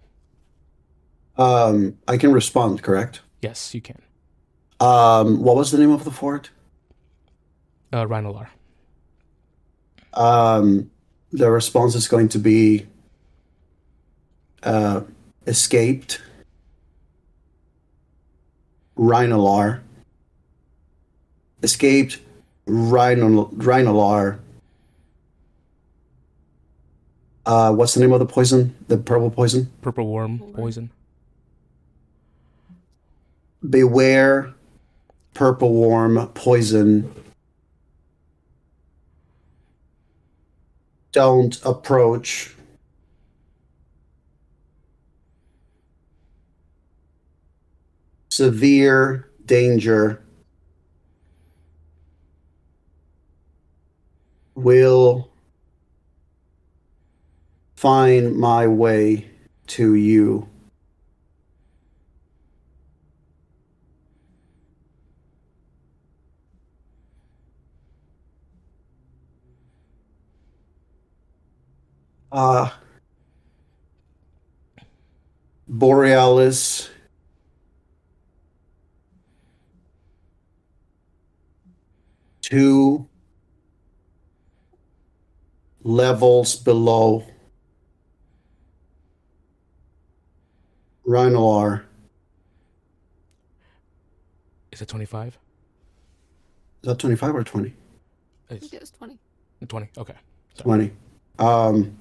Um, I can respond, correct? Yes, you can. Um, what was the name of the fort? Uh, Rhinolar. Um, the response is going to be uh, escaped Rhinolar. Escaped Rhino, Rhinolar. Uh, what's the name of the poison? The purple poison? Purple worm poison beware purple worm poison. Don't approach. Severe danger will find my way to you. Uh, Borealis two levels below Rhinolar. Is it 25? Is that 25 or 20? I think it was 20. 20. Okay. 20. Um,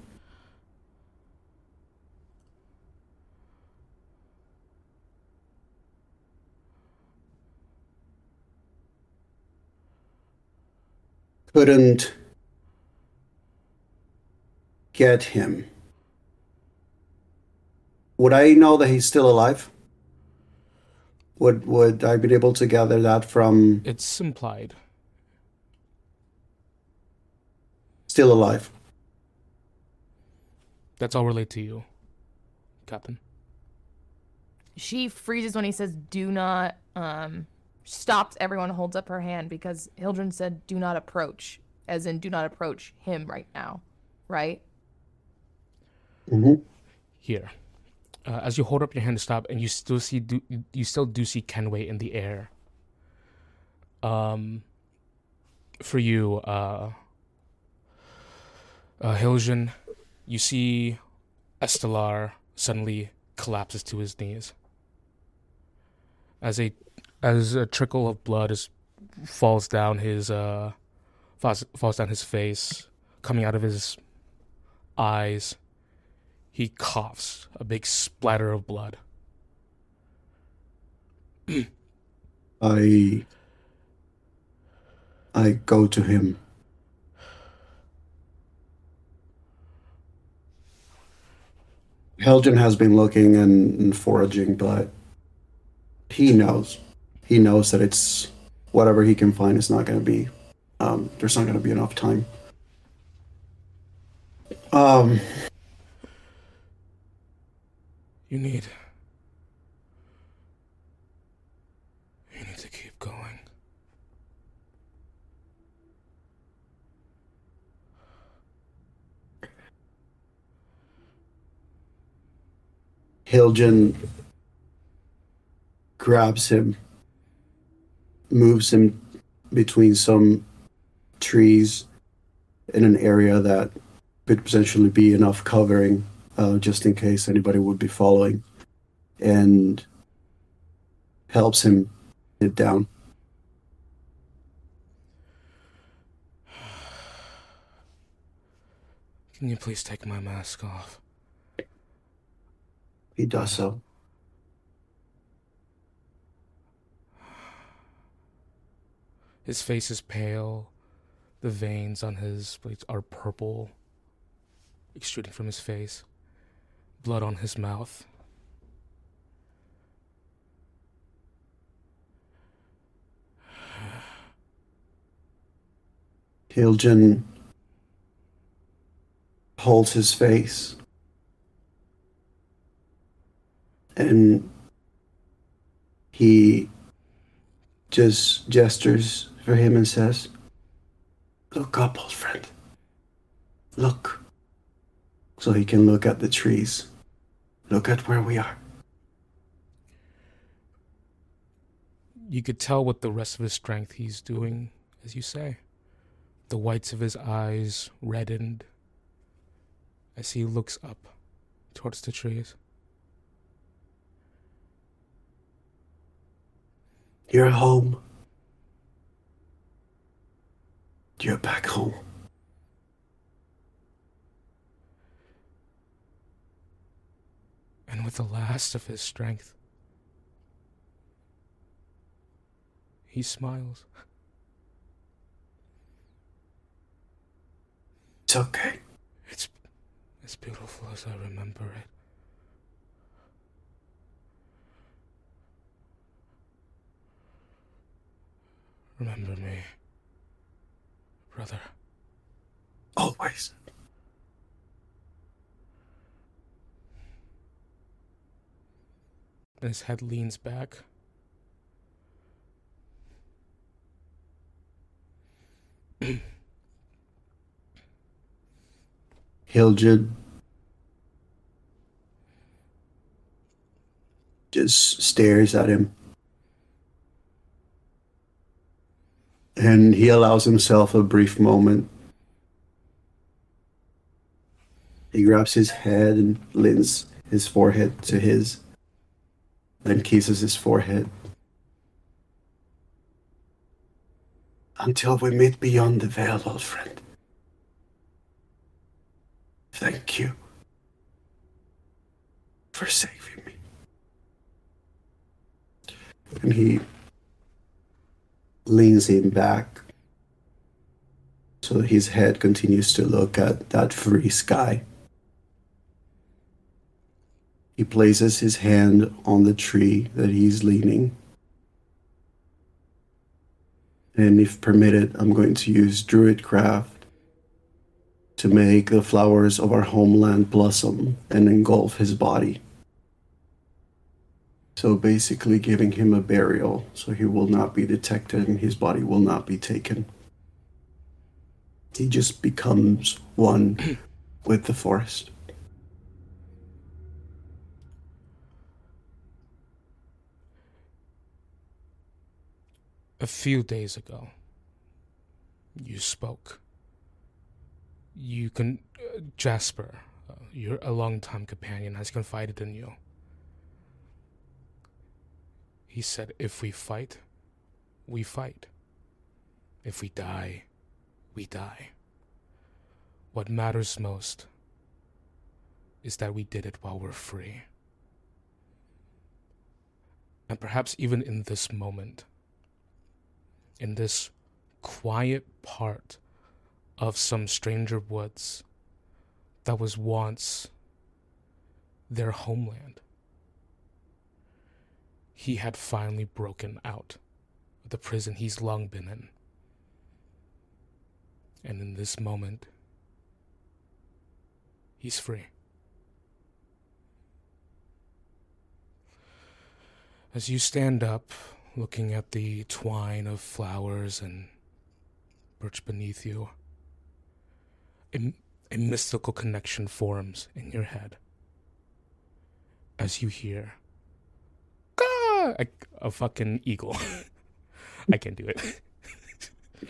couldn't get him. Would I know that he's still alive? Would would I be able to gather that from It's implied. still alive? That's all relayed to you, Captain. She freezes when he says, "Do not." Um, stops. Everyone holds up her hand because Hildren said, "Do not approach," as in, "Do not approach him right now." Right? Mm-hmm. Here. Uh, as you hold up your hand to stop, and you still see, do, you still do see Kenway in the air. Um, for you, uh, uh, Hiljan, you see Estelar suddenly collapses to his knees. As a as a trickle of blood is falls down his uh falls, falls down his face, coming out of his eyes, he coughs a big splatter of blood. I I go to him. Hiljan has been looking and, and foraging, but he knows. He knows that it's whatever he can find is not going to be. Um, there's not going to be enough time. Um, You need. You need to keep going. Hiljan grabs him, moves him between some trees in an area that could potentially be enough covering uh, just in case anybody would be following, and helps him get down. Can you please take my mask off? He does so. His face is pale. The veins on his blades are purple, extruding from his face. Blood on his mouth. Hiljan holds his face and he just gestures for him and says, Look up, old friend. Look. So he can look at the trees. Look at where we are. You could tell with the rest of his strength he's doing, as you say. The whites of his eyes reddened as he looks up towards the trees. You're at home. You're back home. And with the last of his strength, he smiles. It's okay. It's as beautiful as I remember it. Remember me, brother. Always. And his head leans back. Hildred just stares at him. And he allows himself a brief moment. He grabs his head and leans his forehead to his, then kisses his forehead. Until we meet beyond the veil, old friend. Thank you for saving me. And he leans him back so his head continues to look at that free sky. He places his hand on the tree that he's leaning. And if permitted, I'm going to use Druidcraft to make the flowers of our homeland blossom and engulf his body. So basically, giving him a burial so he will not be detected and his body will not be taken. He just becomes one with the forest. A few days ago, you spoke. You can. Uh, Jasper, uh, your a longtime companion, has confided in you. He said, if we fight, we fight. If we die, we die. What matters most is that we did it while we're free. And perhaps even in this moment, in this quiet part of some stranger woods that was once their homeland, he had finally broken out of the prison he's long been in. And in this moment, he's free. As you stand up, looking at the twine of flowers and birch beneath you, a, a mystical connection forms in your head. As you hear, A fucking eagle. I can't do it.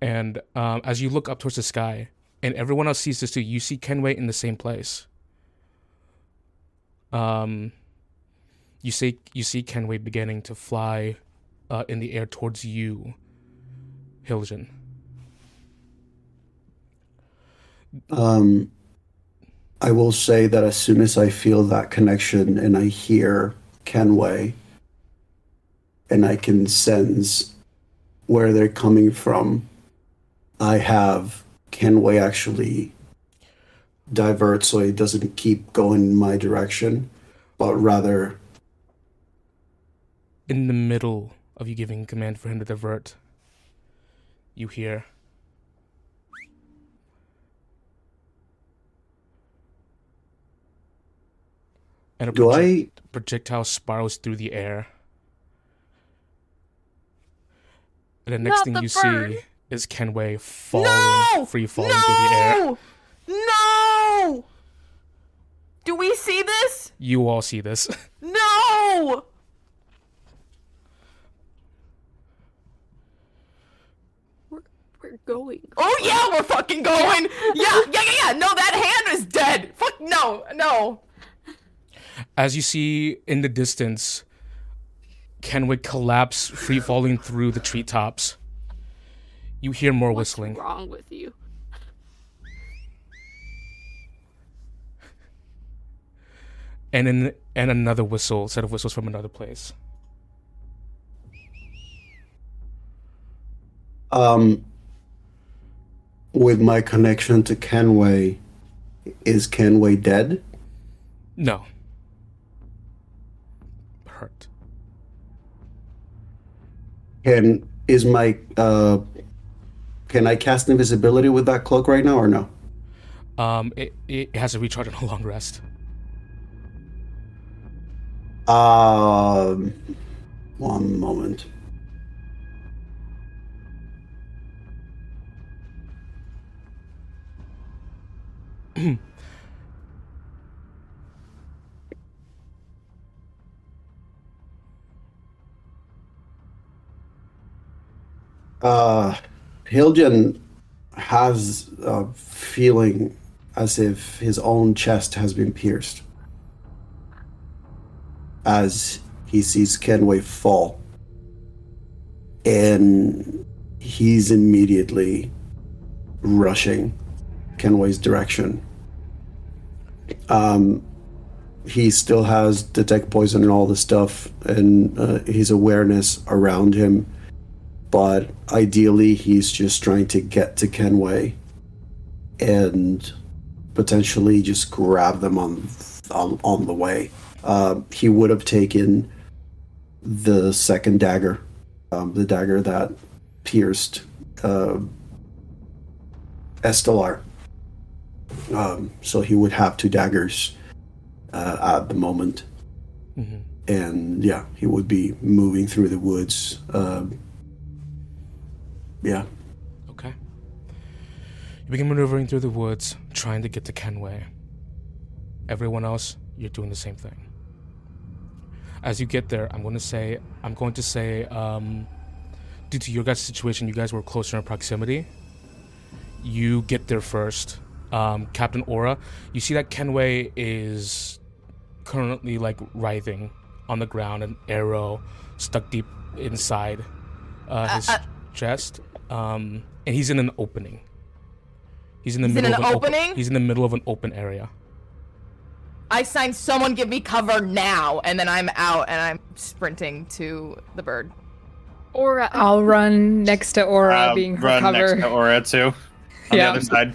and um, as you look up towards the sky, and everyone else sees this too, you see Kenway in the same place. Um, you see you see Kenway beginning to fly uh, in the air towards you, Hiljan. Um, I will say that as soon as I feel that connection and I hear Kenway and I can sense where they're coming from, I have Kenway actually divert so it doesn't keep going in my direction, but rather in the middle of you giving command for him to divert, you hear. And a Do project- projectile spirals through the air. And the next Not thing the you bird. see is Kenway falling, No! free falling through the air. No! No! Do we see this? You all see this. No! We're, we're going. Oh yeah, we're fucking going. Yeah, yeah, yeah, yeah. No, that hand is dead. Fuck no, no. As you see in the distance, Kenway collapse, free falling through the treetops. You hear more What's whistling. wrong with you? and in, and another whistle, set of whistles from another place. Um, with my connection to Kenway, is Kenway dead? No. Can is my uh, can I cast invisibility with that cloak right now or no? Um, it, it has to recharge on a long rest. Um, one moment. uh, has a feeling as if his own chest has been pierced as he sees Kenway fall. And he's immediately rushing Kenway's direction. Um, he still has detect poison and all the stuff and uh, his awareness around him but ideally he's just trying to get to Kenway and potentially just grab them on on, on the way. Uh, he would have taken the second dagger, um, the dagger that pierced uh, Estelar. Um, so he would have two daggers uh, at the moment. Mm-hmm. And yeah, he would be moving through the woods. Um, yeah. Okay. You begin maneuvering through the woods, trying to get to Kenway. Everyone else, you're doing the same thing. As you get there, I'm going to say, I'm going to say, um, due to your guys' situation, you guys were closer in proximity. You get there first. Um, Captain Aura, you see that Kenway is currently like writhing on the ground, an arrow stuck deep inside uh, his uh, chest, um, and he's in an opening. He's in the He's in middle an of an open- opening? he's in the middle of an open area. I sign someone give me cover now, and then I'm out and I'm sprinting to the bird. Aura. I'll run next to Aura, being her run cover. next to Aura too. On the other side.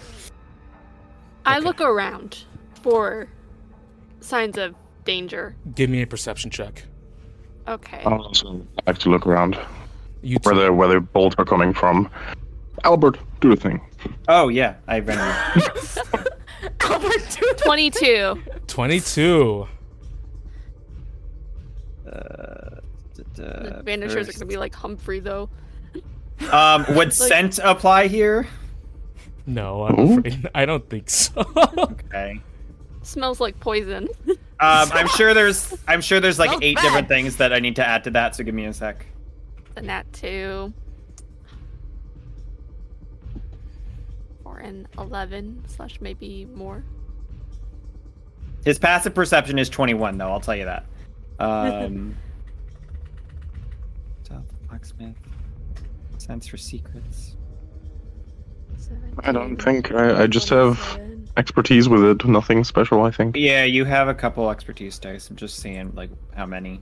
I look around for signs of danger. Give me a perception check. Okay. I'll also like to look around You where the where the bolts are coming from. Albert, do the thing. Oh yeah, I ran. Albert, do the 22. 22. Uh, The vanishers are gonna be like Humphrey though. Um, would scent apply here? No, I'm Ooh. afraid. I don't think so. Okay. Smells like poison. Um, I'm sure there's I'm sure there's like Smells eight bad. different things that I need to add to that. So give me a sec. The nat two. Or an eleven slash maybe more. His passive perception is 21, though. I'll tell you that. Um, Stealth, blacksmith, sense for secrets. I don't think I, I just have expertise with it. Nothing special, I think. Yeah, you have a couple expertise dice. I'm just seeing like how many.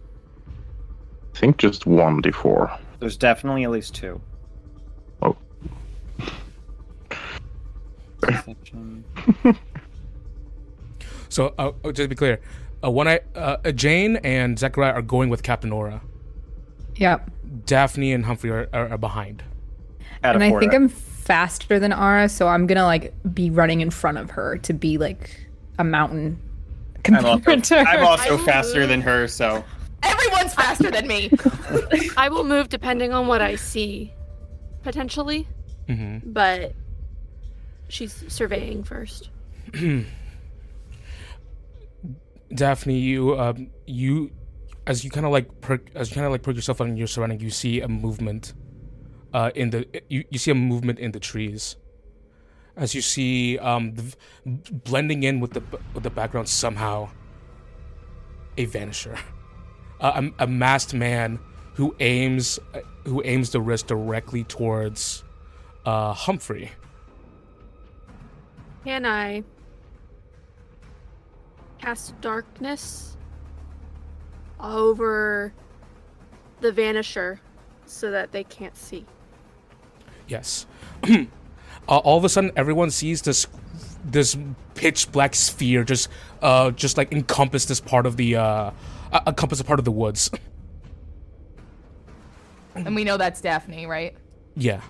I think just one d4. There's definitely at least two. Oh. So, uh, uh, just to be clear, uh, when I uh, uh, Jane and Zechariah are going with Captain Aura. Yep. Daphne and Humphrey are, are, are behind. Out of And I think I'm faster than Aura, so I'm gonna like be running in front of her to be like a mountain I'm also, to her. I'm also faster than her, so Everyone's faster than me. I will move depending on what I see, potentially. hmm But she's surveying first. Daphne, you um, you as you kind of like perk, as you kind of like perk yourself on your surrounding, you see a movement uh, in the you, you see a movement in the trees. As you see um, the, blending in with the with the background somehow, a vanisher, a, a masked man who aims who aims the wrist directly towards uh, Humphrey. Can I cast darkness over the vanisher so that they can't see? Yes. uh, all of a sudden, everyone sees this this pitch black sphere just uh just like encompass this part of the uh uh, encompass a part of the woods. And we know that's Daphne, right? Yeah.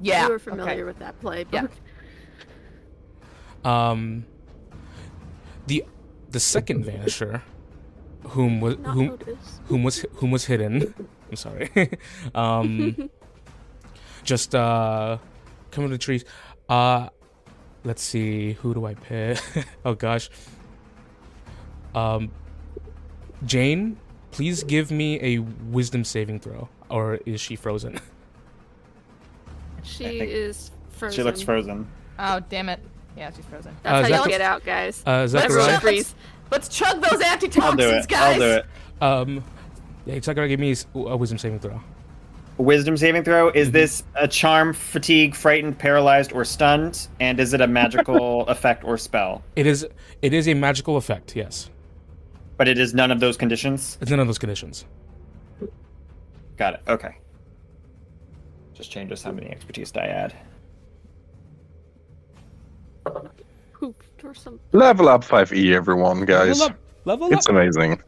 Yeah. We were familiar okay. with that play. Yeah. Um, the the second vanisher, whom was not whom noticed. whom was whom was hidden. I'm sorry. um, just uh, come to the trees. Uh, let's see. Who do I pick? oh gosh. Um, Jane, please give me a wisdom saving throw, or is she frozen? She is frozen. She looks frozen. Oh, damn it. Yeah, she's frozen. Uh, That's how Zachar- you get out, guys. Uh, Let's Zachariah. chug, let's, let's chug those I'll antitoxins, do it. guys. I'll do it. Um, yeah, Zachariah, give me a wisdom saving throw. Wisdom saving throw. Mm-hmm. Is this a charm, fatigue, frightened, paralyzed, or stunned? And is it a magical effect or spell? It is. It is a magical effect. Yes, But it is none of those conditions. it's none of those conditions. Got it. Okay. Just changes how many expertise die add. Pooped or something. Level up 5e, everyone, guys. Level up. Level It's up. amazing.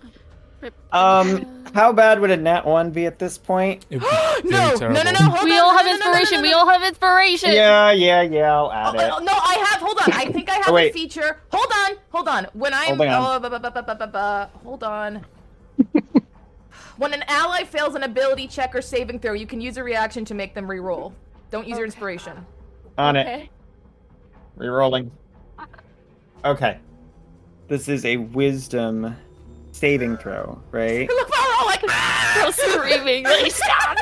Um, how bad would a nat one be at this point? It would be very no, no, no, no, hold We on. all have no, no, no, no, inspiration. no, We all have inspiration. Yeah, yeah, yeah. I'll add Oh, it. no, I have. Hold on. I think I have Oh, a feature. Hold on. Hold on. When I'm. Holding on. Oh, bu- bu- bu- bu- bu- bu- bu- hold on. when an ally fails an ability check or saving throw, you can use a reaction to make them reroll. Don't use your inspiration. On it. Okay. Rerolling. Okay. This is a wisdom saving throw, right? Look, we're all like. "Ah!" Girl screaming. Like, stop.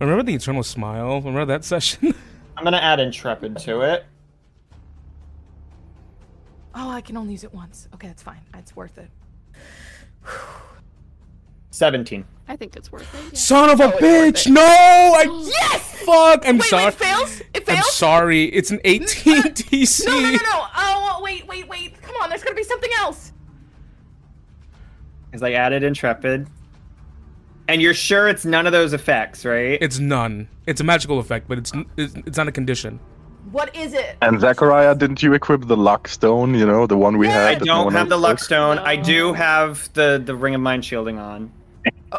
Remember the eternal smile? Remember that session? I'm gonna add intrepid to it. Oh, I can only use it once. Okay, that's fine. It's worth it. 17. I think it's worth it. Yeah. Son of a Oh, bitch! No! I Yes! fuck! I'm Wait, sorry. wait, it fails? It I'm sorry. It's an 18 DC. No, no, no, no. Oh, wait, wait, wait. Come on, there's gotta be something else. Because I added intrepid. And you're sure it's none of those effects, right? It's none. It's a magical effect, but it's it's, it's not a condition. What is it? And Zachariah, didn't you equip the luck stone? You know, the one we I had. that no don't one have the luck took? stone. I do oh. have the the ring of mind shielding on.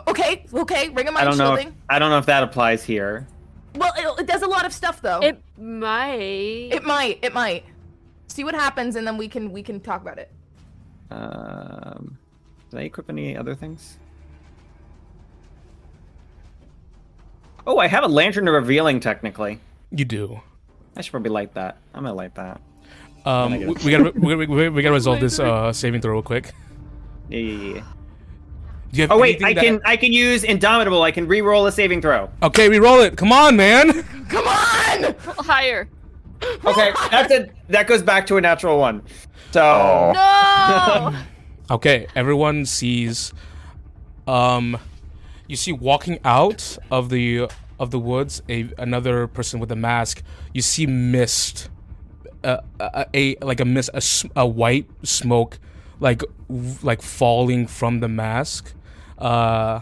Okay, okay. Ring of I don't know. If. I don't know if that applies here. Well, it, it does a lot of stuff though. It might. It might. It might. See what happens, and then we can we can talk about it. Um, did I equip any other things? Oh, I have a lantern of revealing. Technically, You do. I should probably light that. I'm gonna light that. Um, we, we gotta we, we, we gotta resolve this uh saving throw real quick. Yeah, yeah, yeah. Do you have Oh wait, I that- can I can use indomitable. I can re-roll a saving throw. Okay, we roll it. Come on, man. Come on! higher. Okay, that's a that goes back to a natural one. So No. Okay, everyone sees. Um, you see walking out of the of the woods a another person with a mask. You see mist, uh, a, a like a mist, a white smoke, like like falling from the mask, uh,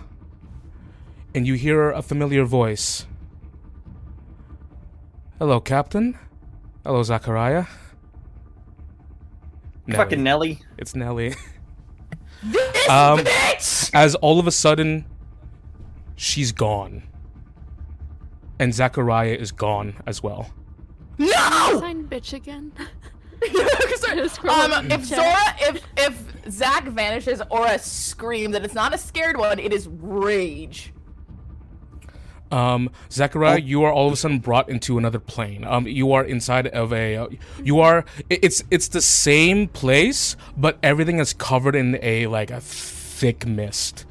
and you hear a familiar voice. Hello, Captain. Hello, Zachariah. fucking Nelly. It's Nelly. This Um, bitch! as all of a sudden she's gone and zachariah is gone as well No! Sign bitch again. um, if Zora, if if Zach vanishes, Aura screams, and it's not a scared one, it is rage. um zachariah you are all of a sudden brought into another plane. Um you are inside of a uh, you are it's it's the same place but everything is covered in a like a thick mist.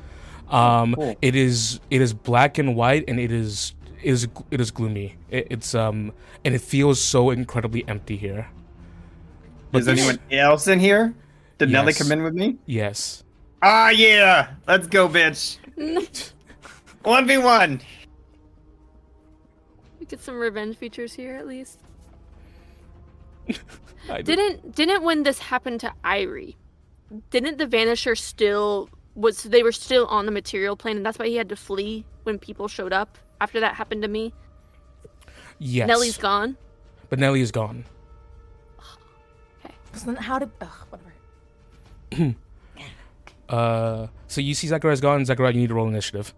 Um cool. it is it is black and white and it is it is it is gloomy. It, it's um and it feels so incredibly empty here Is anyone else in here? Did Nelly Yes. come in with me? yes Ah yeah, let's go, bitch. One v one. We get some revenge features here at least. I Didn't didn't when this happened to Irie? Didn't the Vanisher still was they were still on the material plane and that's why he had to flee when people showed up after that happened to me? yes Nelly's gone. but nelly is gone So then how did? Ugh, whatever. uh So you see Zachariah's gone. Zachariah, you need to roll initiative.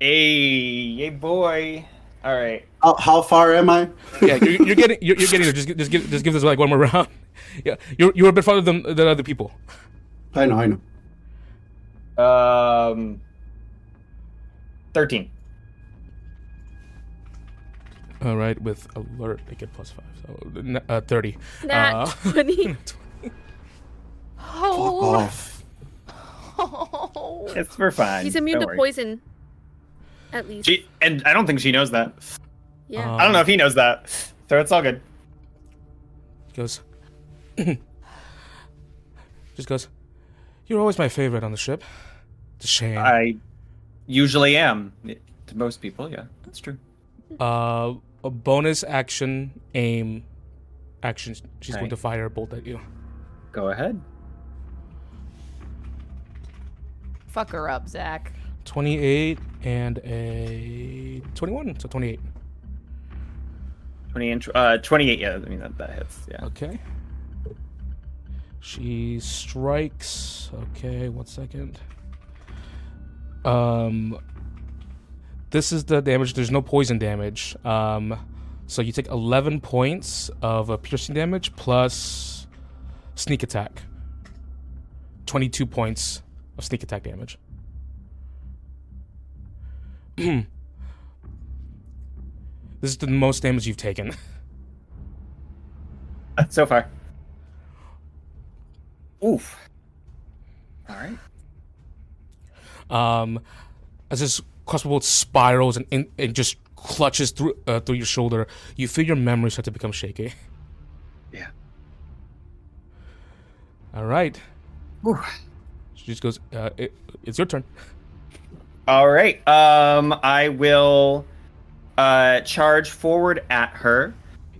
Hey, hey, boy. All right. How, how far am I? Yeah, you're, you're getting you're, you're getting there. Just just give just give this like one more round. Yeah, you're you're a bit farther than than other people. I know, I know. Um, thirteen. All right, with alert, they get plus five, so uh, thirty. Nat Uh, 20. Oh. Off. It's for fine. He's immune Don't to worry. poison. At least. She and I don't think she knows that. yeah. Uh, I don't know if he knows that, so it's all good. goes. just goes. You're always my favorite on the ship. It's a shame. I usually am to most people. Yeah, that's true. Uh, a bonus action aim action. She's going to fire a bolt at you. Go ahead. Fuck her up, Zach. 28 and a 21, so 28. Twenty and tw- uh, twenty-eight. Yeah, I mean that, that hits. Yeah. Okay. She strikes. Okay, one second. Um, this is the damage. There's no poison damage. Um, so you take 11 points of uh, piercing damage plus sneak attack. 22 points of sneak attack damage. this is the most damage you've taken. So far. Oof. All right. um, as this crossbow spirals and, and, and just clutches through uh, through your shoulder, you feel your memory start to become shaky. Yeah. All right. Whew. She just goes. Uh, it, it's your turn. All right. Um, I will uh, charge forward at her,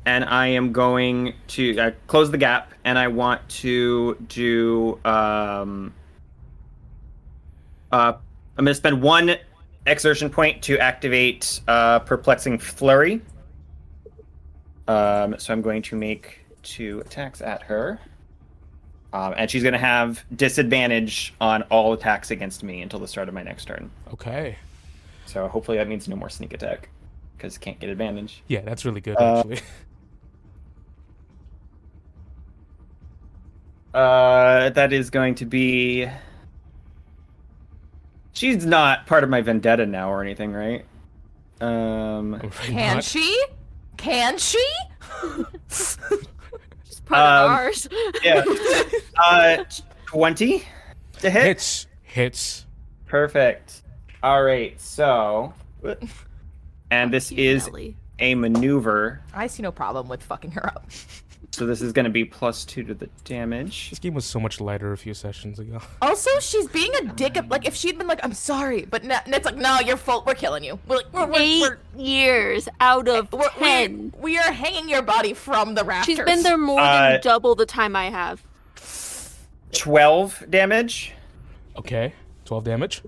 and I am going to uh, close the gap, and I want to do. Um, uh, I'm going to spend one exertion point to activate uh, perplexing flurry. Um, so I'm going to make two attacks at her. Um, and she's going to have disadvantage on all attacks against me until the start of my next turn. Okay. So hopefully that means no more sneak attack, because can't get advantage. Yeah, that's really good Uh, actually. Uh, that is going to be. She's not part of my vendetta now or anything, right? Um, Can not. she? Can she? Just part of Um, ours. yeah. Uh, twenty to hit. Hits. Hits. Perfect. All right. So, and this is Nelly. a maneuver. I see no problem with fucking her up. So this is going to be plus two to the damage. This game was so much lighter a few sessions ago. Also, she's being a dick. Like, if she'd been like, "I'm sorry," but no, it's like, "No, your fault. We're killing you. We're like, we're, we're, 8 we're, years out of we're, 10. we are hanging your body from the rafters." She's been there more Uh, than double the time I have. Twelve damage, Okay. 12 damage.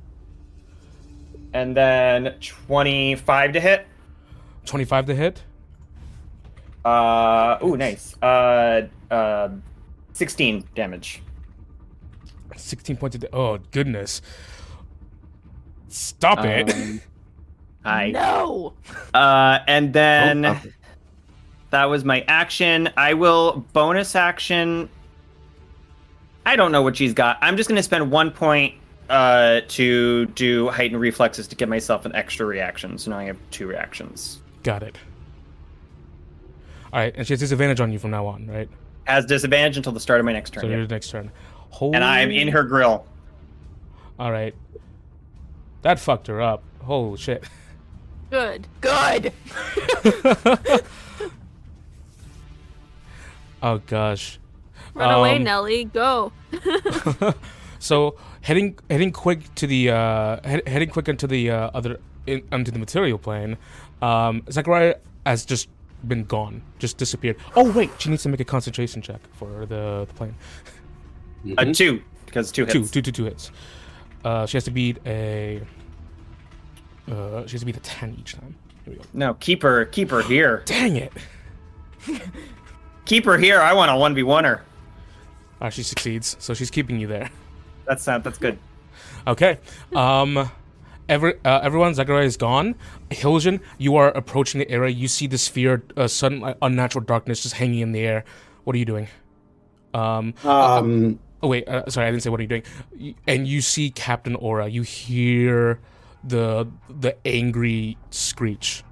and then twenty-five to hit. 25 to hit. Uh, ooh, nice. Uh, uh, 16 damage. 16 points of da- Oh, goodness. Stop it. I Hi. No. Uh, and then Oh, that was my action. I will bonus action. I don't know what she's got. I'm just going to spend one point uh, to do heightened reflexes to give myself an extra reaction. So now I have two reactions. Got it. All right, and she has disadvantage on you from now on, right? Has disadvantage until the start of my next turn. So turn. your next turn. Holy... And I'm in her grill. All right. That fucked her up. Holy shit. Good. Good. Oh gosh. Run away, Um, Nelly. Go. So heading heading quick to the uh head, heading quick into the uh, other in, onto the material plane. Um, Zachariah has just been gone, just disappeared. Oh wait, she needs to make a concentration check for the, the plane. A two, because two hits. Two, two, two, two hits. Uh, she has to beat a. Uh, she has to beat a ten each time. Here we go. No, keep her, keep her here. Dang it! Keep her here. I want a 1v1 her. Ah, she succeeds, so she's keeping you there. That's not, that's good. Okay. Um, every uh, everyone, Zachariah is gone. Hiljan, you are approaching the area. You see the sphere, uh, sudden uh, unnatural darkness just hanging in the air. What are you doing? Um. Um, oh wait, uh, sorry, I didn't say what are you doing. And you see Captain Aura. You hear the the angry screech.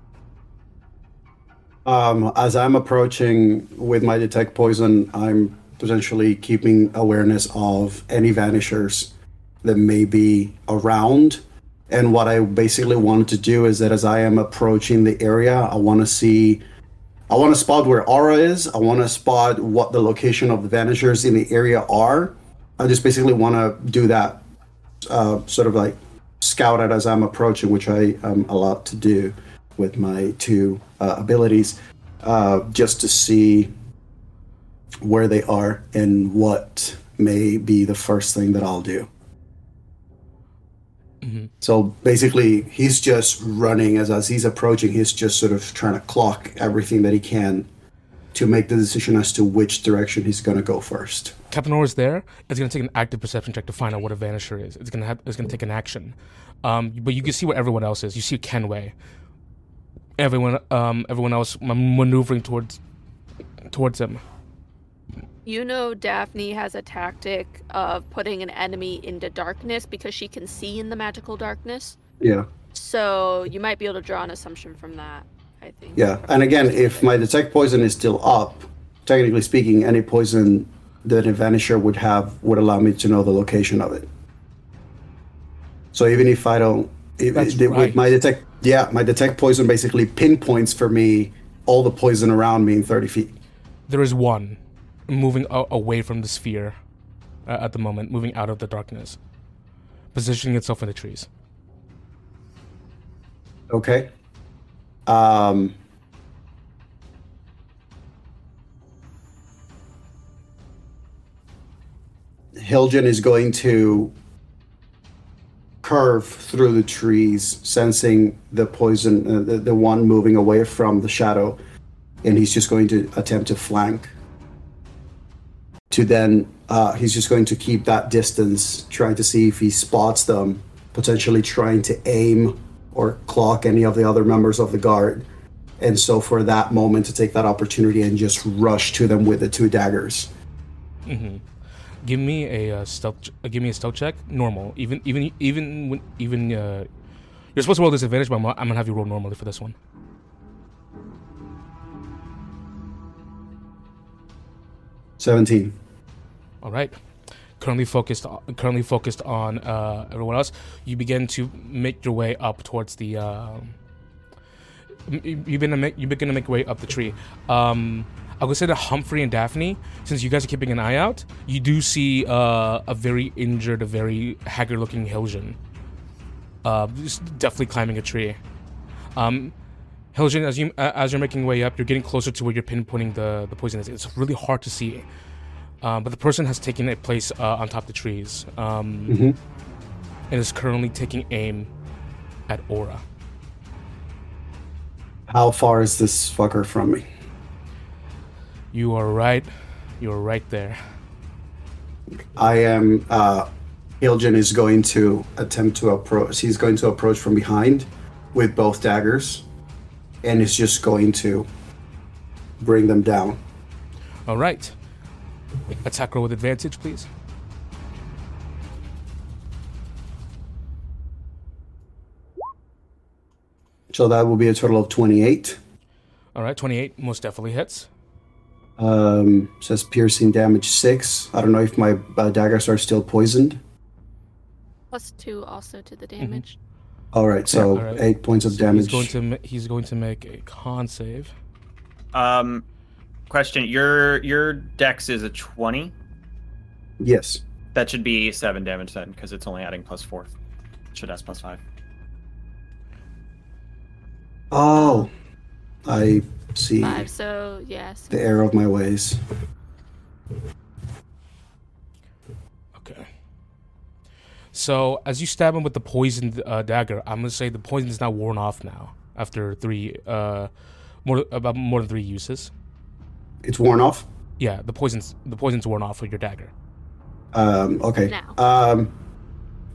Um, as I'm approaching with my detect poison, I'm potentially keeping awareness of any vanishers that may be around. And what I basically wanted to do is that as I am approaching the area, I want to see, I want to spot where Aura is. I want to spot what the location of the vanishers in the area are. I just basically want to do that, uh, sort of like scout it as I'm approaching, which I am allowed to do with my two uh, abilities, uh, just to see where they are and what may be the first thing that I'll do. So basically, he's just running as as he's approaching. He's just sort of trying to clock everything that he can to make the decision as to which direction he's going to go first. Captain Aura's there. It's gonna take an active perception check to find out what a vanisher is. It's gonna have. It's gonna take an action. Um, but you can see where everyone else is. You see Kenway. Everyone, um, everyone else maneuvering towards towards him. You know, Daphne has a tactic of putting an enemy into darkness because she can see in the magical darkness. Yeah. So you might be able to draw an assumption from that. I think. Yeah, and again, if my detect poison is still up, technically speaking, any poison that a vanisher would have would allow me to know the location of it. So even if I don't, if, That's with right. my detect, yeah, my detect poison basically pinpoints for me all the poison around me in thirty feet. There is one moving a- away from the sphere uh, at the moment, moving out of the darkness, positioning itself in the trees. Okay. Um. Hiljan is going to curve through the trees, sensing the poison, uh, the, the one moving away from the shadow, and he's just going to attempt to flank. To then, uh, he's just going to keep that distance, trying to see if he spots them, potentially trying to aim or clock any of the other members of the guard. And so, for that moment, to take that opportunity and just rush to them with the two daggers. Give me a uh, stealth. Uh, give me a stealth check. Normal. Even even even when even uh, you're supposed to roll disadvantage, but I'm, I'm gonna have you roll normally for this one. Seventeen. All right. Currently focused. Currently focused on uh, everyone else. You begin to make your way up towards the. Um, you begin to make you begin to make your way up the tree. Um, I would say that Humphrey and Daphne, since you guys are keeping an eye out, you do see uh, a very injured, a very haggard-looking Hiljan. Uh, definitely climbing a tree. Um, as you uh, as you're making your way up, you're getting closer to where you're pinpointing the the poison is. It's really hard to see. Um, but the person has taken a place uh, on top of the trees um, Mhm. and is currently taking aim at Aura. How far is this fucker from me? You are right. You are right there. I am. Uh, Hiljan is going to attempt to approach. He's going to approach from behind with both daggers, and is just going to bring them down. All right. Attack roll with advantage, please. So that will be a total of twenty-eight. All right, 28 most definitely hits. Um, says piercing damage six. I don't know if my uh, daggers are still poisoned. Plus two also to the damage. All right, so All right. eight points of So damage. He's going to ma- he's going to make a con save. Um, question: Your your dex is a twenty. Yes. That should be seven damage then, because it's only adding plus four. Should add plus five. Oh, I see Five. So yes. the error of my ways. Okay. So as you stab him with the poisoned uh, dagger, I'm gonna say the poison is now worn off now after three uh more about more than three uses. It's worn off. Yeah, the poison's the poison's worn off with your dagger. Um, okay. Now. Um,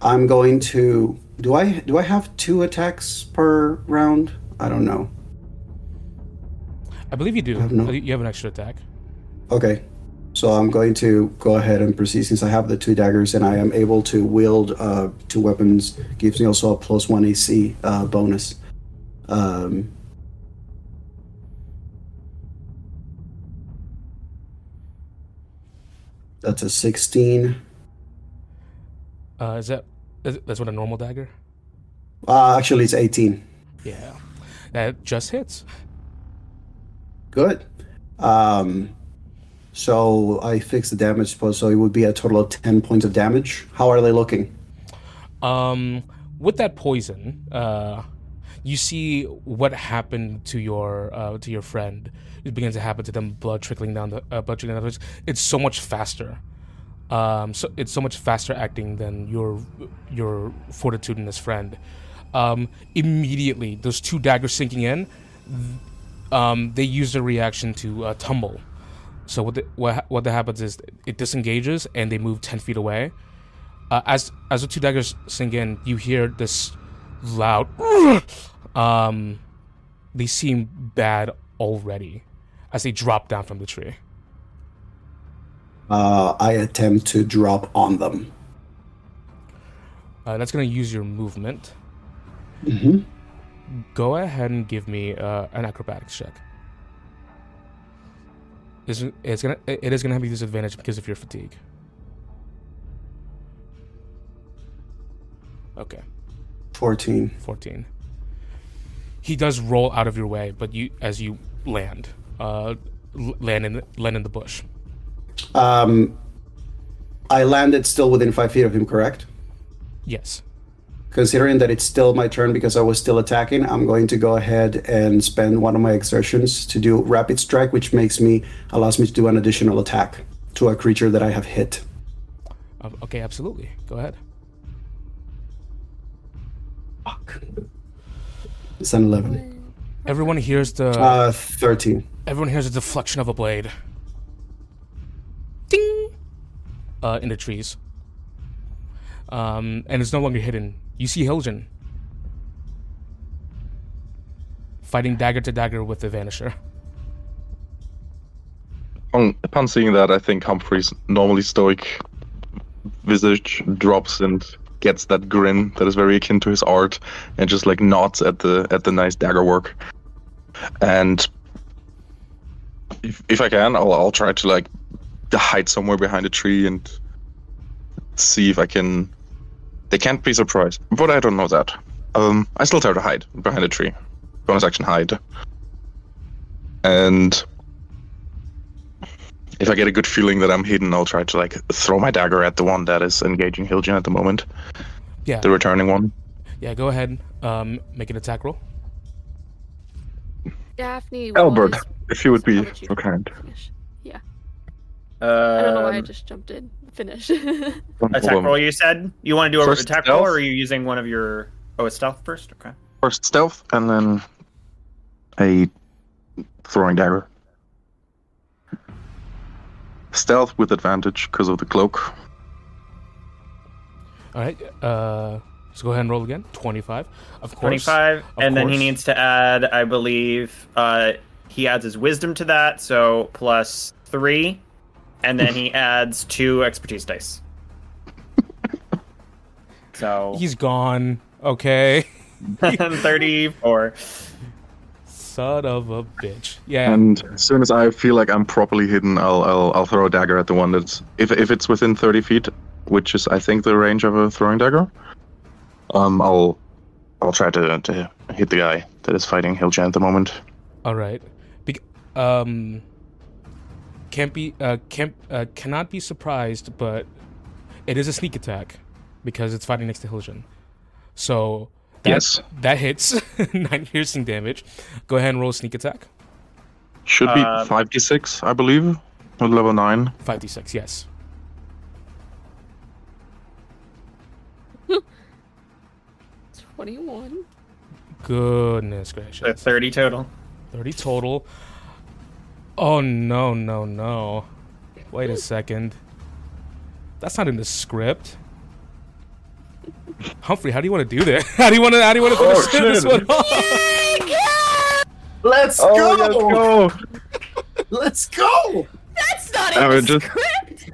I'm going to. Do I do I have two attacks per round? I don't know. I believe you do. have no- You have an extra attack. Okay. So I'm going to go ahead and proceed since I have the two daggers and I am able to wield uh, two weapons. Gives me also a plus one AC uh, bonus. Um, that's a 16. Uh, is that that's what a normal dagger? Uh, actually, it's 18. Yeah, that just hits. Good. Um, so I fixed the damage, suppose. So it would be a total of 10 points of damage. How are they looking? Um, with that poison, uh, you see what happened to your uh, to your friend. It begins to happen to them. Blood trickling down the uh, blood trickling down the. It's so much faster. Um, so it's so much faster acting than your your fortitudinous friend. Um, immediately, those two daggers sinking in, um, they use their reaction to uh, tumble. So what the, what what that happens is it disengages and they move ten feet away. Uh, as as the two daggers sink in, you hear this loud. um, they seem bad already as they drop down from the tree. Uh, I attempt to drop on them. Uh, that's gonna use your movement. hmm Go ahead and give me uh, an acrobatics check. It's, it's gonna it is gonna have a disadvantage because of your fatigue. Okay. 14. 14. He does roll out of your way, but you as you land, uh, l- land in land in the bush. Um, I landed still within five feet of him, correct? Yes. Considering that it's still my turn because I was still attacking, I'm going to go ahead and spend one of my exertions to do rapid strike, which makes me allows me to do an additional attack to a creature that I have hit. Uh, okay, absolutely. Go ahead. Fuck. It's an eleven. Everyone hears the Uh, thirteen. everyone hears the deflection of a blade. Ding. Uh, in the trees. Um, and it's no longer hidden. You see Hiljan fighting dagger to dagger with the Vanisher. On, upon seeing that, I think Humphrey's normally stoic visage drops and gets that grin that is very akin to his art, and just like nods at the at the nice dagger work. And if if I can, I'll I'll try to like hide somewhere behind a tree and see if I can. They can't be surprised, but I don't know that. Um, I still try to hide behind a tree. Bonus action hide. And if I get a good feeling that I'm hidden, I'll try to like throw my dagger at the one that is engaging Hiljan at the moment, Yeah. the returning one. Yeah, go ahead. Um, make an attack roll. Daphne. Albert, was- if you would be How would you so kind. finish? Yeah. Uh, I don't know why I just jumped in. Finish. Attack roll. You said you want to do a First attack roll, stealth? or are you using one of your? Oh, a stealth first. Okay. First stealth, and then a throwing dagger. Stealth with advantage because of the cloak. All right. Uh, so go ahead and roll again. Twenty-five. Of course. Twenty-five, Of and then he needs to add, I believe, uh, he adds his wisdom to that, so plus three, and then he adds two expertise dice. So He's gone. Okay. thirty-four. Son of a bitch. Yeah. And as soon as I feel like I'm properly hidden, I'll I'll, I'll throw a dagger at the one that's if if it's within 30 feet, which is I think the range of a throwing dagger. Um, I'll I'll try to to hit the guy that is fighting Hiljan at the moment. All right. Be- um. Can't be. Uh. Can't. Uh. Cannot be surprised, but it is a sneak attack because it's fighting next to Hiljan. So. That, Yes. That hits nine piercing damage. Go ahead and roll a sneak attack. Should be Um, 5d6, I believe, at level nine. Five d six. Yes. Twenty-one. Goodness So gracious. thirty total. 30 total. Oh no, no, no. Wait a second. That's not in the script. Humphrey, how do you want to do this? How do you want to? How do you want to Oh, this one off? Let's Oh, go! let's go! Let's go! That's not I in would the just- script.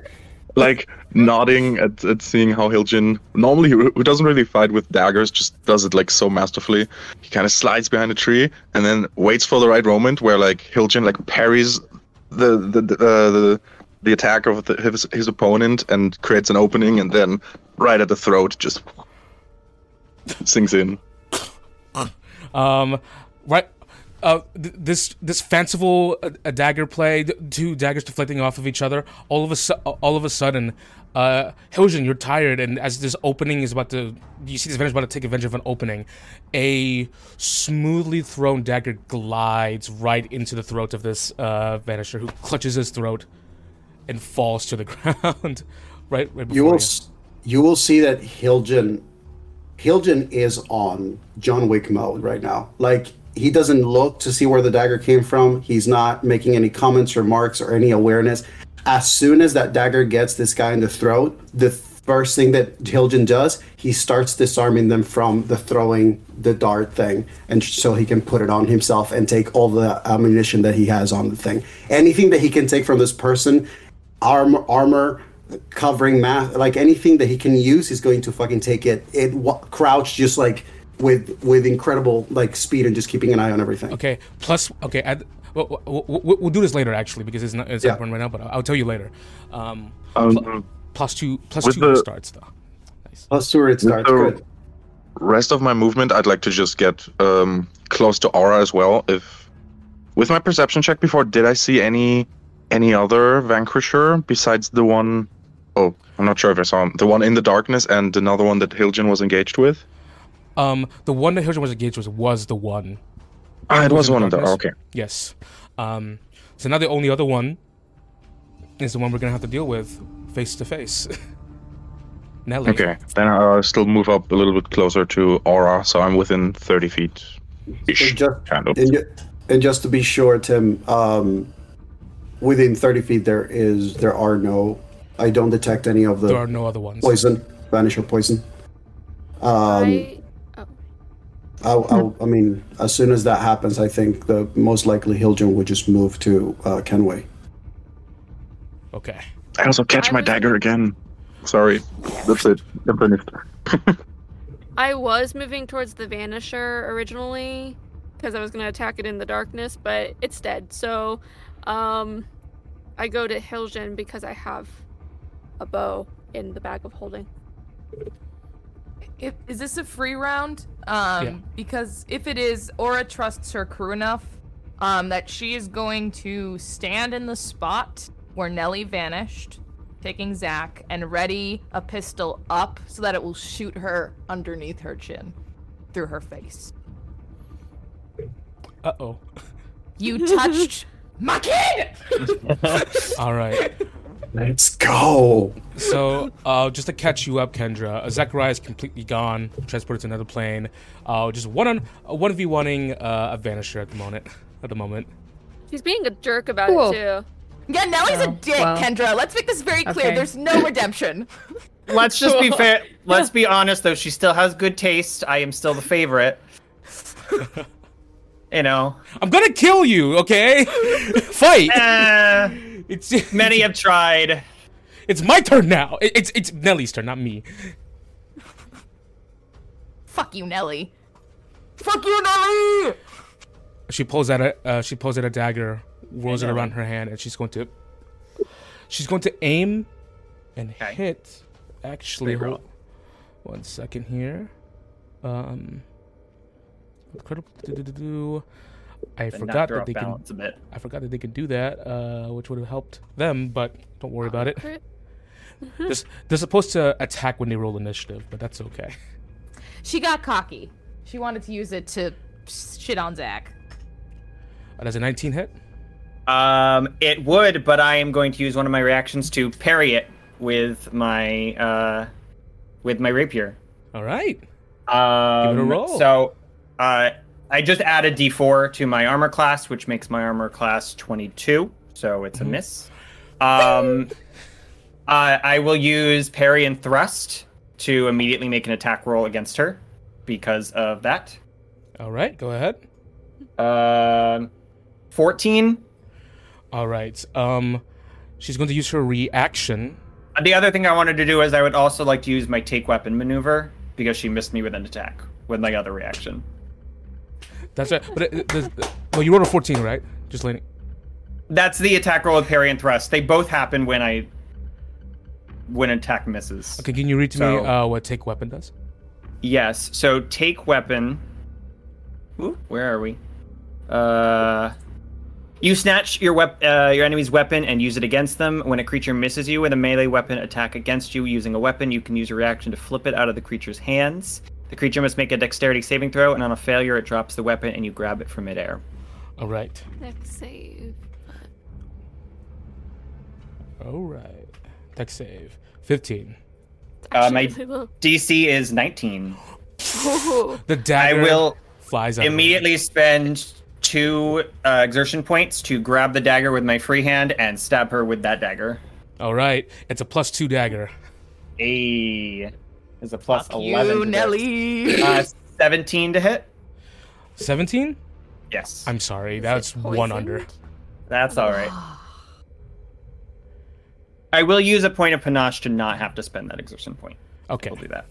Like nodding at, at seeing how Hiljan normally who doesn't really fight with daggers just does it like so masterfully. He kind of slides behind a tree and then waits for the right moment where like Hiljan like parries the the the uh, the, the attack of the, his his opponent and creates an opening and then right at the throat just sinks in. Um, right. Uh, th- this this fanciful uh, dagger play, th- two daggers deflecting off of each other. All of a su- all of a sudden, uh, you're tired, and as this opening is about to, you see this Vanisher about to take advantage of an opening. A smoothly thrown dagger glides right into the throat of this uh, Vanisher, who clutches his throat and falls to the ground. right, right before You will s- you will see that Hiljan Hiljan is on John Wick mode right now. Like he doesn't look to see where the dagger came from. He's not making any comments, remarks, or any awareness. As soon as that dagger gets this guy in the throat, the first thing that Hiljan does, he starts disarming them from the throwing the dart thing, and so he can put it on himself and take all the ammunition that he has on the thing. Anything that he can take from this person, armor, armor, covering math, like anything that he can use, he's going to fucking take it. It w- crouched just like with with incredible like speed and just keeping an eye on everything. Okay. Plus, okay. Add, we'll, we'll, we'll we'll do this later, actually, because it's not it's Yeah. not important right now. But I'll, I'll tell you later. Um, Um, plus two, two the- starts though. Plus two it starts. So- Good. rest of my movement, I'd like to just get um, close to Aura as well. If with my perception check before, did I see any any other Vanquisher besides the one oh I'm not sure if I saw him. The one in the darkness and another one that Hiljan was engaged with. Um, the one that Hiljan was engaged with was the one. Ah, it was in one of the. Okay. Yes. Um, so now the only other one is the one we're gonna have to deal with face to face. Nelly. Okay. Then I'll still move up a little bit closer to Aura, so I'm within 30 feet. Ish, And just, kind of. and, and just to be sure, Tim, um, within 30 feet there is there are no. I don't detect any of the There are no other ones. poison, vanish or poison. Um, I, I'll, I'll, I mean, as soon as that happens, I think the most likely Hiljan would just move to uh, Kenway. Okay. I also catch my dagger again. Sorry. That's it. I'm finished. I was moving towards the Vanisher originally because I was gonna attack it in the darkness, but it's dead. So, um, I go to Hiljan because I have a bow in the bag of holding. If, is this a free round? Um, Yeah. because if it is, Aura trusts her crew enough um, that she is going to stand in the spot where Nellie vanished, taking Zach, and ready a pistol up so that it will shoot her underneath her chin, through her face. Uh oh. You touched my kid. All right. Let's go. So, uh, just to catch you up, Kendra, uh, Zachariah is completely gone, transported to another plane. Uh, just one on uh, one v oneing uh, a Vanisher at the moment. At the moment. He's being a jerk about Cool. it too. Yeah, Nellie's a Oh, dick, well. Kendra. Let's make this very clear. Okay. There's no redemption. Let's just be fair. Let's be honest, though. She still has good taste. I am still the favorite. you know, I'm gonna kill you. Okay. Fight. eh, It's many have tried. It's my turn now. It's it's Nellie's turn, not me. Fuck you, Nellie. Fuck you, Nellie. She pulls out a uh, she pulls out a dagger, rolls it around her hand, and she's going to she's going to aim and Okay. hit. Actually, hold, one second here. Um, incredible. do-do-do-do. I But forgot that they can. a bit. I forgot that they could do that, uh, which would have helped them. But don't worry about it. Crit. They're, they're supposed to attack when they roll initiative, but that's okay. She got cocky. She wanted to use it to shit on Zach. Uh, That's a 19 hit. Um, it would, but I am going to use one of my reactions to parry it with my uh, with my rapier. All right. Um, Give it a roll. So, uh, I just added D4 to my armor class, which makes my armor class 22. So it's a miss. Um, uh, I will use parry and thrust to immediately make an attack roll against her because of that. All right, go ahead. Um, 14. All right. Um, she's going to use her reaction. The other thing I wanted to do is I would also like to use my take weapon maneuver because she missed me with an attack with my other reaction. That's right. But it, it, the, well, you rolled a 14, right? Just letting. That's the attack roll with parry and thrust. They both happen when I when an attack misses. Okay, can you read to So- me uh, what take weapon does? Yes. So take weapon. Ooh, where are we? Uh, you snatch your wep- uh, your enemy's weapon and use it against them. When a creature misses you with a melee weapon attack against you using a weapon, you can use a reaction to flip it out of the creature's hands. The creature must make a dexterity saving throw, and on a failure, it drops the weapon and you grab it from midair. All right. Dex save. All right. Deck save. 15. Uh, my Actually, really low. DC is 19. Ooh. The I dagger will flies out. of immediately spend two uh, exertion points to grab the dagger with my free hand and stab her with that dagger. All right. It's a plus two dagger. A is a plus Fuck 11. you, to hit. Nelly. Uh, 17 to hit. 17? Yes. I'm sorry. Is That's one under. That's all right. I will use a point of panache to not have to spend that exertion point. Okay. We'll do that.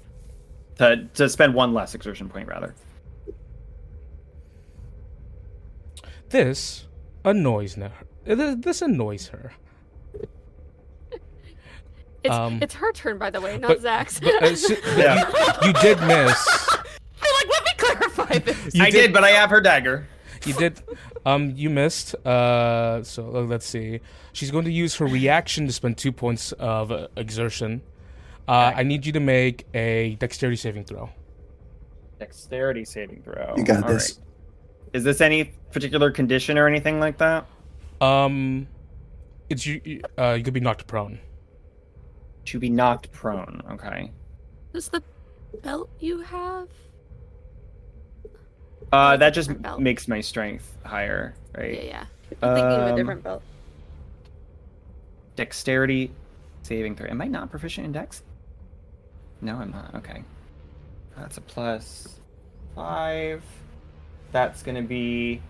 To, to spend one less exertion point, rather. This annoys her. This this annoys her. It's, Um, it's her turn, by the way, not but- Zach's. But, uh, s- but Yeah. you, you did miss. You're like, let me clarify this. You I did, but I have her dagger. You did. Um, you missed. Uh, so uh, let's see. She's going to use her reaction to spend two points of uh, exertion. Uh, I need you to make a dexterity saving throw. Dexterity saving throw. You got All this. right. Is this any particular condition or anything like that? Um, it's you. Uh, you could be knocked prone. To be knocked prone. Okay. Is the belt you have? Uh, that just belt. makes my strength higher, right? Yeah, yeah. I'm thinking of a Um, different belt. Dexterity saving throw. Am I not proficient in dex? No, I'm not. Okay. That's a plus five. That's gonna be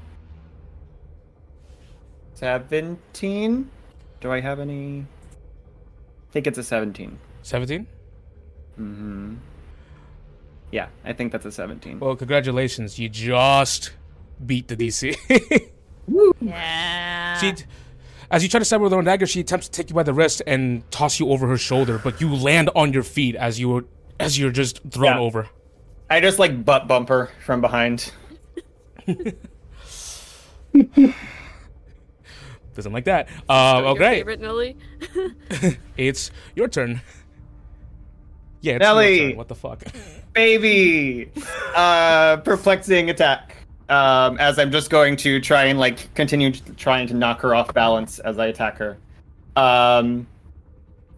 seventeen. Do I have any? I think it's a seventeen. Seventeen. Mm-hmm. Yeah, I think that's a seventeen. Well, congratulations. You just beat the DC. Yeah. she, as you try to stab her with her own dagger, she attempts to take you by the wrist and toss you over her shoulder, but you land on your feet as you as you're just thrown Yeah. over. I just like butt bump her from behind. Doesn't like that. Um, Your okay, favorite Nelly? it's your turn. Yeah, it's Nelly! Your turn. What the fuck? baby uh perplexing attack um as i'm just going to try and like continue trying to knock her off balance as i attack her um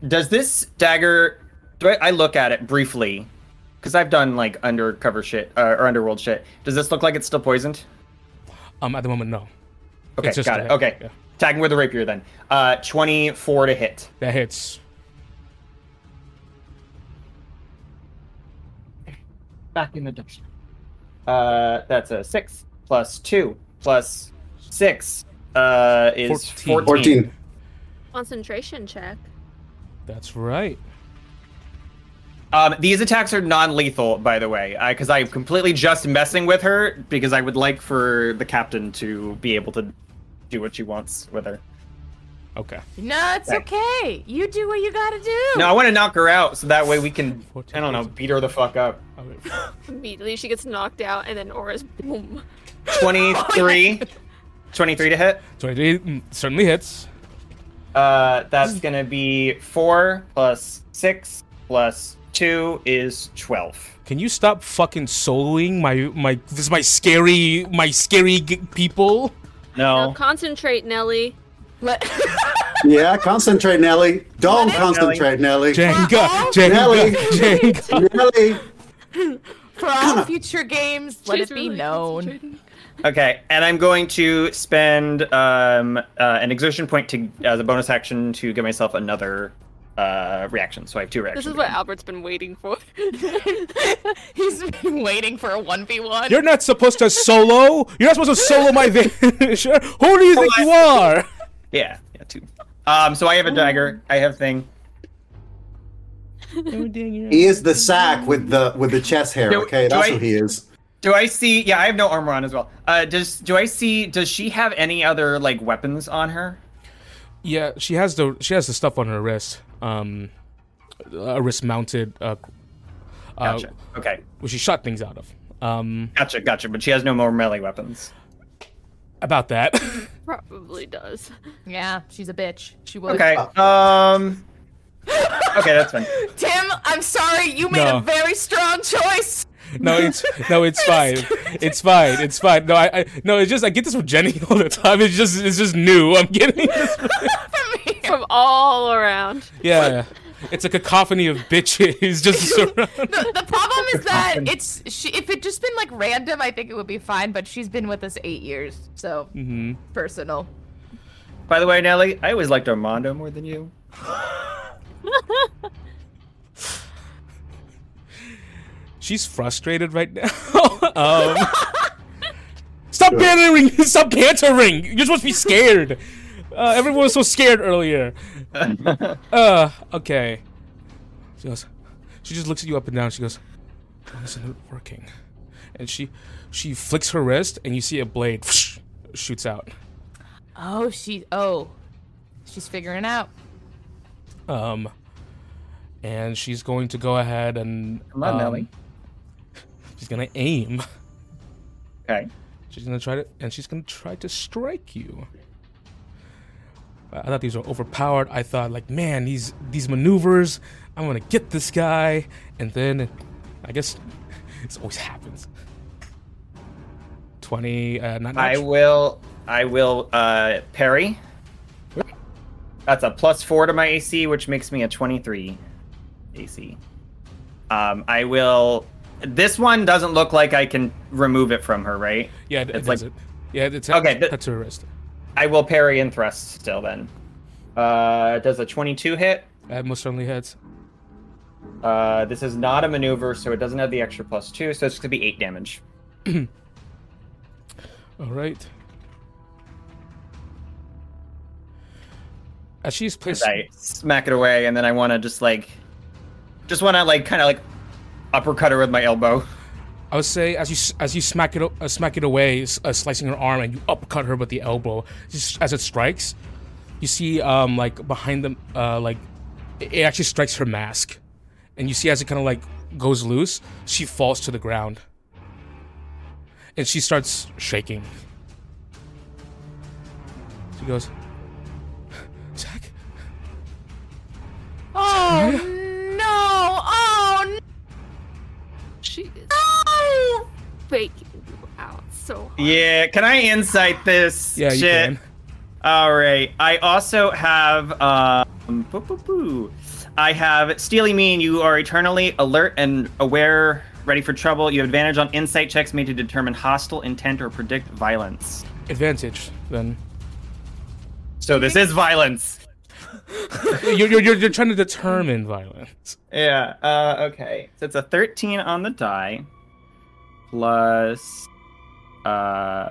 does this dagger do i, I look at it briefly because i've done like undercover shit uh, or underworld shit does this look like it's still poisoned Um, at the moment, no. okay It's just got it hit, okay yeah. Attacking with the rapier then uh 24 to hit That hits. back in the dumpster. Uh, that's a six plus two plus six uh, is 14. 14. 14. Concentration check. That's right. Um, these attacks are non-lethal, by the way, because I'm completely just messing with her because I would like for the captain to be able to do what she wants with her. Okay. No, it's Right. okay. You do what you gotta do. No, I want to knock her out so that way we can, 14, I don't know, beat her the fuck up. Immediately she gets knocked out, and then Aura's boom. 23, 23 to hit. 23 mm, certainly hits. Uh, that's gonna be four plus six plus two is twelve. Can you stop fucking soloing my my this is my scary my scary g- people? Now No. concentrate, Nelly. Let- Yeah, concentrate, Nelly. Don't Nelly. concentrate, Nelly. Jenga, Jenga, Nelly. Jenga. Nelly. For all future games, let She's it be really known. concentrating. Okay, and I'm going to spend um uh, an exertion point to as a bonus action to give myself another uh, reactions, so I have two reactions. This is what again. Albert's been waiting for. He's been waiting for a one v one. You're not supposed to solo. You're not supposed to solo my vanisher. Who do you think you are? Yeah, yeah, two. Um, so I have a dagger. I have thing. He is the sack with the with the chest hair. Do- Okay, that's I- who he is. Do I see? Yeah, I have no armor on as well. Uh, does do I see? Does she have any other like weapons on her? Yeah, she has the she has the stuff on her wrist. Um, a wrist mounted. Uh, uh, Gotcha. Okay, which she shot things out of. Um, gotcha, gotcha. But she has no more melee weapons. about that. Probably does. Yeah, she's a bitch. She would. Okay. Um. Okay, that's fine. Tim, I'm sorry. You made No. a very strong choice. no, it's no, it's fine. It's fine. It's fine. No, I, I no, it's just I get this from Jenny all the time. It's just it's just new. I'm getting this. From all around. Yeah, it's a cacophony of bitches just surround. The, the problem is that it's she. If it just been like random, I think it would be fine. But she's been with us eight years, so hmm personal. By the way, Nelly, I always liked Armando more than you. She's frustrated right now. um, stop bantering! Stop bantering! You're supposed to be scared. Uh, everyone was so scared earlier. Uh, okay. She goes. She just looks at you up and down. She goes, "Why isn't it working?" And she, she flicks her wrist, and you see a blade shoots out. Oh, she. Oh, she's figuring out. Um, and she's going to go ahead and Come on, um, Nelly. She's gonna aim. Okay. She's gonna try to, and she's gonna try to strike you. I thought these were overpowered. I thought, like, man, these these maneuvers. I'm gonna get this guy, and then, I guess, this always happens. Twenty, uh, not I will. I will uh, parry. That's a plus four to my AC, which makes me a twenty-three AC. Um, I will. This one doesn't look like I can remove it from her, right? Yeah, it, it it's does like- it. Yeah, it's Okay, th- That's her wrist. I will parry and thrust still. Then, uh, does a twenty-two hit? That most certainly hits. Uh, this is not a maneuver, so it doesn't have the extra plus two, so it's gonna be eight damage. All right. As she's placed, I smack it away, and then I want to just like, just want to like kind of like uppercut her with my elbow. I would say as you as you smack it uh, smack it away, uh, slicing her arm, and you uppercut her with the elbow. Just as it strikes, you see um like behind them uh like it it actually strikes her mask, and you see as it kind of like goes loose, she falls to the ground, and she starts shaking. She goes, Zach, Oh no! Oh no! She is faking you out so hard. Yeah, can I insight this yeah, you shit? can. All right. I also have um boo, boo, boo. I have Steely Mean. You are eternally alert and aware, ready for trouble. You have advantage on insight checks made to determine hostile intent or predict violence. Advantage then. So this is violence. you're, you're, you're, you're trying to determine violence. Yeah. Uh, okay. So it's a 13 on the die, plus uh,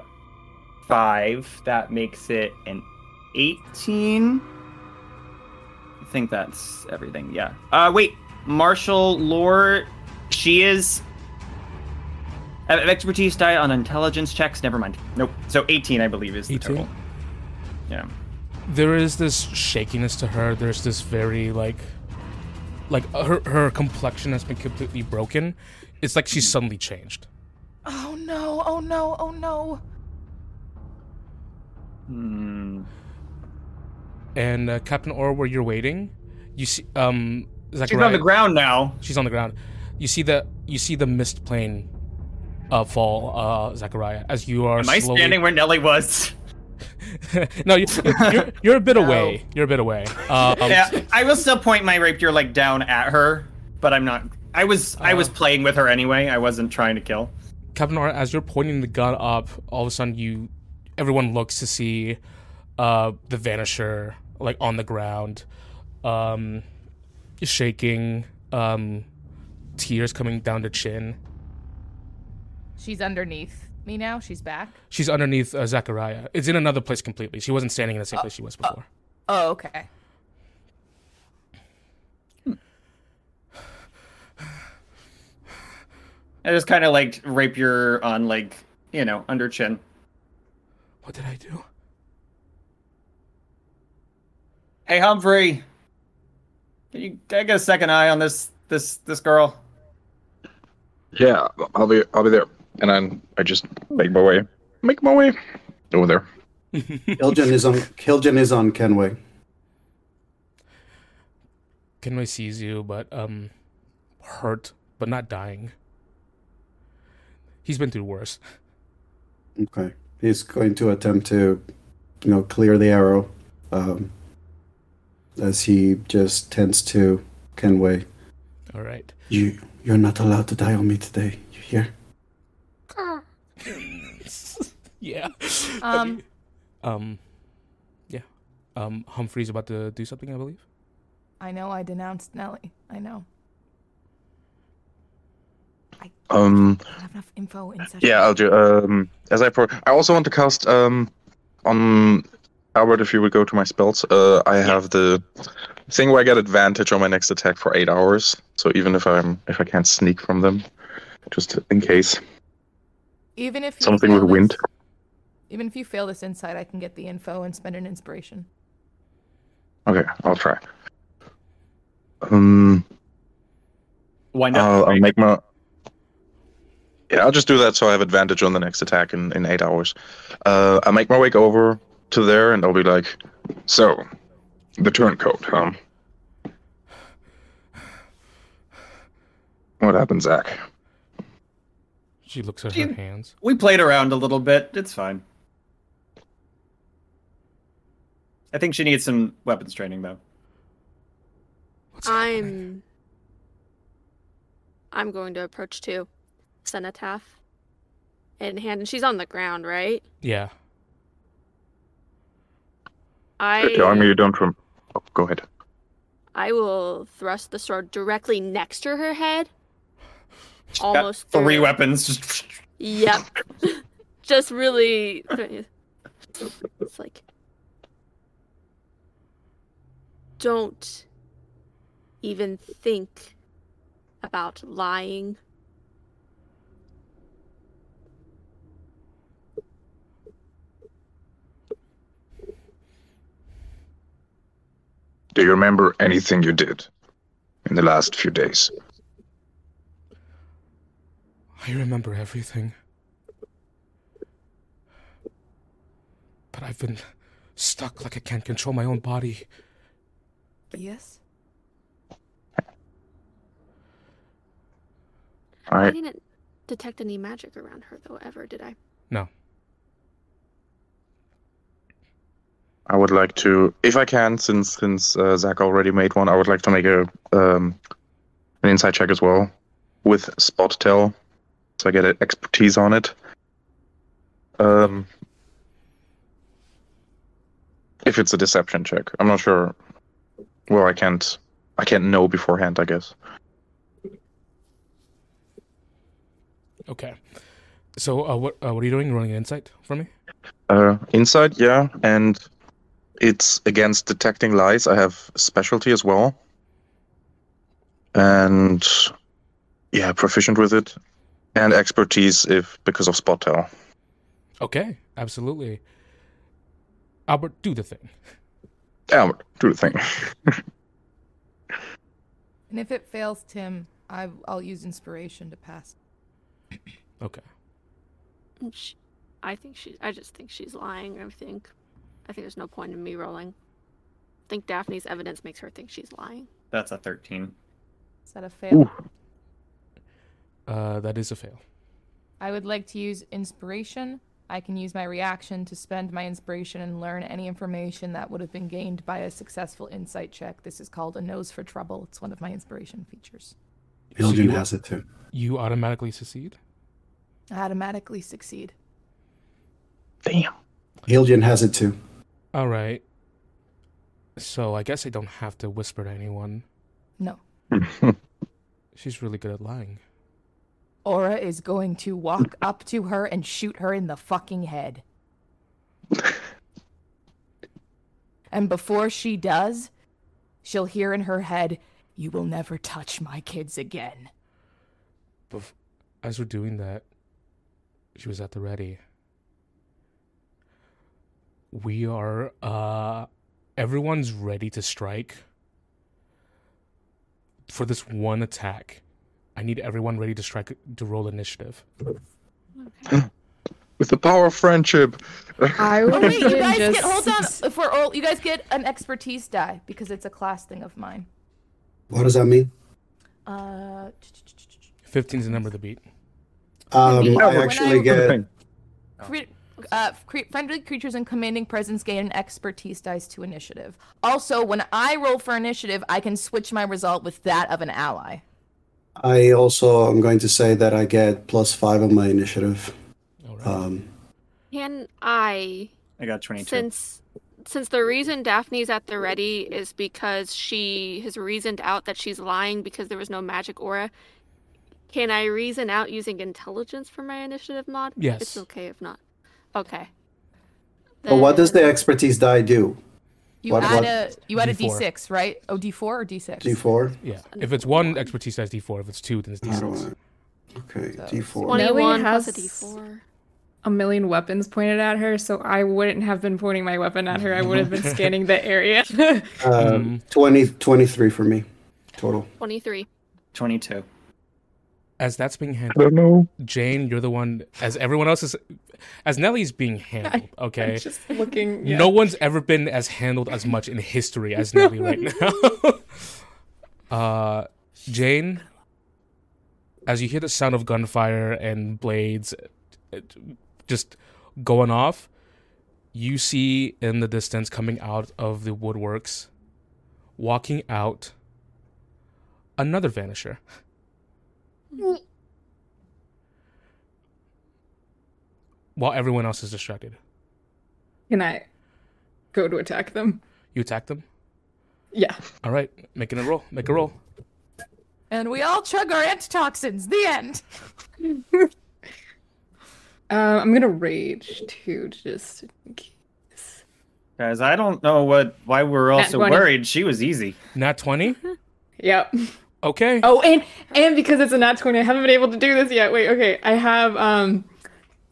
five. That makes it an 18. I think that's everything. Yeah. Uh, wait. Martial lore. She is. Expertise die on intelligence checks. Never mind. Nope. So 18, I believe, is the 18? total. Yeah. there is this shakiness to her. There's this very like, like her her complexion has been completely broken. It's like she's suddenly changed. Oh no, oh no, oh no. Hmm. And uh, Captain Aura, where you're waiting, you see um She's on the ground now. She's on the ground. You see the you see the mist plane uh, fall, uh, Zachariah, as you are Am I standing where Nelly was? no, you, you're you're a bit away. You're a bit away. Um, yeah, I will still point my rapier like down at her, but I'm not. I was I was Uh. playing with her anyway. I wasn't trying to kill. Captain Aura, as you're pointing the gun up, all of a sudden you, everyone looks to see, uh, the Vanisher like on the ground, um, shaking, um, tears coming down the chin. She's underneath me now. She's back. She's underneath uh, Zachariah. It's in another place completely. She wasn't standing in the same place she was before. Oh, okay. I just kind of like rapier on like you know under chin. What did I do? Hey Humphrey, can you can I get a second eye on this this this girl? Yeah, I'll be I'll be there. And then I just make my way, make my way over there. Hiljan is on. Hiljan is on Kenway. Kenway sees you, but um, hurt, but not dying. He's been through worse. Okay, he's going to attempt to, you know, clear the arrow, um, as he just tends to Kenway. All right. You, you're not allowed to die on me today. You hear? Yeah. Um, Um, yeah. Um, Humphrey's about to do something, I believe. I know I denounced Nellie. I know. Um, I have enough info in yeah, I'll do. Um, as I pro, I also want to cast um on Albert. If you would go to my spells, uh, I have the thing where I get advantage on my next attack for eight hours. So even if I'm if I can't sneak from them, just in case Even if you something fail with wind. this- even if you fail this insight, I can get the info and spend an inspiration. Okay, I'll try. Um, Why not? I'll, I'll make my. Yeah, I'll just do that so I have advantage on the next attack in, in eight hours. Uh, I'll make my way over to there and I'll be like, so, the turncoat, huh? What happened, Zach? She looks at She- her hands. We played around a little bit. It's fine. I think she needs some weapons training though. What's? I'm. I'm going to approach too. Cenotaph. In hand, and she's on the ground, right? Yeah. I. Tell me you don't rem- Oh, go ahead. I will thrust the sword directly next to her head. She's got Almost three through- weapons. Just Yep. Just really. It's like. Don't even think about lying. Do you remember anything you did in the last few days? I remember everything. But I've been stuck like I can't control my own body. Yes. I I didn't detect any magic around her, though, ever, did I? No. I would like to, if I can, since since uh, Zach already made one, I would like to make a um, an insight check as well with spot tell, so I get an expertise on it. Um, if it's a deception check, I'm not sure. Well, I can't. I can't know beforehand. I guess. Okay. So, uh, what uh, what are you doing? Running an insight for me? Uh, insight, yeah, and it's against detecting lies. I have specialty as well, and yeah, proficient with it, and expertise if because of spot tell. Okay, absolutely. Albert, do the thing. Yeah, do the thing. And if it fails, Tim, I, I'll use inspiration to pass. Okay. And sh I think she. I just think she's lying. I think. I think there's no point in me rolling. I think Daphne's evidence makes her think she's lying. That's a thirteen. Is that a fail? Uh, that is a fail. I would like to use inspiration. I can use my reaction to spend my inspiration and learn any information that would have been gained by a successful insight check. This is called a nose for trouble. It's one of my inspiration features. So has it too. You automatically succeed. I automatically succeed. Damn. Hiljan has it too. All right. So I guess I don't have to whisper to anyone. No. She's really good at lying. Aura is going to walk up to her and shoot her in the fucking head. and before she does, she'll hear in her head, You will never touch my kids again. Bef- as we're doing that, she was at the ready. We are, uh, everyone's ready to strike for this one attack. I need everyone ready to strike to roll initiative. With the power of friendship. I Oh, would wait, you guys just... get, hold on. For all, you guys get an expertise die because it's a class thing of mine. What does that mean? Uh, 15 is the number of the beat. Um, I I- actually get. Cre- uh, cre- friendly creatures and commanding presence gain an expertise dice to initiative. Also, when I roll for initiative, I can switch my result with that of an ally. I also am going to say that I get plus five on my initiative. Um, Can I I got 22. since since the reason Daphne's at the ready is because she has reasoned out that she's lying because there was no magic aura. Can I reason out using intelligence for my initiative mod? Yes. It's okay if not. Okay. but what does the expertise die do? You What- add what- a you add a D4. d6, right? Oh, d4 or d6? D4? Yeah. If it's one expertise, that's D4. If it's two, then it's How D6. I- Okay, D4. Twenty-one plus a has- D4. a million weapons pointed at her, so I wouldn't have been pointing my weapon at her. I would have been scanning the area. Um, 20, 23 for me total. Twenty-three. 22. As that's being I handled, don't know. Jane, you're the one. As everyone else is, as Nellie's being handled. Okay. Just looking. Yeah. No one's ever been as handled as much in history as Nellie right now. uh, Jane, as you hear the sound of gunfire and blades uh, just going off, you see in the distance coming out of the woodworks, walking out, another vanisher. While everyone else is distracted. Can I go to attack them? You attack them? Yeah. All right, making a roll. Make a roll. And we all chug our antitoxins. The end. Uh, I'm gonna rage too, just. in case. Guys, I don't know what why we're all Nat so 20. worried. She was easy. Not 20? Yep. Okay. Oh, and and because it's a nat 20, I haven't been able to do this yet. Wait, okay. I have um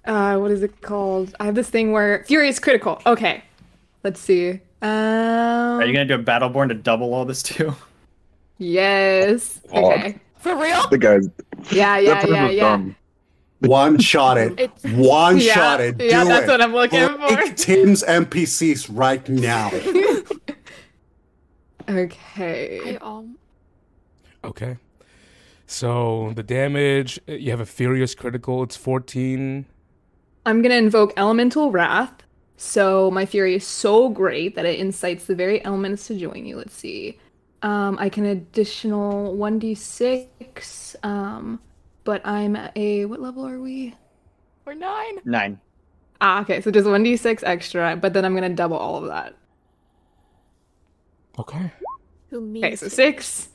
uh what is it called? I have this thing where Furious Critical. Okay. Let's see. Um Are you gonna do a Battleborn to double all this too? Yes. Oh. Okay. For real? The guys. Yeah, yeah, that yeah, yeah. dumb. One shot it. It's One Yeah, shot it. Do yeah, that's it. what I'm looking Break for. Tim's NPCs right now. Okay. I all Okay. So the damage, uh, you have a furious critical. It's 14. I'm gonna invoke Elemental Wrath. So my fury is so great that it incites the very elements to join you. Let's see. Um, I can additional 1d6. Um, but I'm at a what level are we? We're nine. Nine. Ah, okay, so just 1d6 extra, but then I'm gonna double all of that. Okay. to me. Okay, so six.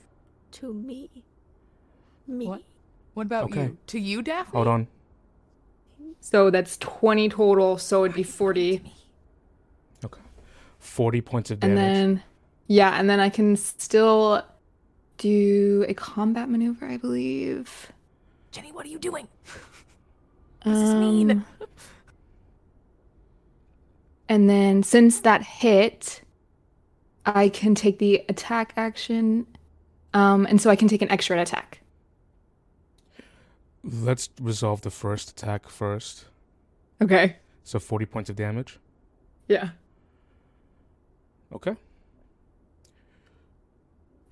To me. Me. What? What about Okay. you? To you, Daphne? Hold on. So that's 20 total, so it'd be 40. Okay. 40 points of damage. And damage. then, yeah, and then I can still do a combat maneuver, I believe. Jenny, what are you doing? What does this mean? Um, And then since that hit, I can take the attack action. Um, and so I can take an extra attack. Let's resolve the first attack first. Okay. So 40 points of damage. Yeah. Okay.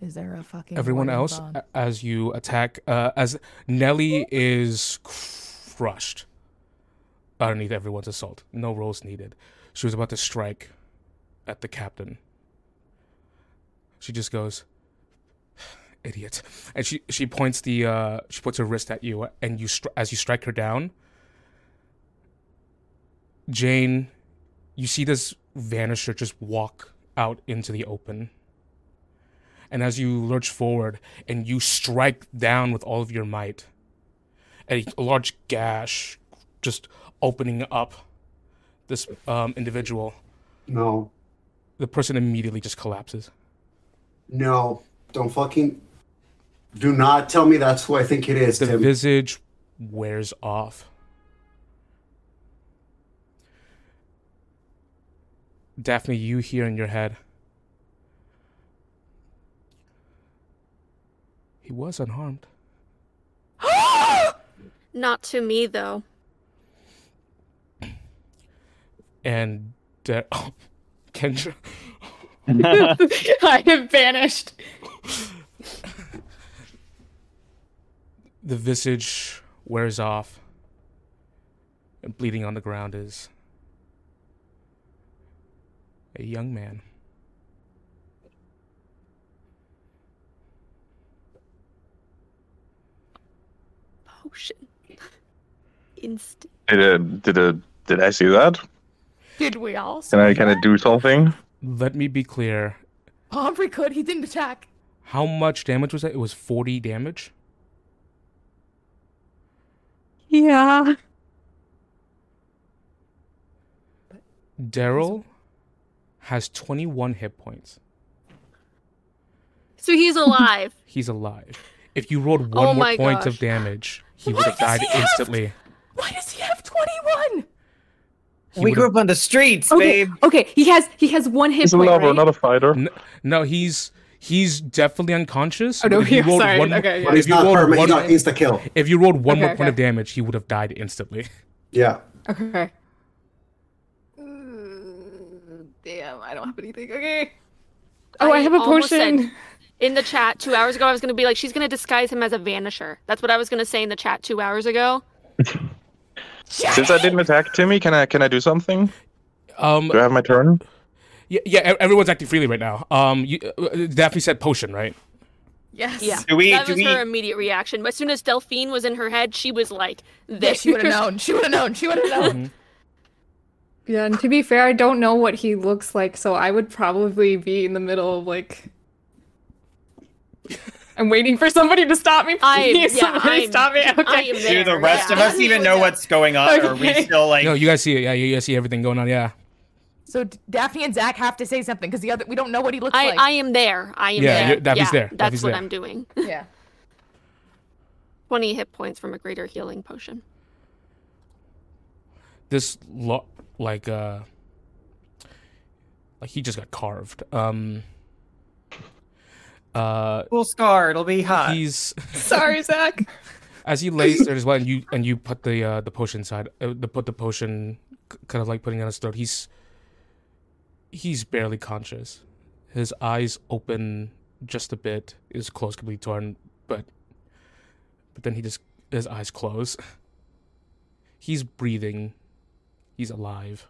Is there a fucking Everyone else, bond? a- as you attack, uh, as Nelly is crushed underneath everyone's assault. No rolls needed. She was about to strike at the captain. She just goes, "Idiot!" And she she points the uh, she puts her wrist at you, and you stri- as you strike her down. Jane, you see this vanisher just walk out into the open. And as you lurch forward and you strike down with all of your might, a, a large gash just opening up this um, individual. No. The person immediately just collapses. No. Don't fucking. Do not tell me that's who I think it is, The Tim. visage wears off. Daphne, you hear in your head. He was unharmed. Not to me though. And Da- oh, Kendra, I have vanished. The visage wears off. And bleeding on the ground is a young man. Potion. Instant. Did it, did it, did I see that? Did we all? Can I kind of do something? Let me be clear. Humphrey could. He didn't attack. How much damage was that? It was 40 damage? Yeah. Daryl has 21 hit points. So he's alive. He's alive. If you rolled one Oh more point gosh. of damage, he would have died he have- instantly. Why does he have 21? He we grew up on the streets, Okay. babe. Okay. He has he has one hit He's a point. lover, right? not a fighter. N- No, he's he's definitely unconscious. Oh, no, but if you yeah, sorry. one- Okay, yeah. But he's if you not rolled permanent. He's one- not insta kill. If you rolled one Okay, more point of damage, he would have died instantly. Yeah. Okay. Uh, Damn, I don't have anything. Okay. Oh, I, I have a potion. In the chat two hours ago, I was gonna be like, she's gonna disguise him as a vanisher. That's what I was gonna say in the chat two hours ago. Since I didn't attack Timmy, can I can I do something? Um, Do I have my turn? Yeah, yeah, e- everyone's acting freely right now. Um, you, uh, Daphne said potion, right? Yes. Yeah, Do we- that do was we- her immediate reaction. But as soon as Delphine was in her head, she was like, Yeah, "This." she would have known. She would have known. She would have known. Yeah, and to be fair, I don't know what he looks like, so I would probably be in the middle of like. I'm waiting for somebody to stop me. Please, yeah, somebody I'm- stop me. Okay. I am there. Do the rest yeah. of us even know what's going on? Or are we Okay. still like No, you guys see it. Yeah, you guys see everything going on. Yeah. So Daphne and Zach have to say something because the other we don't know what he looks I, like. I am there. I am Yeah, there. you're- Daphne's yeah, there. That's Daphne's what there. I'm doing. yeah. 20 hit points from a greater healing potion. This lo- like uh, like he just got carved. Um. Uh, full scar? It'll be hot. he's Sorry, Zach. as he lays there as well, and you and you put the uh, the potion inside, uh, the put the potion, kind of like putting on his throat. He's he's barely conscious. His eyes open just a bit. His closed completely torn, but but then he just his eyes close. He's breathing. He's alive.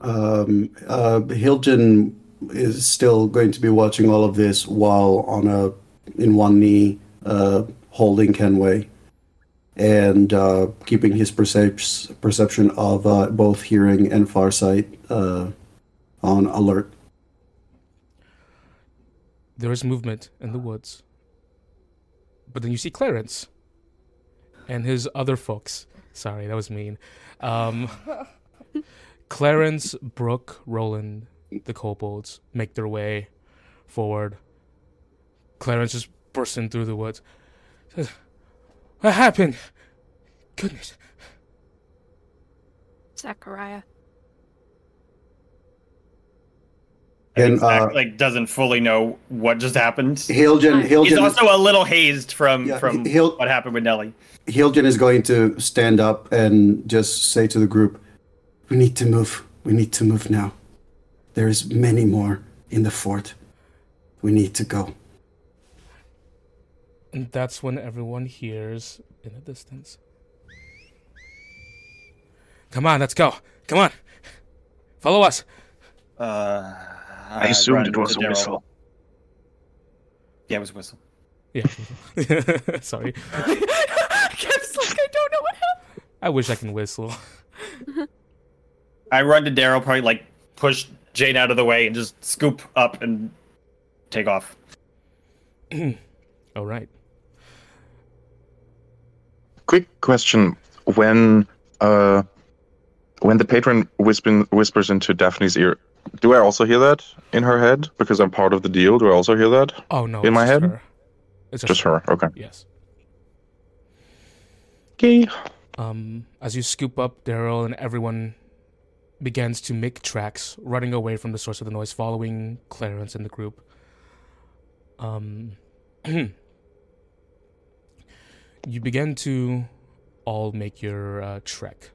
Um, uh, Hiljan is still going to be watching all of this while on a in one knee, uh, holding Kenway, and uh, keeping his percep- perception of uh, both hearing and farsight uh, on alert. There is movement in the woods. But then you see Clarence and his other folks. Sorry, that was mean. Um, Clarence, Brooke, Roland, the kobolds make their way forward. Clarence is bursting through the woods. Says, What happened? Goodness. Zachariah. I think And, Zach, uh, like doesn't fully know what just happened. Hiljan, He's He's also a little hazed from Yeah, from he'll- what happened with Nelly. Hiljan is going to stand up and just say to the group, "We need to move. We need to move now. There's many more in the fort. We need to go." And that's when everyone hears in the distance. Come on, let's go. Come on. Follow us. Uh, I assumed it was a Daryl. whistle. Yeah, it was a whistle. Yeah. Sorry. Kev's like, I don't know what happened. I wish I can whistle. I run to Daryl, probably like push Jane out of the way and just scoop up and take off. All right. Quick question: When uh, when the patron whispers into Daphne's ear, do I also hear that in her head because I'm part of the deal? Do I also hear that? Oh no, In my just head? her. It's Just her. Okay. Yes. Okay. Um, as you scoop up Daryl and everyone begins to make tracks, running away from the source of the noise, following Clarence and the group. Um, you begin to all make your uh, trek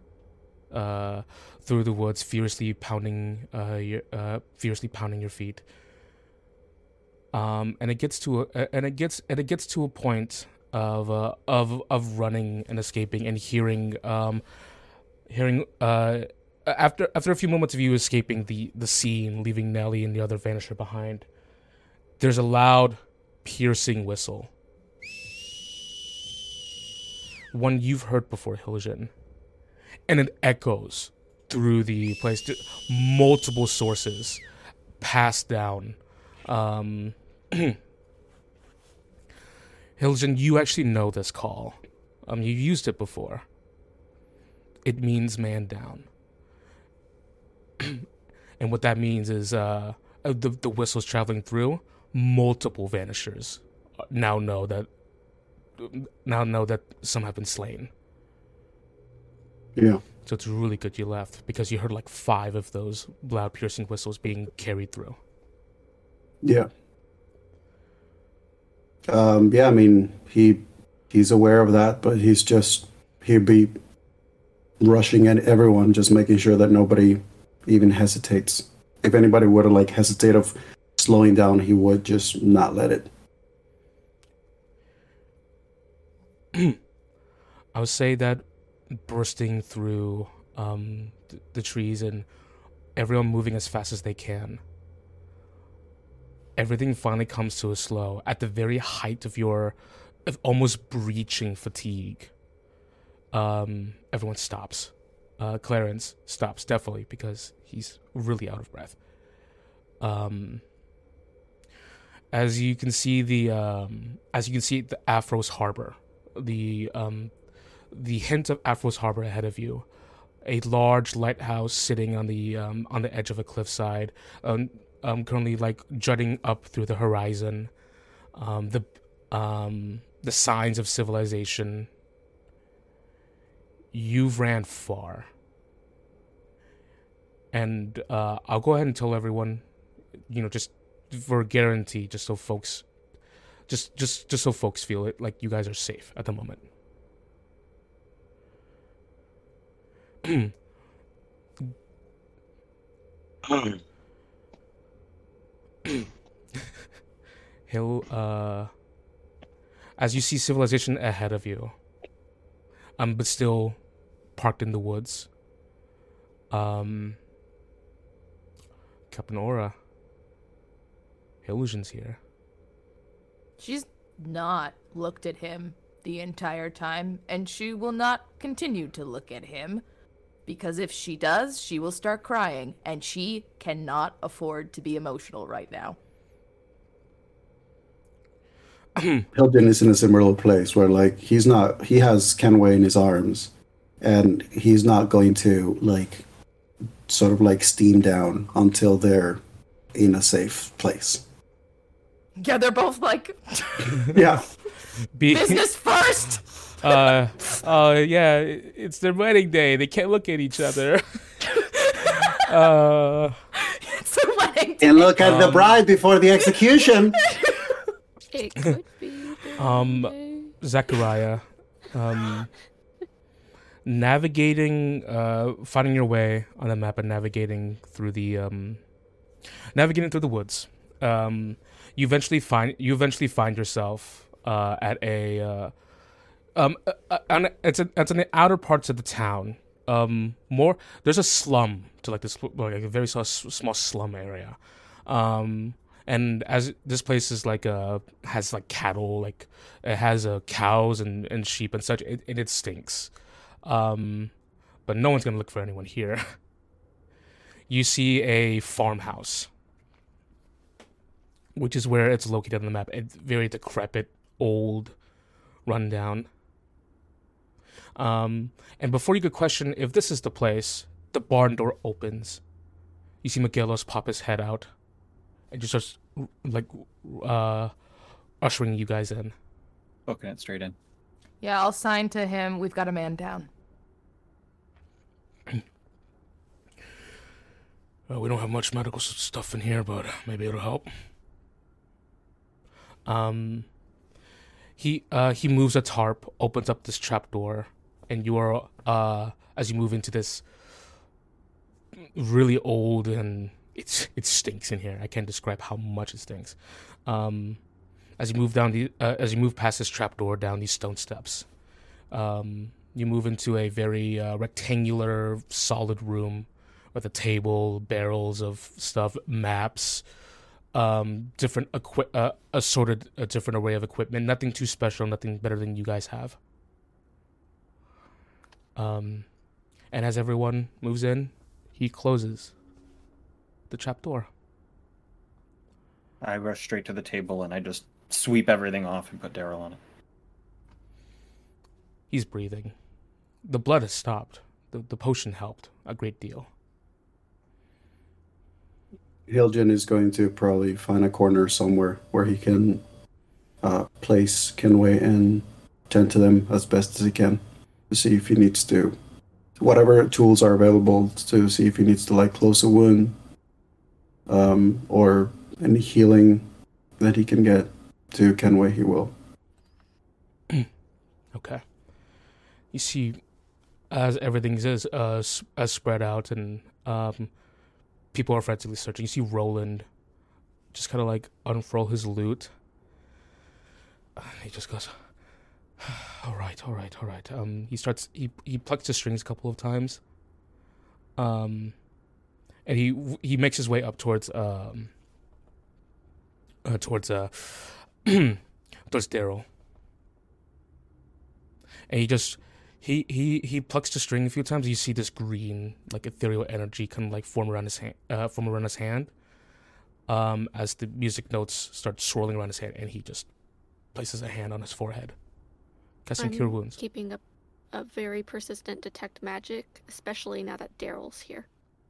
uh, through the woods, fiercely pounding uh, your uh, pounding your feet. Um, and it gets to a, and it gets and it gets to a point of uh, of of running and escaping and hearing um, hearing uh, after after a few moments of you escaping the the scene, leaving Nellie and the other vanisher behind. There's a loud, piercing whistle. One you've heard before, Hiljan, and it echoes through the place multiple sources, passed down. Um, Hiljan, you actually know this call. Um, you used it before. It means man down. and what that means is uh, uh, the the whistles traveling through multiple vanishers now know that now know that some have been slain. Yeah. So it's really good you left because you heard like five of those loud piercing whistles being carried through. Yeah. Um, yeah, I mean, he he's aware of that, but he's just he'd be rushing at everyone, just making sure that nobody even hesitates. If anybody were to like hesitate of slowing down, he would just not let it. I would say that bursting through um, th- the trees and everyone moving as fast as they can. Everything finally comes to a slow at the very height of your of almost breaching fatigue. Um, everyone stops. Uh, Clarence stops definitely because he's really out of breath. Um, as you can see the um, as you can see the Afro's harbor, the um, the hint of Afro's harbor ahead of you, a large lighthouse sitting on the um, on the edge of a cliffside, um, um, currently like jutting up through the horizon. Um, the um, the signs of civilization. You've ran far, and uh, I'll go ahead and tell everyone, you know, just for guarantee, just so folks, just just just so folks feel it like you guys are safe at the moment. He'll uh as you see civilization ahead of you. Um but still parked in the woods. Um Captain Aura. Illusion's here. She's not looked at him the entire time, and she will not continue to look at him. Because if she does, she will start crying, and she cannot afford to be emotional right now. Hiljan is in a similar place where like he's not he has Kenway in his arms and he's not going to like sort of like steam down until they're in a safe place. Yeah, they're both like, Yeah. Be- business first! uh uh yeah, it's their wedding day. They can't look at each other. uh it's a wedding And look at the Um, bride before the execution. It could be. um Zachariah um navigating uh finding your way on the map and navigating through the um navigating through the woods um you eventually find you eventually find yourself uh at a uh um uh, uh, it's a, it's in the outer parts of the town. Um more there's a slum to like this like a very small, small slum area. Um and as this place is like uh has like cattle like it has uh, cows and, and sheep and such it, and it stinks. Um but no one's gonna look for anyone here. You see a farmhouse, which is where it's located on the map. It's very decrepit, old, rundown. Um, and before you could question if this is the place, the barn door opens. You see Miguelos pop his head out, and just starts like uh, ushering you guys in. Booking it straight in. Yeah, I'll sign to him. We've got a man down. Uh, we don't have much medical stuff in here, but maybe it'll help. Um, he uh he moves a tarp, opens up this trap door, and you are uh as you move into this really old and it's it stinks in here. I can't describe how much it stinks. Um, as you move down the uh, as you move past this trap door down these stone steps, um, you move into a very uh, rectangular, solid room with a table, barrels of stuff, maps, um, different equi- uh, assorted a different array of equipment. Nothing too special, nothing better than you guys have. Um, and as everyone moves in, he closes the trap door. I rush straight to the table and I just sweep everything off and put Daryl on it. He's breathing. The blood has stopped. The, the potion helped a great deal. Hiljan is going to probably find a corner somewhere where he can uh, place Kenway and tend to them as best as he can to see if he needs to, whatever tools are available to see if he needs to like close a wound um, or any healing that he can get to Kenway, he will. Okay. You see, as everything is uh, as spread out and um, people are frantically searching, you see Roland just kind of like unfurl his lute. He just goes, "All right, all right, all right." Um, he starts. He he plucks the strings a couple of times. Um, and he he makes his way up towards um. Uh, towards uh, towards Daryl and he just he he he plucks the string a few times. You see this green like ethereal energy kind of like form around his hand, uh, form around his hand, um, as the music notes start swirling around his hand, and he just places a hand on his forehead, casting I'm cure wounds. Keeping up a very persistent detect magic, especially now that Daryl's here,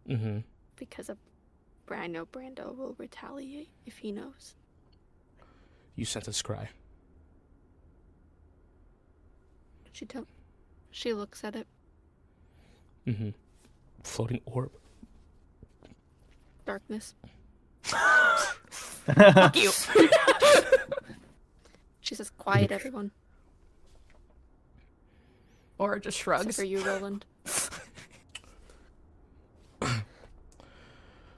Mm-hmm. because of, I know Brando will retaliate if he knows. You sent a scry. She tell, she looks at it. Mm-hmm. Floating orb. Darkness. Fuck you. She says, "Quiet, everyone." or just Except shrugs. for you, Roland.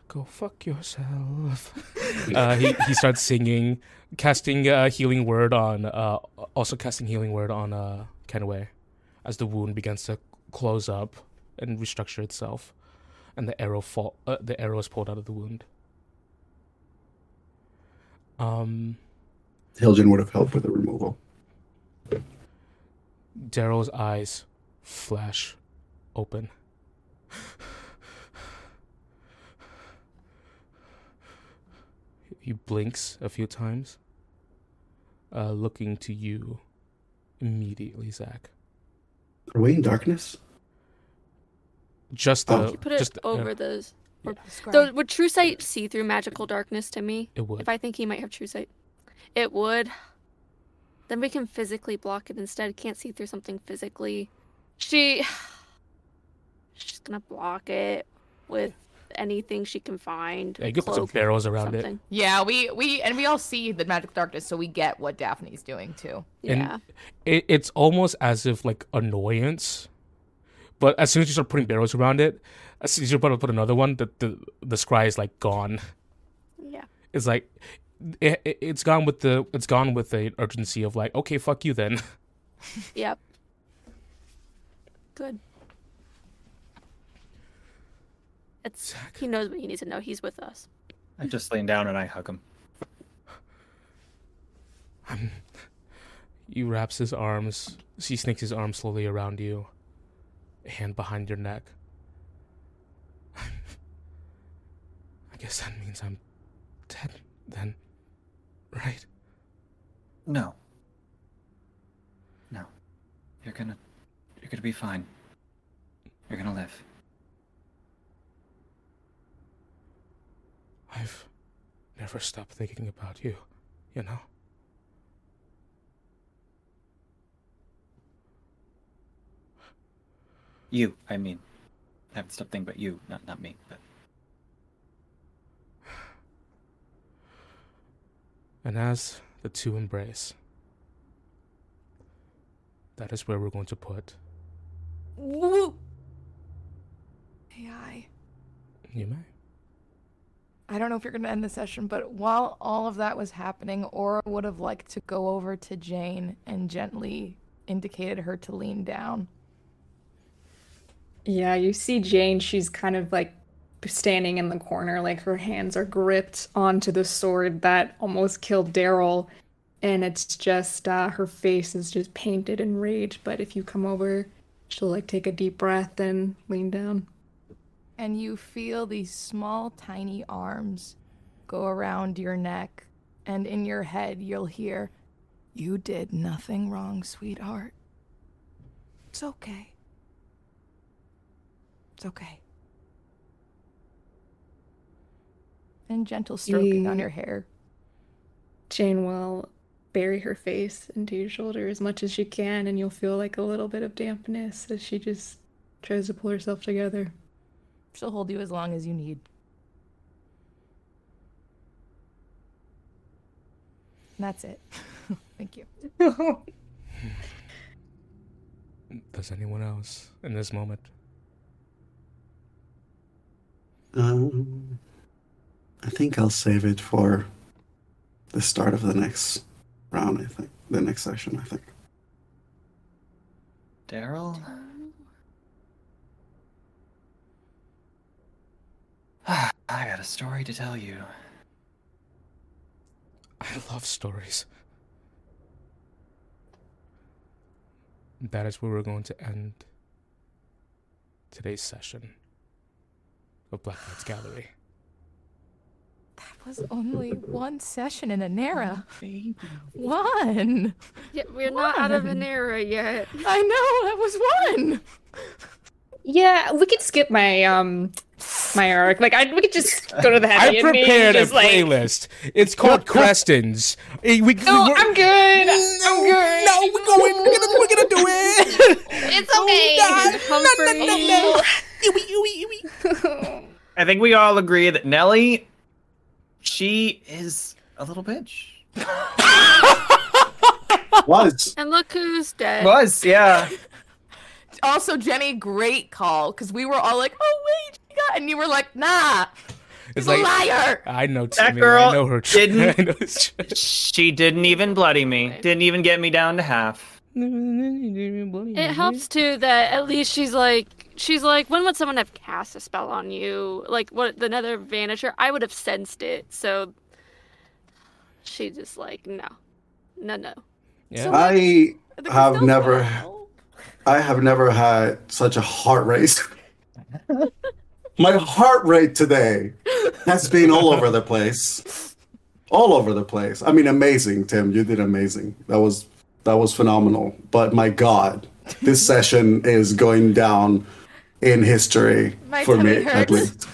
Go fuck yourself. uh, he he starts singing, casting uh, healing word on. Uh, also casting healing word on uh, Kenway, as the wound begins to close up and restructure itself, and the arrow fall. Uh, the arrow is pulled out of the wound. Um, Hiljan would have helped with the removal. Daryl's eyes flash open. He blinks a few times, uh, looking to you immediately, Zach. Are we in darkness? Just Oh. the She put it just over those. Or, Scry. though, would True Sight see through magical darkness to me? it would. If I think he might have True Sight, it would. Then we can physically block it instead. Can't see through something physically. She. She's gonna block it with anything she can find. yeah, you could put some cloak, barrels around it. Yeah, we we and we all see the magic darkness, so we get what Daphne's doing too. And Yeah. it, it's almost as if like annoyance but as soon as you start putting barrels around it as soon as you're about to put another one the the, the scry is like gone Yeah. it's like it, it, it's gone with the it's gone with the urgency of like okay fuck you then Yep. Good. It's he knows what he needs to know. He's with us. I just lean down and I hug him. Um, he wraps his arms he snakes his arm slowly around you a hand behind your neck um, I guess that means I'm dead then, right? No. No. You're gonna. You're gonna be fine. You're gonna live. I've never stopped thinking about you, you know? You, I mean. I haven't stopped thinking about you, not not me, but And as the two embrace, that is where we're going to put Woo! AI. you may. I don't know if you're going to end the session, but while all of that was happening, Aura would have liked to go over to Jane and gently indicated her to lean down. Yeah, you see Jane, she's kind of like standing in the corner, like her hands are gripped onto the sword that almost killed Daryl. And it's just uh, her face is just painted in rage. But if you come over, she'll like take a deep breath and lean down. And you feel these small, tiny arms go around your neck. And in your head, you'll hear, You did nothing wrong, sweetheart. It's okay. It's okay. And gentle stroking on your hair. Jane will bury her face into your shoulder as much as she can, and you'll feel like a little bit of dampness as she just tries to pull herself together. She'll hold you as long as you need. And that's it. Thank you. Does anyone else in this moment? Um, I think I'll save it for the start of the next round. I think the next session. I think. Daryl? I got a story to tell you. I love stories. That is where we're going to end today's session of Black Knight's Gallery. That was only one session in Enera. One. Yeah, we're not out of Enera yet. I know, that was one. Yeah, we could skip my um my arc. Like I we could just go to the heavy I and me, prepared a just, like, playlist. It's called Creston's. Eh, We, No, we're- I'm good. I'm good. No, we're going. We're gonna, we're gonna do it. It's okay. no, no, no, no. I think we all agree that Nelly, she is a little bitch. Was And look who's dead. Was, yeah. Also, Jenny, great call because we were all like, "Oh wait, she got," and you were like, "Nah, It's he's a liar." I know That girl I know her. didn't- I know it's. She didn't even bloody me. Didn't even get me down to half. It helps too that at least she's like she's like when would someone have cast a spell on you? Like what the Nether Vanisher? I would have sensed it. So she just like no, no, no. Yeah. I have never, will. I have never had such a heart rate. My heart rate today has been all over the place, all over the place. I mean, amazing, Tim. You did amazing. That was that was phenomenal. But my God, this session is going down in history My for tummy me at least.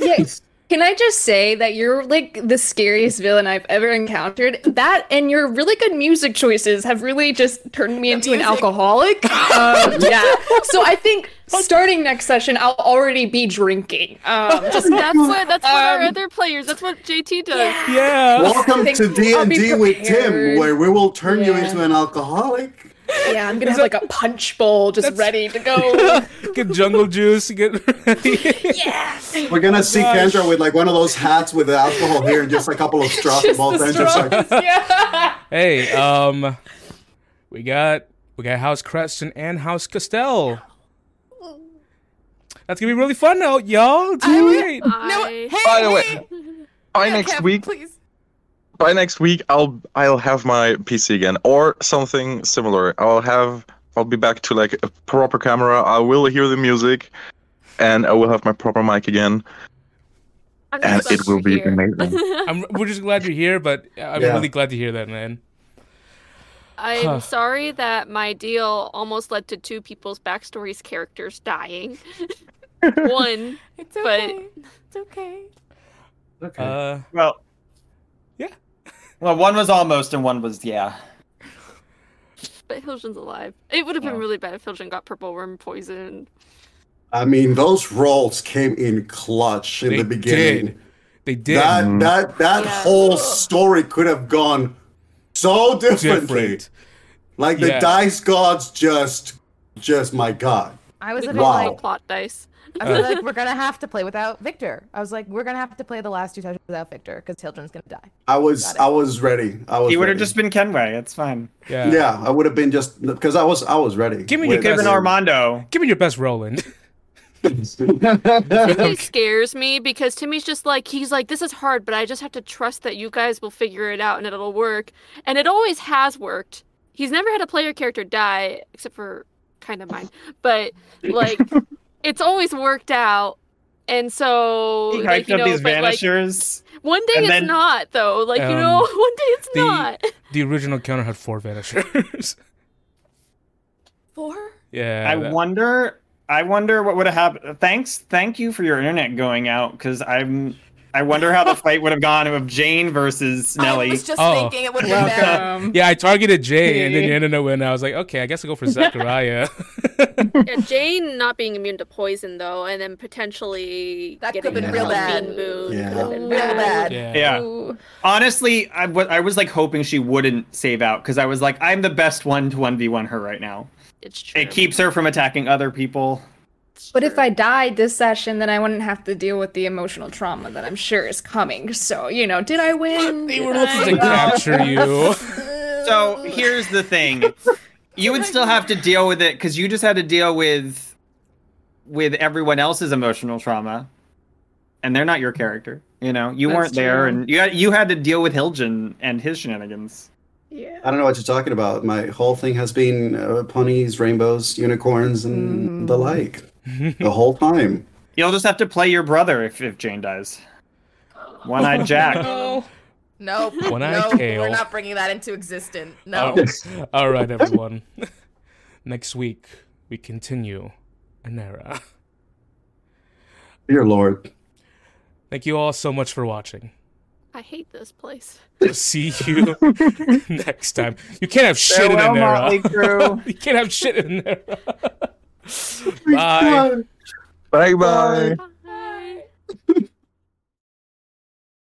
Yes. Can I just say that you're like the scariest villain I've ever encountered? That and your really good music choices have really just turned me into an alcoholic. Um, yeah. So I think starting next session, I'll already be drinking. Um, just That's what that's what our Um, other players. That's what JT does. Yeah. Welcome to D I'll and be D with Tim, where we will turn you into an alcoholic. Yeah, I'm gonna have like a punch bowl just ready to go. Get jungle juice. Get ready. yeah. We're gonna see gosh. Kendra with like one of those hats with the alcohol here and just a couple of straws Just both the ends. Just like, straws. Yeah. hey, um, we got we got House Creston and House Castell. That's gonna be really fun though, y'all. It's great. No, I- hey, By the way, hey. by Yeah, next Kev, week, please. By next week, I'll I'll have my PC again or something similar. I'll have I'll be back to like a proper camera. I will hear the music, and I will have my proper mic again. I'm And it will be here. amazing. I'm, we're just glad you're here, but I'm Yeah. really glad to hear that, man. I'm Huh. sorry that my deal almost led to two people's backstories characters dying. One, It's But- okay. It's okay. Okay. Uh, Well, Yeah. Well, one was almost, and one was yeah. but Hiljan's alive. It would have been Oh. really bad if Hiljan got purple worm poisoned. I mean, those rolls came in clutch in They the beginning. did. they did. That Mm. that that Yeah. whole story could have gone so differently. different. Like the Yeah. dice gods just just my god. I was We a call Wow. like, plot dice. I was uh, like, we're gonna have to play without Victor. I was like, we're gonna have to play the last two sessions without Victor because Hiljan's gonna die. I was I was ready. I was He would have just been Kenway. It's fine. Yeah. Yeah, I would have been just because I was I was ready. Give me your could best. Armando. Give me your best, Roland. Timmy scares me because Timmy's just like he's like this is hard, but I just have to trust that you guys will figure it out and it'll work. And it always has worked. He's never had a player character die except for kind of mine, but like it's always worked out. And so He like, you up know, these but, like, vanishers. one day it's then- not though. Like you Um, know, one day it's the- not. the original counter had four vanishers. Four? yeah. I that- wonder. I wonder what would have happened. Thanks, thank you for your internet going out because I'm. I wonder how the fight would have gone of Jane versus Nellie. I was just Oh. thinking it would have been. Um, Yeah, I targeted Jane and then your internet went. I was like, okay, I guess I'll go for Zachariah. Yeah, Jane not being immune to poison though, and then potentially That could've been real Halloween bad. boon Yeah. could Real bad. bad. yeah. Yeah. Honestly, I I was like hoping she wouldn't save out because I was like, I'm the best one to one v one her right now. It's true. It keeps her from attacking other people. It's But if. I died this session, then I wouldn't have to deal with the emotional trauma that I'm sure is coming. So, you know, did I win? They Did were looking to capture you. So here's the thing: you would still have to deal with it because you just had to deal with with everyone else's emotional trauma, and they're not your character. You know, you That's weren't there, true. and you had, you had to deal with Hiljan and his shenanigans. Yeah. I don't know what you're talking about. My whole thing has been uh, ponies, rainbows, unicorns, and the like the whole time. You'll just have to play your brother if, if Jane dies. One eyed Jack. No. Nope. One-eyed nope. Kale. We're not bringing that into existence. No. Oh, all right, everyone. Next week we continue Enera. Dear Lord. Thank you all so much for watching. I hate this place. We'll see you next time. You can't have shit Farewell, in Motley Enera. You can't have shit in Enera. Bye. Bye bye. Bye.